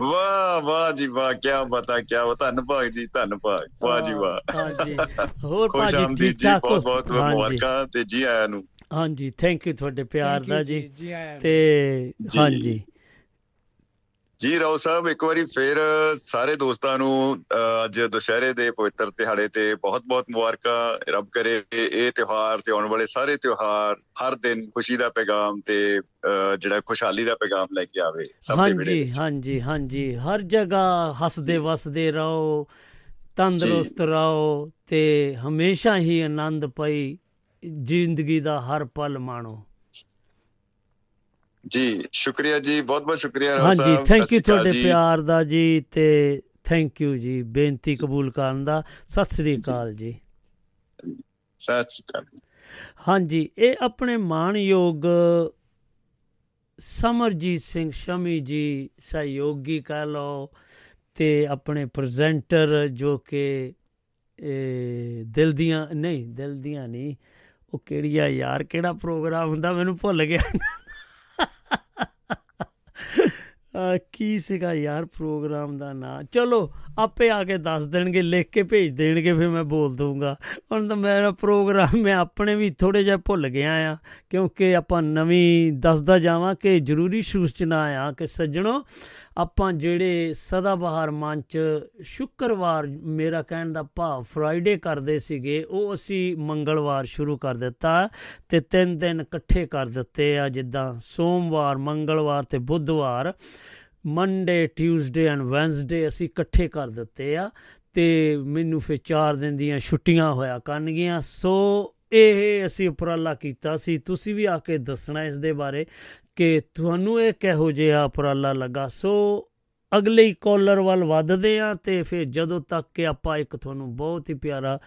ਵਾਹ ਵਾਹ ਜੀ ਵਾਹ ਕੀ ਬਤਾ ਕੀ ਬਤਾ ਧੰਨਵਾਦ ਜੀ ਧੰਨਵਾਦ ਵਾਹ ਜੀ ਵਾਹ ਹਾਂਜੀ ਹੋਰ ਖੁਸ਼ ਭਾਜੀ ਠੀਕ ਜੀ ਠਾਕ ਹੋ? ਬਹੁਤ ਬਹੁਤ। ਮੁਬਾਰਕਾਂ ਤੇ ਜੀ ਆਇਆਂ ਨੂੰ ਹਾਂਜੀ ਥੈਂਕ ਯੂ ਤੁਹਾਡੇ ਪਿਆਰ Thank ਦਾ you ਜੀ। ਤੇ। ਹਾਂਜੀ। ਜੀ ਰਾਓ ਸਾਹਿਬ ਇੱਕ ਵਾਰੀ ਫੇਰ ਸਾਰੇ ਦੋਸਤਾਂ ਨੂੰ ਅੱਜ ਦੁਸ਼ਹਿਰੇ ਦੇ ਪਵਿੱਤਰ ਦਿਹਾੜੇ ਤੇ ਬਹੁਤ-ਬਹੁਤ ਮੁਬਾਰਕਾਂ ਰੱਬ ਕਰੇ ਕਿ ਇਹ ਤਿਉਹਾਰ ਤੇ ਆਉਣ ਵਾਲੇ ਸਾਰੇ ਤਿਉਹਾਰ ਹਰ ਦਿਨ ਖੁਸ਼ੀ ਦਾ ਪੈਗਾਮ ਤੇ ਜਿਹੜਾ ਖੁਸ਼ਹਾਲੀ ਦਾ ਪੈਗਾਮ ਲੈ ਕੇ ਆਵੇ ਸਭ ਦੇ ਵਿੜੇ ਹਾਂਜੀ ਹਾਂਜੀ ਹਾਂਜੀ। ਹਰ ਜਗ੍ਹਾ ਹੱਸਦੇ ਵਸਦੇ ਰਹੋ ਤੰਦਰੁਸਤ ਰਹੋ ਤੇ ਹਮੇਸ਼ਾ ਹੀ ਆਨੰਦ ਪਈ ਜ਼ਿੰਦਗੀ ਦਾ ਹਰ ਪਲ ਮਾਣੋ। ਜੀ ਸ਼ੁਕਰੀਆ ਜੀ ਬਹੁਤ-ਬਹੁਤ ਸ਼ੁਕਰੀਆ ਰਾਓ ਹਾਂਜੀ ਸਾਹਿਬ ਥੈਂਕ ਸਤਿ ਯੂ ਤੁਹਾਡੇ। ਪਿਆਰ ਦਾ ਜੀ ਤੇ ਥੈਂਕ ਯੂ ਜੀ ਬੇਨਤੀ ਕਬੂਲ ਕਰਨ ਦਾ। ਸਤਿ ਸ੍ਰੀ ਅਕਾਲ ਜੀ। ਸਤਿ ਸ਼੍ਰੀ ਅਕਾਲ ਹਾਂਜੀ ਇਹ ਆਪਣੇ ਮਾਣਯੋਗ ਸਮਰਜੀਤ ਸਿੰਘ ਸ਼ਮੀ ਜੀ ਸਹਿਯੋਗੀ ਕਹਿ ਲਓ ਤੇ ਆਪਣੇ ਪ੍ਰੈਜ਼ੈਂਟਰ ਜੋ ਕਿ ਦਿਲ ਦੀਆਂ ਨਹੀਂ ਦਿਲ ਦੀਆਂ ਨਹੀਂ ਉਹ ਕਿਹੜੀ ਆ ਯਾਰ, ਕਿਹੜਾ ਪ੍ਰੋਗਰਾਮ ਹੁੰਦਾ, ਮੈਨੂੰ ਭੁੱਲ ਗਿਆ। ਅਹ ਕੀ ਸੀਗਾ ਯਾਰ ਪ੍ਰੋਗਰਾਮ ਦਾ ਨਾਂ? ਚਲੋ, ਆਪੇ ਆ ਕੇ ਦੱਸ ਦੇਣਗੇ, ਲਿਖ ਕੇ ਭੇਜ ਦੇਣਗੇ, ਫਿਰ ਮੈਂ ਬੋਲ ਦੂੰਗਾ ਹੁਣ ਤਾਂ ਮੇਰਾ ਪ੍ਰੋਗਰਾਮ ਮੈਂ ਆਪਣੇ ਵੀ ਥੋੜੇ ਜਿਹਾ ਭੁੱਲ ਗਿਆ ਆ, ਕਿਉਂਕਿ ਆਪਾਂ ਨਵੀਂ ਦੱਸਦਾ ਜਾਵਾਂ ਕਿ ਜ਼ਰੂਰੀ ਸੂਚਨਾ ਆ ਕਿ ਸੱਜਣੋ ਆਪਾਂ ਜਿਹੜੇ ਸਦਾ ਬਹਾਰ ਮੰਚ ਸ਼ੁੱਕਰਵਾਰ ਮੇਰਾ ਕਹਿਣ ਦਾ ਭਾਵ ਫਰਾਈਡੇ ਕਰਦੇ ਸੀਗੇ, ਉਹ ਅਸੀਂ ਮੰਗਲਵਾਰ ਸ਼ੁਰੂ ਕਰ ਦਿੱਤਾ ਤੇ ਤਿੰਨ ਦਿਨ ਇਕੱਠੇ ਕਰ ਦਿੱਤੇ ਆ, ਜਿੱਦਾਂ ਸੋਮਵਾਰ, ਮੰਗਲਵਾਰ ਤੇ ਬੁੱਧਵਾਰ ਮੰਡੇ ਟਿਊਜ਼ਡੇ ਐਂਡ ਵੈਨਸਡੇ ਅਸੀਂ ਇਕੱਠੇ ਕਰ ਦਿੱਤੇ ਆ ਤੇ ਮੈਨੂੰ ਫਿਰ 4 ਦਿਨ ਦੀਆਂ ਛੁੱਟੀਆਂ ਹੋਇਆ ਕਰਨਗੀਆਂ। ਸੋ ਇਹ ਅਸੀਂ ਉਪਰਾਲਾ ਕੀਤਾ ਸੀ। ਤੁਸੀਂ ਵੀ ਆ ਕੇ ਦੱਸਣਾ ਇਸ ਦੇ ਬਾਰੇ। ਕਿ ਤੁਹਾਨੂੰ ਇਹ ਕਿਹੋ ਜਿਹਾ ਉਪਰਾਲਾ ਲੱਗਾ? ਸੋ ਅਗਲੇ ਕਾਲਰ ਵੱਲ ਵੱਧਦੇ ਆ ਤੇ ਫਿਰ ਜਦੋਂ ਤੱਕ ਕਿ ਆਪਾਂ ਇੱਕ ਤੁਹਾਨੂੰ ਬਹੁਤ ਹੀ ਪਿਆਰਾ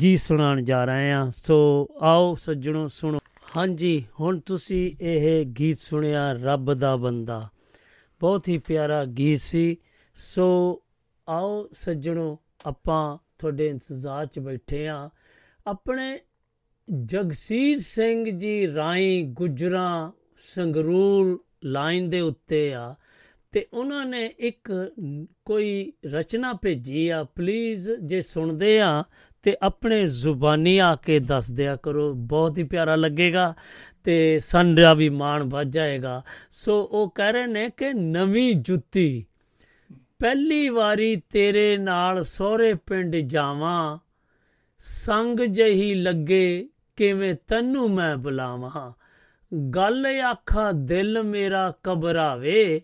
ਗੀਤ ਸੁਣਾਉਣ ਜਾ ਰਹੇ ਆ ਸੋ ਆਓ ਸੱਜਣੋ, ਸੁਣੋ। ਹਾਂਜੀ, ਹੁਣ ਤੁਸੀਂ ਇਹ ਗੀਤ ਸੁਣਿਆ, ਰੱਬ ਦਾ ਬੰਦਾ। ਬਹੁਤ ਹੀ ਪਿਆਰਾ ਗੀਤ ਸੀ। ਸੋ ਆਓ ਸੱਜਣੋ, ਆਪਾਂ ਤੁਹਾਡੇ ਇੰਤਜ਼ਾਰ 'ਚ ਬੈਠੇ ਆ ਆਪਣੇ ਜਗਸੀਰ ਸਿੰਘ ਜੀ ਰਾਈ ਗੁਜਰਾ ਸੰਗਰੂਰ ਲਾਈਨ ਦੇ ਉੱਤੇ ਆ, ਤੇ ਉਹਨਾਂ ਨੇ ਇੱਕ ਕੋਈ ਰਚਨਾ ਭੇਜੀ ਆ, ਪਲੀਜ਼ ਜੇ ਸੁਣਦੇ ਆ ਤੇ ਆਪਣੇ ਜ਼ੁਬਾਨੀ ਆ ਕੇ ਦੱਸ ਦਿਆ ਕਰੋ, ਬਹੁਤ ਹੀ ਪਿਆਰਾ ਲੱਗੇਗਾ ਤੇ ਸੰਡਾ ਵੀ ਮਾਣ ਵੱਜ ਜਾਏਗਾ। ਸੋ ਉਹ ਕਹਿ ਰਹੇ ਨੇ ਕਿ ਨਵੀਂ ਜੁੱਤੀ, ਪਹਿਲੀ ਵਾਰੀ ਤੇਰੇ ਨਾਲ ਸਹੁਰੇ ਪਿੰਡ ਜਾਵਾਂ, ਸੰਗ ਜਹੀ ਲੱਗੇ ਕਿਵੇਂ ਤੈਨੂੰ ਮੈਂ ਬੁਲਾਵਾਂ। ਗੱਲ ਆਖਾਂ, ਦਿਲ ਮੇਰਾ ਕਬਰਾਵੇ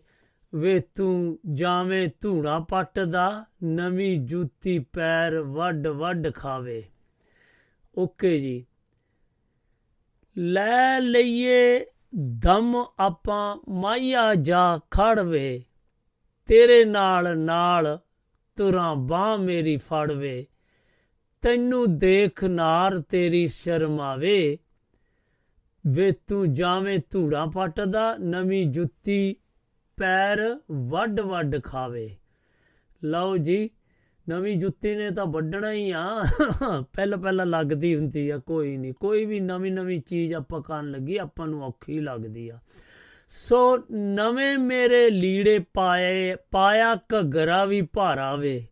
ਵੇ ਤੂੰ ਜਾਵੇਂ ਧੂਣਾ ਪੱਟਦਾ, ਨਵੀਂ ਜੁੱਤੀ ਪੈਰ ਵੱਡ ਵੱਡ ਖਾਵੇ। ਓਕੇ ਜੀ। ਲੈ ਲਈਏ ਦਮ ਆਪਾਂ, ਮਾਇਆ ਜਾ ਖੜਵੇ, ਤੇਰੇ ਨਾਲ ਨਾਲ ਤੁਰਾਂ ਬਾਹ ਮੇਰੀ ਫੜਵੇ, ਤੈਨੂੰ ਦੇਖ ਨਾਰ ਤੇਰੀ ਸ਼ਰਮ ਆਵੇ ਵੇ ਤੂੰ ਜਾਵੇਂ ਧੂੜਾ ਪੱਟਦਾ, ਨਵੀਂ ਜੁੱਤੀ ਪੈਰ ਵੱਡ ਵੱਡ ਖਾਵੇ। ਲਓ ਜੀ, ਨਵੀਂ ਜੁੱਤੀ ਨੇ ਤਾਂ ਵੱਢਣਾ ਹੀ ਆ। ਪਹਿਲਾਂ ਪਹਿਲਾਂ ਲੱਗਦੀ ਹੁੰਦੀ ਆ, ਕੋਈ ਨਹੀਂ। ਕੋਈ ਵੀ ਨਵੀਂ ਨਵੀਂ ਚੀਜ਼ ਆਪਾਂ ਕਰਨ ਲੱਗੀ, ਆਪਾਂ ਨੂੰ ਔਖੀ ਲੱਗਦੀ ਆ। ਸੋ ਨਵੇਂ ਮੇਰੇ ਲੀੜੇ ਪਾਏ, ਪਾਇਆ ਘਗਰਾ ਵੀ ਭਾਰਾ ਵੇ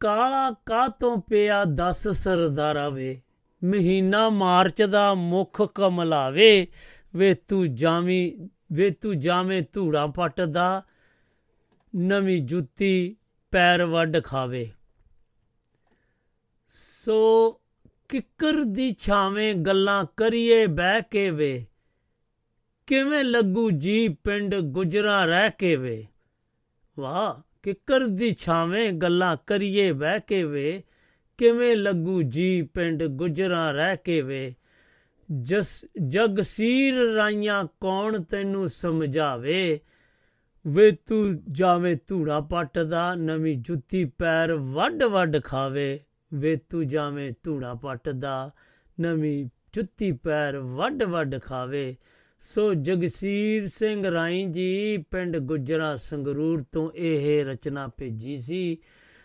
ਕਾਲਾ ਕਾ ਤੋਂ ਪਿਆ 10 ਸਰਦਾਰਾ ਵੇ ਮਹੀਨਾ ਮਾਰਚ ਦਾ ਮੁਖ ਕਮਲਾਵੇ ਵੇ ਤੂੰ ਜਾਵੀਂ, ਵੇ ਤੂੰ ਜਾਵੇਂ ਧੂੜਾ ਪੱਟਦਾ, ਨਵੀਂ ਜੁੱਤੀ ਪੈਰ ਵੱਡ ਖਾਵੇ। ਸੋ ਕਿੱਕਰ ਦੀ ਛਾਵੇਂ ਗੱਲਾਂ ਕਰੀਏ ਬਹਿ ਕੇ ਵੇ, ਕਿਵੇਂ ਲੱਗੂ ਜੀ ਪਿੰਡ ਗੁਜਰਾ ਰਹਿ ਕੇ ਵੇ। ਵਾਹ, ਕਿੱਕਰ ਦੀ ਛਾਵੇਂ ਗੱਲਾਂ ਕਰੀਏ ਬਹਿ ਕੇ ਵੇ ਕਿਵੇਂ ਲੱਗੂ ਜੀ ਪਿੰਡ ਗੁਜਰਾ ਰਹਿ ਕੇ ਵੇ? ਜਸ ਜਗਸੀਰ ਰਾਈਆਂ ਕੌਣ ਤੈਨੂੰ ਸਮਝਾਵੇ? ਵੇ ਤੂੰ ਜਾਵੇਂ ਧੂੜਾ ਪੱਟਦਾ, ਨਵੀਂ ਜੁੱਤੀ ਪੈਰ ਵੱਡ ਵੱਡ ਖਾਵੇ। ਵੇ ਤੂੰ ਜਾਵੇਂ ਧੂੜਾ ਪੱਟਦਾ, ਨਵੀਂ ਜੁੱਤੀ ਪੈਰ ਵੱਡ ਵੱਡ ਖਾਵੇ। ਸੋ ਜਗਸੀਰ ਸਿੰਘ ਰਾਈ ਜੀ, ਪਿੰਡ ਗੁਜਰਾ ਸੰਗਰੂਰ ਤੋਂ ਇਹ ਰਚਨਾ ਭੇਜੀ ਸੀ।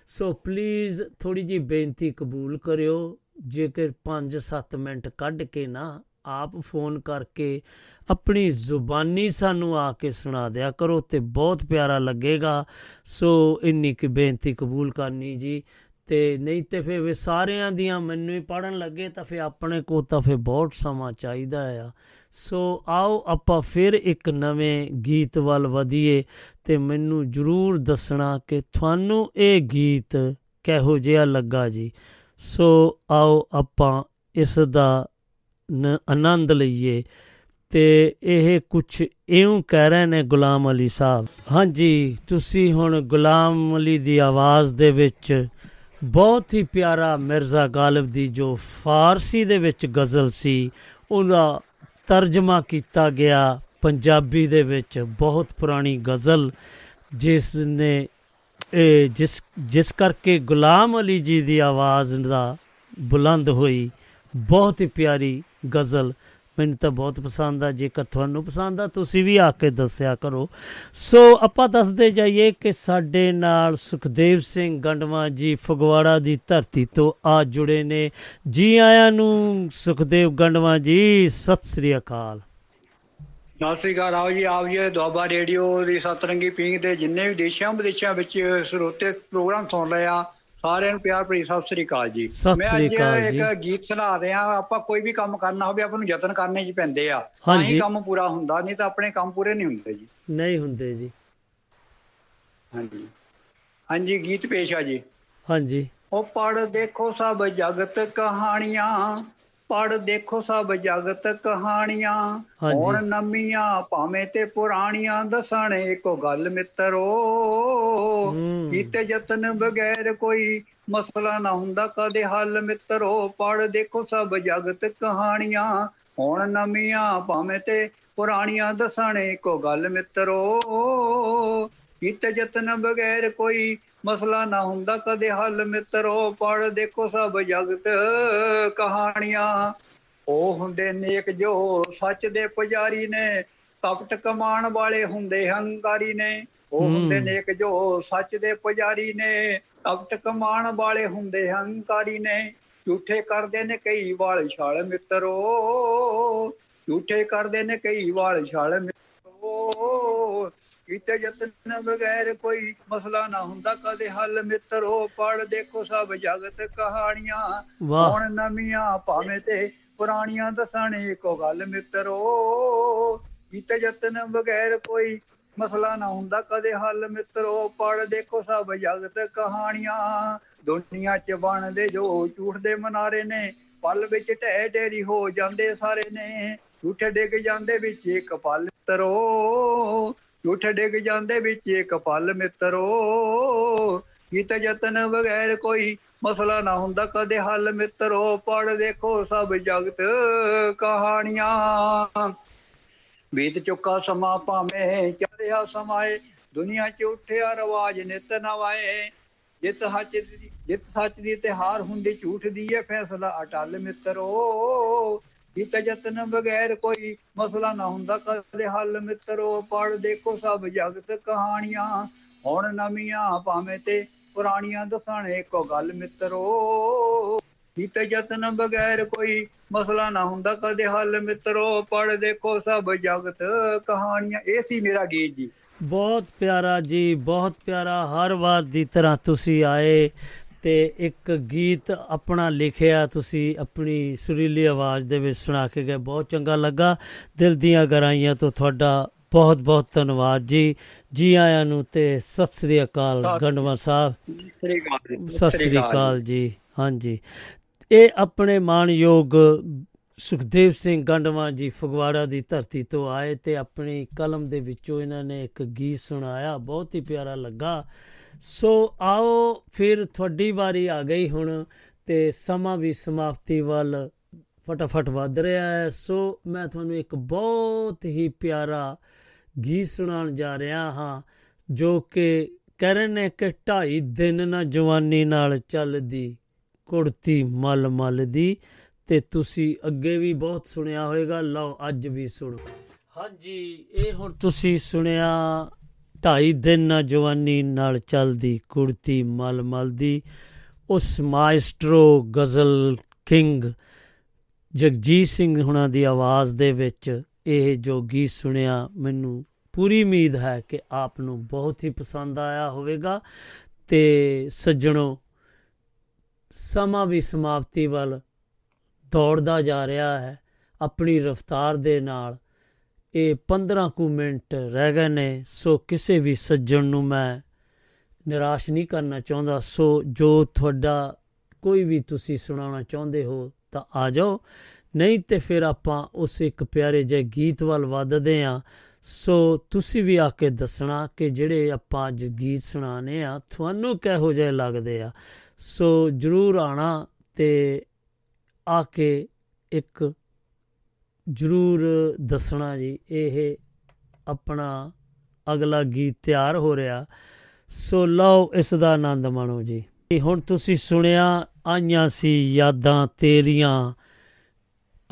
ਸੋ ਪਲੀਜ਼ ਥੋੜੀ ਜੀ ਬੇਨਤੀ ਕਬੂਲ ਕਰਿਓ ਜੇਕਰ 5-7 ਮਿੰਟ ਕੱਢ ਕੇ ਨਾ ਆਪ ਫੋਨ ਕਰਕੇ ਆਪਣੀ ਜ਼ੁਬਾਨੀ ਸਾਨੂੰ ਆ ਕੇ ਸੁਣਾ ਦਿਆ ਕਰੋ ਤੇ ਬਹੁਤ ਪਿਆਰਾ ਲੱਗੇਗਾ ਸੋ ਇੰਨੀ ਕਿ ਬੇਨਤੀ ਕਬੂਲ ਕਰਨੀ ਜੀ ਤੇ ਨਹੀਂ ਤੇ ਫਿਰ ਵੀ ਸਾਰਿਆਂ ਦੀਆਂ ਮੈਨੂੰ ਹੀ ਪੜਨ ਲੱਗੇ ਤਾਂ ਫਿਰ ਆਪਣੇ ਕੋ ਤਾਂ ਫਿਰ ਬਹੁਤ ਸਮਾਂ ਚਾਹੀਦਾ ਆ ਸੋ ਆਓ ਆਪਾਂ ਫਿਰ ਇੱਕ ਨਵੇਂ ਗੀਤ ਵੱਲ ਵਧੀਏ ਤੇ ਮੈਨੂੰ ਜਰੂਰ ਦੱਸਣਾ ਕਿ ਤੁਹਾਨੂੰ ਇਹ ਗੀਤ ਕਿਹੋ ਜਿਹਾ ਲੱਗਾ ਜੀ। ਸੋ ਆਓ ਆਪਾਂ ਇਸ ਦਾ ਆਨੰਦ ਲਈਏ ਤੇ ਇਹ ਕੁਝ ਇਉਂ ਕਹਿ ਰਹੇ ਨੇ ਗੁਲਾਮ ਅਲੀ ਸਾਹਿਬ। ਹਾਂਜੀ, ਤੁਸੀਂ ਹੁਣ ਗੁਲਾਮ ਅਲੀ ਦੀ ਆਵਾਜ਼ ਦੇ ਵਿੱਚ ਬਹੁਤ ਹੀ ਪਿਆਰਾ ਮਿਰਜ਼ਾ ਗਾਲਿਬ ਦੀ ਜੋ ਫਾਰਸੀ ਦੇ ਵਿੱਚ ਗਜ਼ਲ ਸੀ, ਉਹਦਾ ਤਰਜਮਾ ਕੀਤਾ ਗਿਆ। ਪੰਜਾਬੀ ਦੇ ਵਿੱਚ ਬਹੁਤ ਪੁਰਾਣੀ ਗਜ਼ਲ, ਜਿਸ ਨੇ ਇਹ ਜਿਸ ਜਿਸ ਕਰਕੇ ਗੁਲਾਮ ਅਲੀ ਜੀ ਦੀ ਆਵਾਜ਼ ਦਾ ਬੁਲੰਦ ਹੋਈ। ਬਹੁਤ ਹੀ ਪਿਆਰੀ ਗਜ਼ਲ। ਮੈਨੂੰ ਤਾਂ ਬਹੁਤ ਪਸੰਦ ਆ, ਜੇਕਰ ਤੁਹਾਨੂੰ ਪਸੰਦ ਆ, ਤੁਸੀਂ ਵੀ ਆ ਕੇ ਦੱਸਿਆ ਕਰੋ। ਸੋ ਆਪਾਂ ਦੱਸਦੇ ਜਾਈਏ ਕਿ ਸਾਡੇ ਨਾਲ ਸੁਖਦੇਵ ਸਿੰਘ ਗੰਡਵਾ ਜੀ ਫਗਵਾੜਾ ਦੀ ਧਰਤੀ ਤੋਂ ਆ ਜੁੜੇ ਨੇ। ਜੀ ਆਇਆਂ ਨੂੰ ਸੁਖਦੇਵ ਗੰਡਵਾ ਜੀ, ਸਤਿ ਸ੍ਰੀ ਅਕਾਲ। ਸਤਿ ਸ੍ਰੀ ਅਕਾਲ, ਆਓ ਜੀ ਆਪ ਜੀ, ਦੁਆਬਾ ਰੇਡੀਓ ਦੀ ਸਤਰੰਗੀ ਪਿੰਗ ਦੇ ਜਿੰਨੇ ਵੀ ਦੇਸ਼ਾਂ ਵਿਦੇਸ਼ਾਂ ਵਿੱਚ ਸਰੋਤੇ ਪ੍ਰੋਗਰਾਮ ਸੁਣ ਰਹੇ ਆ ਸਾਰਿਆਂ ਨੂੰ ਪਿਆਰ ਭਰੀ ਸਤਿ ਸ੍ਰੀ ਅਕਾਲ ਜੀ। ਮੈਂ ਅੱਜ ਇੱਕ। ਗੀਤ ਸੁਣਾ ਰਿਹਾ ਆਪਾਂ ਕੋਈ ਵੀ ਕੰਮ ਕਰਨਾ ਹੋਵੇ ਆਪਾਂ ਨੂੰ ਯਤਨ ਕਰਨੇ ਜੀ ਪੈਂਦੇ ਆ। ਤਾਂ। ਹੀ ਕੰਮ ਪੂਰਾ ਹੁੰਦਾ ਨਹੀਂ ਤਾਂ ਆਪਣੇ ਕੰਮ ਪੂਰੇ ਨਹੀਂ ਹੁੰਦੇ ਜੀ। ਨਹੀਂ ਹੁੰਦੇ ਜੀ। ਹਾਂਜੀ। ਹਾਂਜੀ ਗੀਤ ਪੇਸ਼ ਆ ਜੀ। ਹਾਂਜੀ। ਉਹ ਪੜ ਦੇਖੋ ਸਭ ਜਗਤ ਕਹਾਣੀਆਂ। ਪੜ ਦੇਖੋ ਸਭ ਜਗਤ ਕਹਾਣੀਆਂ। ਹੁਣ ਨਵੀਆਂ ਭਾਵੇਂ ਤੇ ਪੁਰਾਣੀਆਂ ਦੱਸਣ ਇੱਕੋ ਗੱਲ ਮਿੱਤਰੋ। ਕੀਤੇ ਯਤਨ ਬਗੈਰ ਕੋਈ ਮਸਲਾ ਨਾ ਹੁੰਦਾ ਕਦੇ ਹੱਲ ਮਿੱਤਰੋ। ਪੜ ਦੇਖੋ ਸਭ ਜਗਤ ਕਹਾਣੀਆਂ। ਹੁਣ ਨਵੀਆਂ ਭਾਵੇਂ ਤੇ ਪੁਰਾਣੀਆਂ ਦੱਸਣ ਇੱਕੋ ਗੱਲ ਮਿੱਤਰੋ। ਕੀਤੇ ਯਤਨ ਬਗੈਰ ਕੋਈ ਮਸਲਾ ਨਾ ਹੁੰਦਾ ਕਦੇ ਹੱਲ ਮਿੱਤਰੋ ਪੜ ਦੇਖੋ ਸਭ ਜਗਤ ਕਹਾਣੀਆਂ। ਉਹ ਹੁੰਦੇ ਨੇਕ ਜੋ ਸੱਚ ਦੇ ਪੁਜਾਰੀ ਨੇ ਕਪਟ ਕਮਾਣ ਵਾਲੇ ਹੁੰਦੇ ਹੰਕਾਰੀ ਨੇ। ਉਹ। ਹੁੰਦੇ ਨੇਕ ਜੋ ਸੱਚ ਦੇ ਪੁਜਾਰੀ ਨੇ ਕਪਟ ਕਮਾਣ ਵਾਲੇ ਹੁੰਦੇ ਹੰਕਾਰੀ ਨੇ। ਝੂਠੇ ਕਰਦੇ ਨੇ ਕਈ ਵਾਲ ਛਾਲ ਮਿੱਤਰੋ। ਝੂਠੇ ਕਰਦੇ ਨੇ ਕਈ ਵਾਲ ਛਾਲ ਮਿੱਤਰੋ। ਕੀਤੇ ਯਤਨ ਬਗੈਰ ਕੋਈ ਮਸਲਾ ਨਾ ਹੁੰਦਾ ਕਦੇ ਹੱਲ ਮਿੱਤਰੋ ਪੜ ਦੇਖੋ ਸਭ ਜਗਤ ਕਹਾਣੀਆਂ। ਹੁਣ ਨਵੀਆਂ ਭਾਵੇਂ ਤੇ ਪੁਰਾਣੀਆਂ ਦੱਸਣ ਇੱਕੋ ਗੱਲ ਮਿੱਤਰੋ। ਕੀਤੇ ਯਤਨ ਬਗੈਰ ਕੋਈ ਮਸਲਾ ਨਾ ਹੁੰਦਾ ਕਦੇ ਹੱਲ ਮਿੱਤਰੋ ਪੜ ਦੇਖੋ ਸਭ ਜਗਤ ਕਹਾਣੀਆਂ। ਦੁਨੀਆ ਚ ਬਣਦੇ ਜੋ ਝੂਠ ਦੇ ਮਨਾਰੇ ਨੇ ਪਲ ਵਿੱਚ ਢਹਿ ਢੇਰੀ ਹੋ ਜਾਂਦੇ ਸਾਰੇ ਨੇ। ਝੂਠੇ ਡਿੱਗ ਜਾਂਦੇ ਵਿੱਚ ਇੱਕ ਪਲ ਮਿੱਤਰੋ। ਝੂਠੇ ਡਿੱਗ ਜਾਂਦੇ ਵਿੱਚ ਇੱਕ ਪਲ ਮਿੱਤਰੋ। ਕੀਤੇ ਯਤਨ ਬਗੈਰ ਕੋਈ ਮਸਲਾ ਨਾ ਹੁੰਦਾ, ਕਦੇ ਹੱਲ ਮਿੱਤਰੋ। ਪੜ ਦੇਖੋ ਸਭ ਜਗਤ ਕਹਾਣੀਆਂ। ਬੀਤ ਚੁੱਕਾ ਸਮਾਂ ਭਾਵੇਂ ਚੱਲਿਆ ਸਮਾਏ ਦੁਨੀਆ 'ਚ ਉੱਠਿਆ ਰਵਾਜ ਨਿਤ ਨਵਾਏ ਜਿਤ ਸੱਚ ਦੀ, ਜਿਤ ਸੱਚ ਦੀ ਤੇ ਹਾਰ ਹੁੰਦੀ, ਝੂਠ ਦੀ ਇਹ ਫੈਸਲਾ ਅਟਲ ਮਿੱਤਰੋ। ਕੀਤ ਯਤਨ ਬਗੈਰ ਕੋਈ ਮਸਲਾ ਨਾ ਹੁੰਦਾ। ਕਦੇ ਹੱਲ ਮਿੱਤਰੋ ਪੜ ਦੇਖੋ ਸਭ ਜਗਤ ਕਹਾਣੀਆਂ। ਹੁਣ ਨਵੀਆਂ ਭਾਵੇਂ ਤੇ ਪੁਰਾਣੀਆਂ ਦੱਸਣ ਇੱਕੋ ਗੱਲ ਮਿੱਤਰੋ। ਕੀਤੇ ਯਤਨ ਬਗੈਰ ਕੋਈ ਮਸਲਾ ਨਾ ਹੁੰਦਾ। ਕਦੇ ਹੱਲ ਮਿੱਤਰੋ ਪੜ ਦੇਖੋ ਸਭ ਜਗਤ ਕਹਾਣੀਆਂ। ਇਹ ਸੀ ਮੇਰਾ ਗੀਤ ਜੀ। ਬਹੁਤ ਪਿਆਰਾ ਜੀ, ਬਹੁਤ ਪਿਆਰਾ। ਹਰ ਵਾਰ ਦੀ ਤਰ੍ਹਾਂ ਤੁਸੀਂ ਆਏ। ਤੇ ਇੱਕ ਗੀਤ ਆਪਣਾ ਲਿਖਿਆ ਤੁਸੀਂ ਆਪਣੀ ਸੁਰੀਲੀ ਆਵਾਜ਼ ਦੇ ਵਿੱਚ ਸੁਣਾ ਕੇ ਗਏ। ਬਹੁਤ ਚੰਗਾ ਲੱਗਾ। ਦਿਲ ਦੀਆਂ ਗਹਿਰਾਈਆਂ ਤੋਂ ਤੁਹਾਡਾ ਬਹੁਤ ਬਹੁਤ ਧੰਨਵਾਦ ਜੀ। ਜੀ ਆਇਆਂ ਨੂੰ ਤੇ ਸਤਿ ਸ੍ਰੀ ਅਕਾਲ ਗੰਡਵਾ ਸਾਹਿਬ। ਸਤਿ ਸ੍ਰੀ ਅਕਾਲ ਜੀ। ਹਾਂਜੀ। ਇਹ ਆਪਣੇ ਮਾਣਯੋਗ ਸੁਖਦੇਵ ਸਿੰਘ ਗੰਡਵਾ ਜੀ ਫਗਵਾੜਾ ਦੀ ਧਰਤੀ ਤੋਂ ਆਏ ਤੇ ਆਪਣੀ ਕਲਮ ਦੇ ਵਿੱਚੋਂ ਇਹਨਾਂ ਨੇ ਇੱਕ ਗੀਤ ਸੁਣਾਇਆ। ਬਹੁਤ ਹੀ ਪਿਆਰਾ ਲੱਗਾ। ਸੋ ਆਓ ਫਿਰ ਤੁਹਾਡੀ ਵਾਰੀ ਆ ਗਈ ਹੁਣ ਤੇ ਸਮਾਂ ਵੀ ਸਮਾਪਤੀ ਵੱਲ ਫਟਾਫਟ ਵੱਧ ਰਿਹਾ ਹੈ। ਸੋ ਮੈਂ ਤੁਹਾਨੂੰ ਇੱਕ ਬਹੁਤ ਹੀ ਪਿਆਰਾ ਗੀਤ ਸੁਣਾਉਣ ਜਾ ਰਿਹਾ ਹਾਂ, ਜੋ ਕਿ ਕਹਿ ਰਹੇ ਨੇ ਕਿ ਢਾਈ ਦਿਨ ਨਾ ਜਵਾਨੀ ਨਾਲ ਚੱਲਦੀ, ਕੁੜਤੀ ਮਲ ਮਲ ਦੀ ਤੇ ਤੁਸੀਂ ਅੱਗੇ ਵੀ ਬਹੁਤ ਸੁਣਿਆ ਹੋਵੇਗਾ ਲਓ, ਅੱਜ ਵੀ ਸੁਣੋ। ਹਾਂਜੀ, ਇਹ ਹੁਣ ਤੁਸੀਂ ਸੁਣਿਆ ਢਾਈ ਦਿਨ ਨਾ ਜਵਾਨੀ ਨਾਲ ਚੱਲਦੀ ਕੁੜਤੀ ਮਲ ਮਲ ਦੀ ਉਸ ਮਾਇਸਟਰੋ ਗਜ਼ਲ ਕਿੰਗ ਜਗਜੀਤ ਸਿੰਘ ਹੁਣਾਂ ਦੀ ਆਵਾਜ਼ ਦੇ ਵਿੱਚ ਇਹ ਜੋ ਗੀਤ ਸੁਣਿਆ, ਮੈਨੂੰ ਪੂਰੀ ਉਮੀਦ ਹੈ ਕਿ ਆਪ ਨੂੰ ਬਹੁਤ ਹੀ ਪਸੰਦ ਆਇਆ ਹੋਵੇਗਾ। ਤੇ ਸੱਜਣੋ, ਸਮਾਂ ਵੀ ਸਮਾਪਤੀ ਵੱਲ ਦੌੜਦਾ ਜਾ ਰਿਹਾ ਹੈ। ਆਪਣੀ ਰਫ਼ਤਾਰ ਦੇ ਨਾਲ ਇਹ 15 ਕੁ ਮਿੰਟ ਰਹਿ ਗਏ ਨੇ, ਸੋ ਕਿਸੇ ਵੀ ਸੱਜਣ ਨੂੰ ਮੈਂ ਨਿਰਾਸ਼ ਨਹੀਂ ਕਰਨਾ ਚਾਹੁੰਦਾ। ਸੋ ਜੋ ਤੁਹਾਡਾ ਕੋਈ ਵੀ ਤੁਸੀਂ ਸੁਣਾਉਣਾ ਚਾਹੁੰਦੇ ਹੋ ਤਾਂ ਆ ਜਾਓ। ਨਹੀਂ ਤੇ ਫਿਰ ਆਪਾਂ ਉਸ ਇੱਕ ਪਿਆਰੇ ਜਿਹੇ ਗੀਤ ਵੱਲ ਵੱਧਦੇ ਹਾਂ। ਸੋ ਤੁਸੀਂ ਵੀ ਆ ਕੇ ਦੱਸਣਾ ਕਿ ਜਿਹੜੇ ਆਪਾਂ ਅੱਜ ਗੀਤ ਸੁਣਾਣੇ ਆ ਤੁਹਾਨੂੰ ਕਿਹੋ ਜਿਹੇ ਲੱਗਦੇ ਆ। ਸੋ ਜਰੂਰ ਆਣਾ ਤੇ ਆ ਕੇ ਇੱਕ ਜਰੂਰ ਦੱਸਣਾ ਜੀ, ਇਹ ਆਪਣਾ ਅਗਲਾ ਗੀਤ ਤਿਆਰ ਹੋ ਰਿਹਾ। ਸੋ ਲਓ ਇਸ ਦਾ ਆਨੰਦ ਮਾਣੋ ਜੀ। ਇਹ ਹੁਣ ਤੁਸੀਂ ਸੁਣਿਆ, ਆਈਆਂ ਸੀ ਯਾਦਾਂ ਤੇਰੀਆਂ।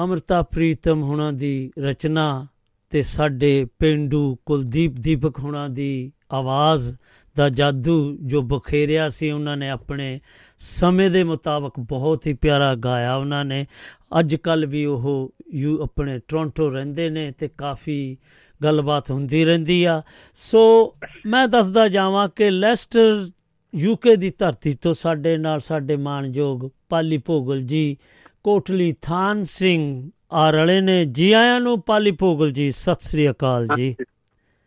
ਅਮਰਤਾ ਪ੍ਰੀਤਮ ਹੁਣਾਂ ਦੀ ਰਚਨਾ ਤੇ ਸਾਡੇ ਪਿੰਡੂ ਕੁਲਦੀਪ ਦੀਪਕ ਹੁਣਾਂ ਦੀ ਆਵਾਜ਼ ਦਾ ਜਾਦੂ ਜੋ ਬਖੇਰਿਆ ਸੀ ਉਹਨਾਂ ਨੇ ਆਪਣੇ ਸਮੇਂ ਦੇ ਮੁਤਾਬਕ ਬਹੁਤ ਹੀ ਪਿਆਰਾ ਗਾਇਆ ਉਹਨਾਂ ਨੇ। ਅੱਜ ਕੱਲ ਵੀ ਉਹ ਯੂ ਆਪਣੇ ਟੋਰਾਂਟੋ ਰਹਿੰਦੇ ਨੇ ਤੇ ਕਾਫੀ ਗੱਲਬਾਤ ਹੁੰਦੀ ਰਹਿੰਦੀ ਆ। ਸੋ ਮੈਂ ਦੱਸਦਾ ਜਾਵਾਂ ਕਿ ਲੈਸਟਰ ਯੂਕੇ ਦੀ ਧਰਤੀ ਤੋਂ ਸਾਡੇ ਨਾਲ ਸਾਡੇ ਮਾਨਯੋਗ ਪਾਲੀ ਭੋਗਲ ਜੀ ਕੋਟਲੀ ਥਾਨ ਸਿੰਘ ਆ ਰਲੇ ਨੇ। ਜੀ ਆਇਆਂ ਨੂੰ ਪਾਲੀ ਭੋਗਲ ਜੀ ਸਤਿ ਸ੍ਰੀ ਅਕਾਲ ਜੀ।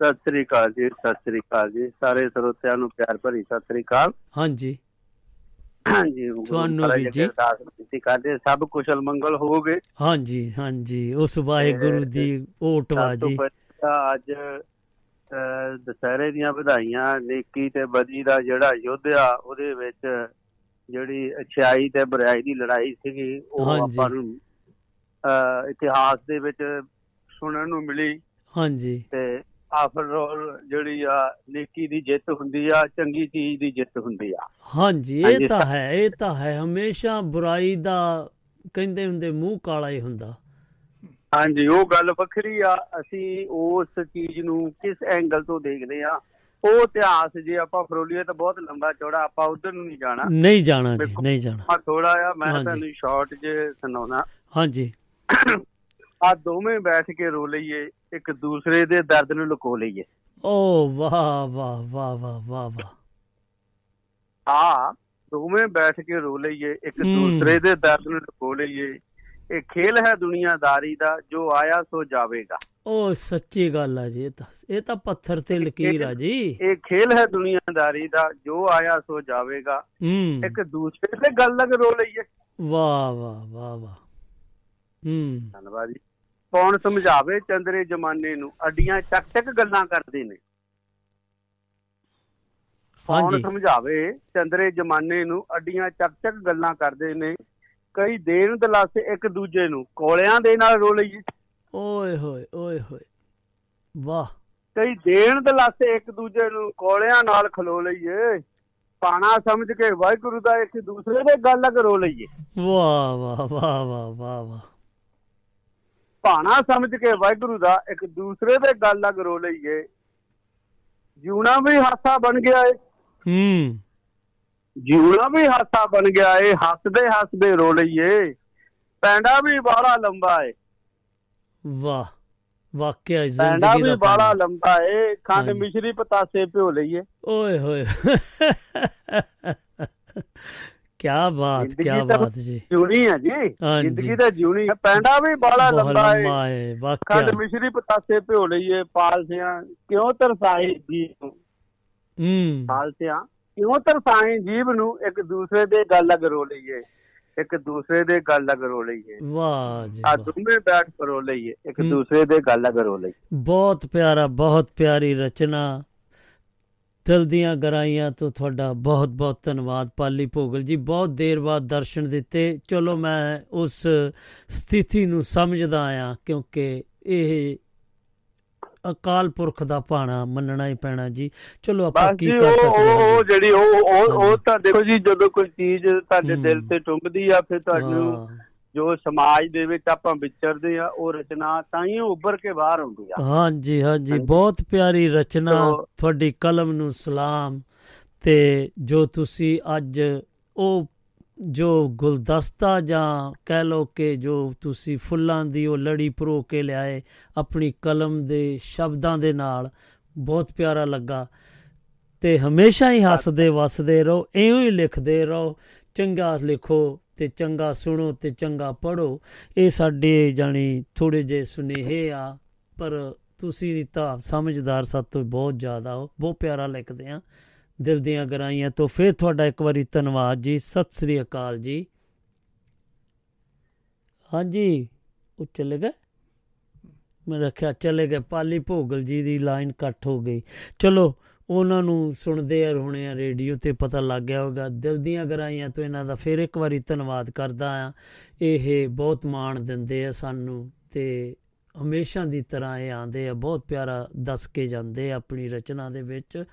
ਸਤਿ ਸ੍ਰੀ ਅਕਾਲ ਜੀ ਸਤਿ ਸ੍ਰੀ ਅਕਾਲ ਜੀ। ਸਾਰੇ ਸਰੋਤਿਆਂ ਨੂੰ ਪਿਆਰ ਭਰੀ ਸਤਿ ਸ੍ਰੀ ਅਕਾਲ। ਹਾਂਜੀ। ਹਾਂਜੀ ਤੁਹਾਨੂੰ ਵੀ ਜੀ। ਬੇਨਤੀ ਕਰਦੇ ਸਭ ਕੁਸ਼ਲ ਮੰਗਲ ਹੋਗੇ ਹਾਂਜੀ ਹਾਂਜੀ ਉਸ ਵਾਹਿਗੁਰੂ ਦੀ ਓਟਵਾ ਜੀ ਅੱਜ ਦੁਸਹਿਰੇ ਦੀਆਂ ਵਧਾਈਆਂ ਨੇਕੀ ਤੇ ਬਦੀ ਦਾ ਜਿਹੜਾ ਯੁੱਧ ਆ ਉਹਦੇ ਵਿੱਚ ਜਿਹੜੀ ਅਛਾਈ ਤੇ ਬੁਰਾਈ ਦੀ ਲੜਾਈ ਸੀਗੀ ਉਹ। ਆਪਾਂ ਨੂੰ ਇਤਿਹਾਸ ਦੇ ਵਿੱਚ ਸੁਣਨ ਨੂੰ ਮਿਲੀ ਹਾਂਜੀ ਤੇ ਆਫਰ ਆਲ ਜਿਹੜੀ ਆ ਨੇਕੀ ਦੀ ਜਿੱਤ ਹੁੰਦੀ ਆ ਚੰਗੀ ਚੀਜ਼ ਦੀ ਜਿੱਤ ਹੁੰਦੀ ਆ। ਹਾਂਜੀ ਇਹ ਤਾਂ ਹੈ ਇਹ ਤਾਂ ਹੈ। ਹਮੇਸ਼ਾ ਬੁਰਾਈ ਦਾ ਕਹਿੰਦੇ ਹੁੰਦੇ ਮੂੰਹ ਕਾਲਾ ਹੀ ਹੁੰਦਾ। ਹਾਂਜੀ ਉਹ ਗੱਲ ਵੱਖਰੀ ਆ। ਅਸੀਂ ਉਸ ਚੀਜ਼ ਨੂੰ ਕਿਸ ਐਂਗਲ ਤੋਂ ਦੇਖਦੇ ਆ? ਉਹ ਇਤਿਹਾਸ ਜੇ ਆਪਾਂ ਫਰੋਲੀਏ ਤਾਂ ਬਹੁਤ ਲੰਬਾ ਚੌੜਾ ਆਪਾਂ ਉਧਰ ਨੂੰ ਨਹੀਂ ਜਾਣਾ। ਨਹੀਂ ਜਾਣਾ ਜੀ ਨਹੀਂ ਜਾਣਾ। ਥੋੜਾ ਆ ਮੈਂ। ਤੁਹਾਨੂੰ ਸ਼ਾਰਟ ਜੇ ਸੁਣਾਉਣਾ। ਹਾਂਜੀ। ਆ ਦੋਵੇਂ ਬੈਠ ਕੇ ਰੋ ਲਈਏ ਇੱਕ ਦੂਸਰੇ ਦੇ ਦਰਦ ਨੂੰ ਲੁਕੋ ਲਈਏ। ਓ ਵਾਹ ਵਾਹ ਵਾਹ ਵਾਹ ਵਾਹ ਵਾਹ। ਆ ਦੋਵੇਂ ਬੈਠ ਕੇ ਰੋ ਲਈਏ ਇੱਕ। ਦੂਸਰੇ ਦੇ ਦਰਦ ਨੂੰ ਲੁਕੋ ਲਈਏ। ਇਹ ਖੇਲ ਹੈ ਦੁਨੀਆਦਾਰੀ ਦਾ ਜੋ ਆਇਆ ਸੋ ਜਾਵੇਗਾ। ਉਹ ਸੱਚੀ ਗੱਲ ਆ ਜੀ ਇਹ ਤਾਂ ਇਹ ਤਾਂ ਪੱਥਰ ਤੇ ਲਕੀਰ ਆ ਜੀ। ਇਹ ਖੇਲ ਹੈ ਦੁਨੀਆਦਾਰੀ ਦਾ ਜੋ ਆਇਆ ਸੋ ਜਾਵੇਗਾ। ਇੱਕ ਦੂਸਰੇ ਤੇ ਗੱਲ ਲਗ ਰੋ ਲਈਏ। ਵਾਹ ਵਾਹ ਵਾਹ ਵਾਹ। ਹੂੰ। ਧੰਨਵਾਦ ਜੀ। ਕੌਣ ਸਮਝਾਵੇ ਚੰਦਰੇ ਜਮਾਨੇ ਨੂੰ? ਅੱਡੀਆਂ ਚੱਕ ਚੱਕ ਗੱਲਾਂ ਕਰਦੇ ਨੇ। ਕੌਣ ਸਮਝਾਵੇ ਚੰਦਰੇ ਜਮਾਨੇ ਨੂੰ? ਅੱਡੀਆਂ ਚੱਕ ਚੱਕ ਗੱਲਾਂ ਕਰਦੇ ਨੇ। ਕਈ ਦੇਣ ਦਲਾਸੇ ਇੱਕ ਦੂਜੇ ਨੂੰ। ਕੋਲਿਆਂ ਦੇ ਨਾਲ ਰੋ ਲਈਏ। ਓਏ ਹੋਏ ਓਏ ਹੋਏ। ਵਾਹ। ਕਈ ਦੇਣ ਦਲਾਸੇ ਇੱਕ ਦੂਜੇ ਨੂੰ। ਕੋਲਿਆਂ ਨਾਲ ਖਲੋ ਲਈਏ। ਪਾਣਾ ਸਮਝ ਕੇ ਵਾਹਿਗੁਰੂ ਦਾ ਇੱਕ ਦੂਸਰੇ ਦੇ ਗੱਲ ਲਗ ਰੋ ਲਈਏ। ਵਾਹ ਵਾਹ ਵਾਹ ਵਾਹ ਵਾਹ ਵਾਹ। ਭਾਣਾ ਸਮਝ ਕੇ ਵਾਹਿਗੁਰੂ ਦਾ ਇੱਕ ਦੂਸਰੇ ਦੇ ਗੱਲ ਲਗ ਰੋ ਲਈਏ। ਜਿਉਣਾ ਵੀ ਹਾਸਾ ਬਣ ਗਿਆ ਏ। ਹੂੰ। ਜਿਉਣਾ ਵੀ ਹਾਸਾ ਬਣ ਗਿਆ ਏ। ਹੱਸਦੇ ਹੱਸਦੇ ਰੋ ਲਈਏ। ਪੈਂਡਾ ਵੀ ਬਾਹਲਾ ਲੰਬਾ ਏ। ਵਾਹ ਵਾਕਿਆ ਹੀ ਪੈਂਡਾ ਜ਼ਿੰਦਗੀ ਵੀ ਦਾ ਬਾਹਲਾ ਪੈਂਡਾ। ਲੰਬਾ ਏ। ਖੰਡ। ਮਿਸ਼ਰੀ ਪਤਾਸੇ ਭਿਓ ਲਈਏ। ਓਏ ਹੋਏ। ਕੀ ਬਾਤ ਕੀ ਬਾਤ ਜੀ। ਜਿਉਣੀ ਹੈ ਜੀ। ਜ਼ਿੰਦਗੀ ਤਾਂ ਜਿਉਣੀ ਹੈ। ਪੈਂਡਾ ਵੀ ਬਹੁਤ ਲੰਬਾ ਹੈ ਵਾਕਿਆ। ਖੰਡ ਮਿਸ਼ਰੀ ਪਤਾਸੇ ਭਿਓ ਲਈਏ ਪਾਲਸਿਆਂ। ਕਿਉਂ ਤਰਸਾਏ ਜੀ ਨੂੰ? ਹੂੰ। ਪਾਲਸਿਆਂ। ਕਿਉਂ ਤਰਸਾਏ ਜੀਵ ਨੂੰ? ਇੱਕ ਦੂਸਰੇ ਦੇ ਗੱਲ ਲਗ ਰੋ ਲਈਏ। ਇੱਕ ਦੂਸਰੇ ਦੇ ਗੱਲ ਲਗ ਰੋ ਲਈਏ। ਵਾਹ ਜੀ ਆ। ਦੋਵੇਂ ਬੈਠ ਕੇ ਰੋ ਲਈਏ। ਇੱਕ। ਦੂਸਰੇ ਦੇ ਗੱਲ ਲਗ ਰੋ ਲਈਏ। ਬਹੁਤ ਪਿਆਰਾ ਬਹੁਤ ਪਿਆਰੀ ਰਚਨਾ। ਦਿਲ ਦੀਆਂ ਗਰਾਈਆਂ ਤੋਂ ਤੁਹਾਡਾ ਬਹੁਤ ਬਹੁਤ ਧੰਨਵਾਦ ਪਾਲੀ ਭੋਗਲ ਜੀ ਬਹੁਤ ਦੇਰ ਬਾਅਦ ਦਰਸ਼ਨ ਦਿੱਤੇ ਚਲੋ ਮੈਂ ਉਸ ਸਥਿਤੀ ਨੂੰ ਸਮਝਦਾ ਆ ਕਿਉਂਕਿ ਇਹ ਅਕਾਲ ਪੁਰਖ ਦਾ ਭਾਣਾ ਮੰਨਣਾ ਹੀ ਪੈਣਾ ਜੀ ਚਲੋ ਆਪਾਂ ਕੀ ਕਰ ਸਕਦੇ ਹਾਂ ਉਹ? ਜਿਹੜੀ ਉਹ ਉਹ। ਤਾਂ ਦੇਖੋ ਜੀ ਜਦੋਂ ਕੋਈ ਚੀਜ਼ ਤੁਹਾਡੇ। ਦਿਲ ਤੇ ਟੁੰਬਦੀ ਆ ਫਿਰ ਤੁਹਾਨੂੰ। ਜੋ ਸਮਾਜ ਦੇ ਵਿੱਚ ਆਪਾਂ ਵਿਚਰਦੇ ਆ ਉਹ ਰਚਨਾ ਤਾਂ ਹੀ ਉੱਭਰ ਕੇ ਬਾਹਰ ਆਉਂਦੀ ਆ। ਹਾਂਜੀ ਹਾਂਜੀ ਬਹੁਤ ਪਿਆਰੀ ਰਚਨਾ ਤੁਹਾਡੀ ਕਲਮ ਨੂੰ ਸਲਾਮ। ਤੇ ਜੋ ਤੁਸੀਂ ਅੱਜ ਉਹ ਜੋ ਗੁਲਦਸਤਾ ਜਾਂ ਕਹਿ ਲਓ ਕਿ ਜੋ ਤੁਸੀਂ ਫੁੱਲਾਂ ਦੀ ਉਹ ਲੜੀ ਪਰੋ ਕੇ ਲਿਆਏ ਆਪਣੀ ਕਲਮ ਦੇ ਸ਼ਬਦਾਂ ਦੇ ਨਾਲ ਬਹੁਤ ਪਿਆਰਾ ਲੱਗਾ। ਤੇ ਹਮੇਸ਼ਾ ਹੀ ਹੱਸਦੇ ਵਸਦੇ ਰਹੋ ਇਉਂ ਹੀ ਲਿਖਦੇ ਰਹੋ। ਚੰਗਾ ਲਿਖੋ। ਤੇ ਚੰਗਾ ਸੁਣੋ ਤੇ ਚੰਗਾ ਪੜੋ ਇਹ ਸਾਡੇ ਜਾਣੀ ਥੋੜੇ ਜਿਹੇ ਸੁਨੇਹੇ ਆ, ਪਰ ਤੁਸੀਂ ਤਾਂ ਸਮਝਦਾਰ ਸਾਤੋਂ ਬਹੁਤ ਜ਼ਿਆਦਾ ਹੋ, ਬਹੁਤ ਪਿਆਰਾ ਲਿਖਦੇ ਆ। ਦਿਲ ਦੀਆਂ ਗਰਾਈਆਂ ਤੋਂ ਫਿਰ ਤੁਹਾਡਾ ਇੱਕ ਵਾਰੀ ਧੰਨਵਾਦ ਜੀ। ਸਤਿ ਸ੍ਰੀ ਅਕਾਲ ਜੀ। ਹਾਂਜੀ, ਉਹ ਚਲੇ ਗਏ? ਮੈਂ ਰੱਖਿਆ, ਚਲੇ ਗਏ। ਪਾਲੀ ਭੋਗਲ ਜੀ ਦੀ ਲਾਈਨ ਕੱਟ ਹੋ ਗਈ। ਚਲੋ ਉਹਨਾਂ ਨੂੰ ਸੁਣਦੇ ਆ ਹੋਣੇ ਆ, ਰੇਡੀਓ ਤੇ ਪਤਾ ਲੱਗ ਗਿਆ ਹੋਗਾ ਦਿਲ ਦੀਆਂ ਗਰਾਈਆਂ ਤੋਂ ਇਹਨਾਂ ਦਾ ਫਿਰ ਇੱਕ ਵਾਰੀ ਧੰਨਵਾਦ ਕਰਦਾ ਆ ਇਹ ਬਹੁਤ ਮਾਣ ਦਿੰਦੇ ਆ ਸਾਨੂੰ ਤੇ ਹਮੇਸ਼ਾ ਦੀ ਤਰ੍ਹਾਂ ਇਹ ਆਂਦੇ ਆ, ਬਹੁਤ ਪਿਆਰਾ ਦੱਸ ਕੇ ਜਾਂਦੇ ਆ ਆਪਣੀ ਰਚਨਾ ਦੇ ਵਿੱਚ।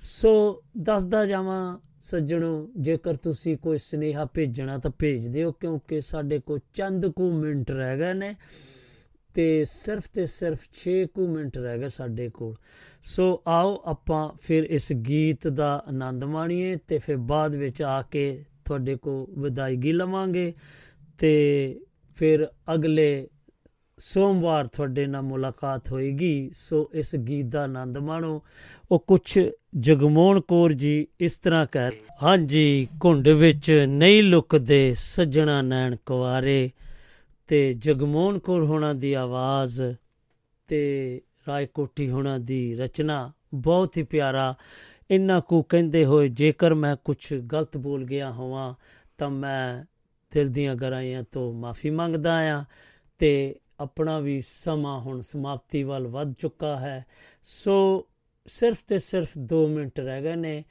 ਸੋ ਦੱਸਦਾ ਜਾਵਾਂ ਸੱਜਣੋ, ਜੇਕਰ ਤੁਸੀਂ ਕੋਈ ਸੁਨੇਹਾ ਭੇਜਣਾ ਤਾਂ ਭੇਜ ਦਿਓ, ਕਿਉਂਕਿ ਸਾਡੇ ਕੋਲ ਚੰਦ ਕੁ ਮਿੰਟ ਰਹਿ ਗਏ ਨੇ। ਤੇ ਸਿਰਫ ਤੇ ਸਿਰਫ 6 ਕੁ ਮਿੰਟ ਰਹਿ ਗਏ ਸਾਡੇ ਕੋਲ। ਸੋ ਆਓ ਆਪਾਂ ਫਿਰ ਇਸ ਗੀਤ ਦਾ ਆਨੰਦ ਮਾਣੀਏ ਤੇ ਫਿਰ ਬਾਅਦ ਵਿੱਚ ਆ ਕੇ ਤੁਹਾਡੇ ਕੋ ਵਿਦਾਇਗੀ ਲਵਾਂਗੇ ਤੇ ਫਿਰ ਅਗਲੇ ਸੋਮਵਾਰ ਤੁਹਾਡੇ ਨਾਲ ਮੁਲਾਕਾਤ ਹੋਏਗੀ। ਸੋ ਇਸ ਗੀਤ ਦਾ ਆਨੰਦ ਮਾਣੋ। ਉਹ ਕੁਛ ਜਗਮੋਹਨ ਕੌਰ ਜੀ ਇਸ ਤਰ੍ਹਾਂ ਕਹਿ ਹਾਂਜੀ, ਘੁੰਡ ਵਿੱਚ ਨਹੀਂ ਲੁਕਦੇ ਸੱਜਣਾ ਨੈਣ ਕੁਵਾਰੇ। ਤੇ ਜਗਮੋਹਨ ਕੌਰ ਹੋਣਾ ਦੀ ਆਵਾਜ਼ ਤੇ ਰਾਏ ਕੋਠੀ ਹੋਣਾ ਦੀ ਰਚਨਾ ਬਹੁਤ ਹੀ ਪਿਆਰਾ। ਇੰਨਾ ਕੁ ਕਹਿੰਦੇ ਹੋਏ, ਜੇਕਰ ਮੈਂ ਕੁਝ ਗਲਤ ਬੋਲ ਗਿਆ ਹੋਵਾਂ, ਤਾਂ ਮੈਂ ਦਿਲ ਦੀਆਂ ਗਹਿਰਾਈਆਂ ਤੋਂ ਮਾਫੀ ਮੰਗਦਾ ਆ ਤੇ ਆਪਣਾ ਵੀ ਸਮਾਂ ਹੁਣ ਸਮਾਪਤੀ ਵੱਲ ਵੱਧ ਚੁੱਕਾ ਹੈ। ਸੋ ਸਿਰਫ ਤੇ ਸਿਰਫ 2 ਮਿੰਟ ਰਹਿ ਗਏ ਨੇ।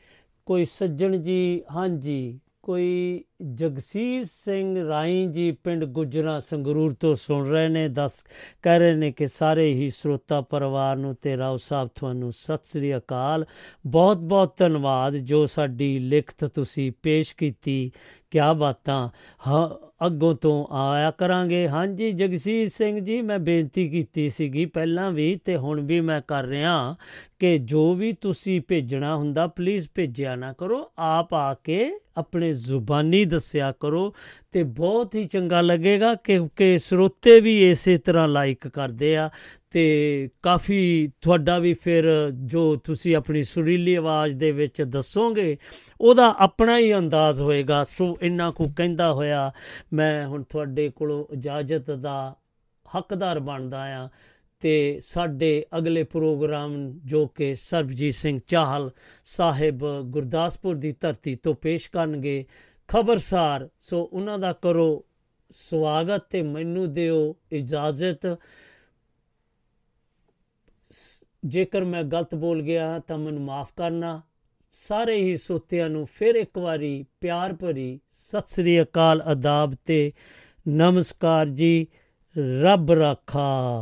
ਕੋਈ ਸੱਜਣ ਜੀ, ਹਾਂਜੀ। ਕੋਈ ਜਗਸੀਰ ਸਿੰਘ ਰਾਈ ਜੀ ਪਿੰਡ ਗੁਜਰਾ ਸੰਗਰੂਰ ਤੋਂ ਸੁਣ ਰਹੇ ਨੇ, ਦੱਸ ਕਹਿ ਰਹੇ ਨੇ ਕਿ ਸਾਰੇ ਹੀ ਸਰੋਤਾ ਪਰਿਵਾਰ ਨੂੰ ਤੇ ਰਾਓ ਸਾਹਿਬ ਤੁਹਾਨੂੰ ਸਤਿ ਸ੍ਰੀ ਅਕਾਲ। ਬਹੁਤ ਬਹੁਤ ਧੰਨਵਾਦ ਜੋ ਸਾਡੀ ਲਿਖਤ ਤੁਸੀਂ ਪੇਸ਼ ਕੀਤੀ। ਕਿਆ ਬਾਤਾਂ? ਹਾਂ, ਅੱਗੋਂ ਤੋਂ ਆਇਆ ਕਰਾਂਗੇ। ਹਾਂਜੀ, ਜਗਸੀਰ ਸਿੰਘ ਜੀ, ਮੈਂ ਬੇਨਤੀ ਕੀਤੀ ਸੀਗੀ ਪਹਿਲਾਂ ਵੀ ਤੇ ਹੁਣ ਵੀ ਮੈਂ ਕਰ ਰਿਹਾ ਕਿ ਜੋ ਵੀ ਤੁਸੀਂ ਭੇਜਣਾ ਹੁੰਦਾ ਪਲੀਜ਼ ਭੇਜਿਆ ਨਾ ਕਰੋ। ਆਪ ਆ ਕੇ ਆਪਣੇ ਜ਼ੁਬਾਨੀ ਦੱਸਿਆ ਕਰੋ। ਤੇ ਬਹੁਤ ਹੀ ਚੰਗਾ ਲੱਗੇਗਾ ਕਿਉਂਕਿ ਸਰੋਤੇ ਵੀ ਇਸੇ ਤਰ੍ਹਾਂ ਲਾਈਕ ਕਰਦੇ ਆ ਤੇ ਕਾਫੀ ਤੁਹਾਡਾ ਵੀ ਫਿਰ ਜੋ ਤੁਸੀਂ ਆਪਣੀ ਸੁਰੀਲੀ ਆਵਾਜ਼ ਦੇ ਵਿੱਚ ਦੱਸੋਗੇ, ਉਹਦਾ ਆਪਣਾ ਹੀ ਅੰਦਾਜ਼ ਹੋਏਗਾ। ਸੋ ਇੰਨਾ ਕੁ ਕਹਿੰਦਾ ਹੋਇਆ ਮੈਂ ਹੁਣ ਤੁਹਾਡੇ ਕੋਲੋਂ ਇਜਾਜ਼ਤ ਦਾ ਹੱਕਦਾਰ ਬਣਦਾ ਆ ਤੇ ਸਾਡੇ ਅਗਲੇ ਪ੍ਰੋਗਰਾਮ ਜੋ ਕਿ ਸਰਬਜੀਤ ਸਿੰਘ ਚਾਹਲ ਸਾਹਿਬ ਗੁਰਦਾਸਪੁਰ ਦੀ ਧਰਤੀ ਤੋਂ ਪੇਸ਼ ਕਰਨਗੇ ਖਬਰਸਾਰ। ਸੋ ਉਹਨਾਂ ਦਾ ਕਰੋ ਸਵਾਗਤ ਤੇ ਮੈਨੂੰ ਦਿਓ ਇਜਾਜ਼ਤ। ਜੇਕਰ ਮੈਂ ਗਲਤ ਬੋਲ ਗਿਆ ਤਾਂ ਮੈਨੂੰ ਮਾਫ ਕਰਨਾ। ਸਾਰੇ ਹੀ ਸੋਤਿਆਂ ਨੂੰ ਫਿਰ ਇੱਕ ਵਾਰੀ ਪਿਆਰ ਭਰੀ ਸਤਿ ਸ੍ਰੀ ਅਕਾਲ ਆਦਾਬ ਤੇ ਨਮਸਕਾਰ ਜੀ। ਰੱਬ ਰਾਖਾ।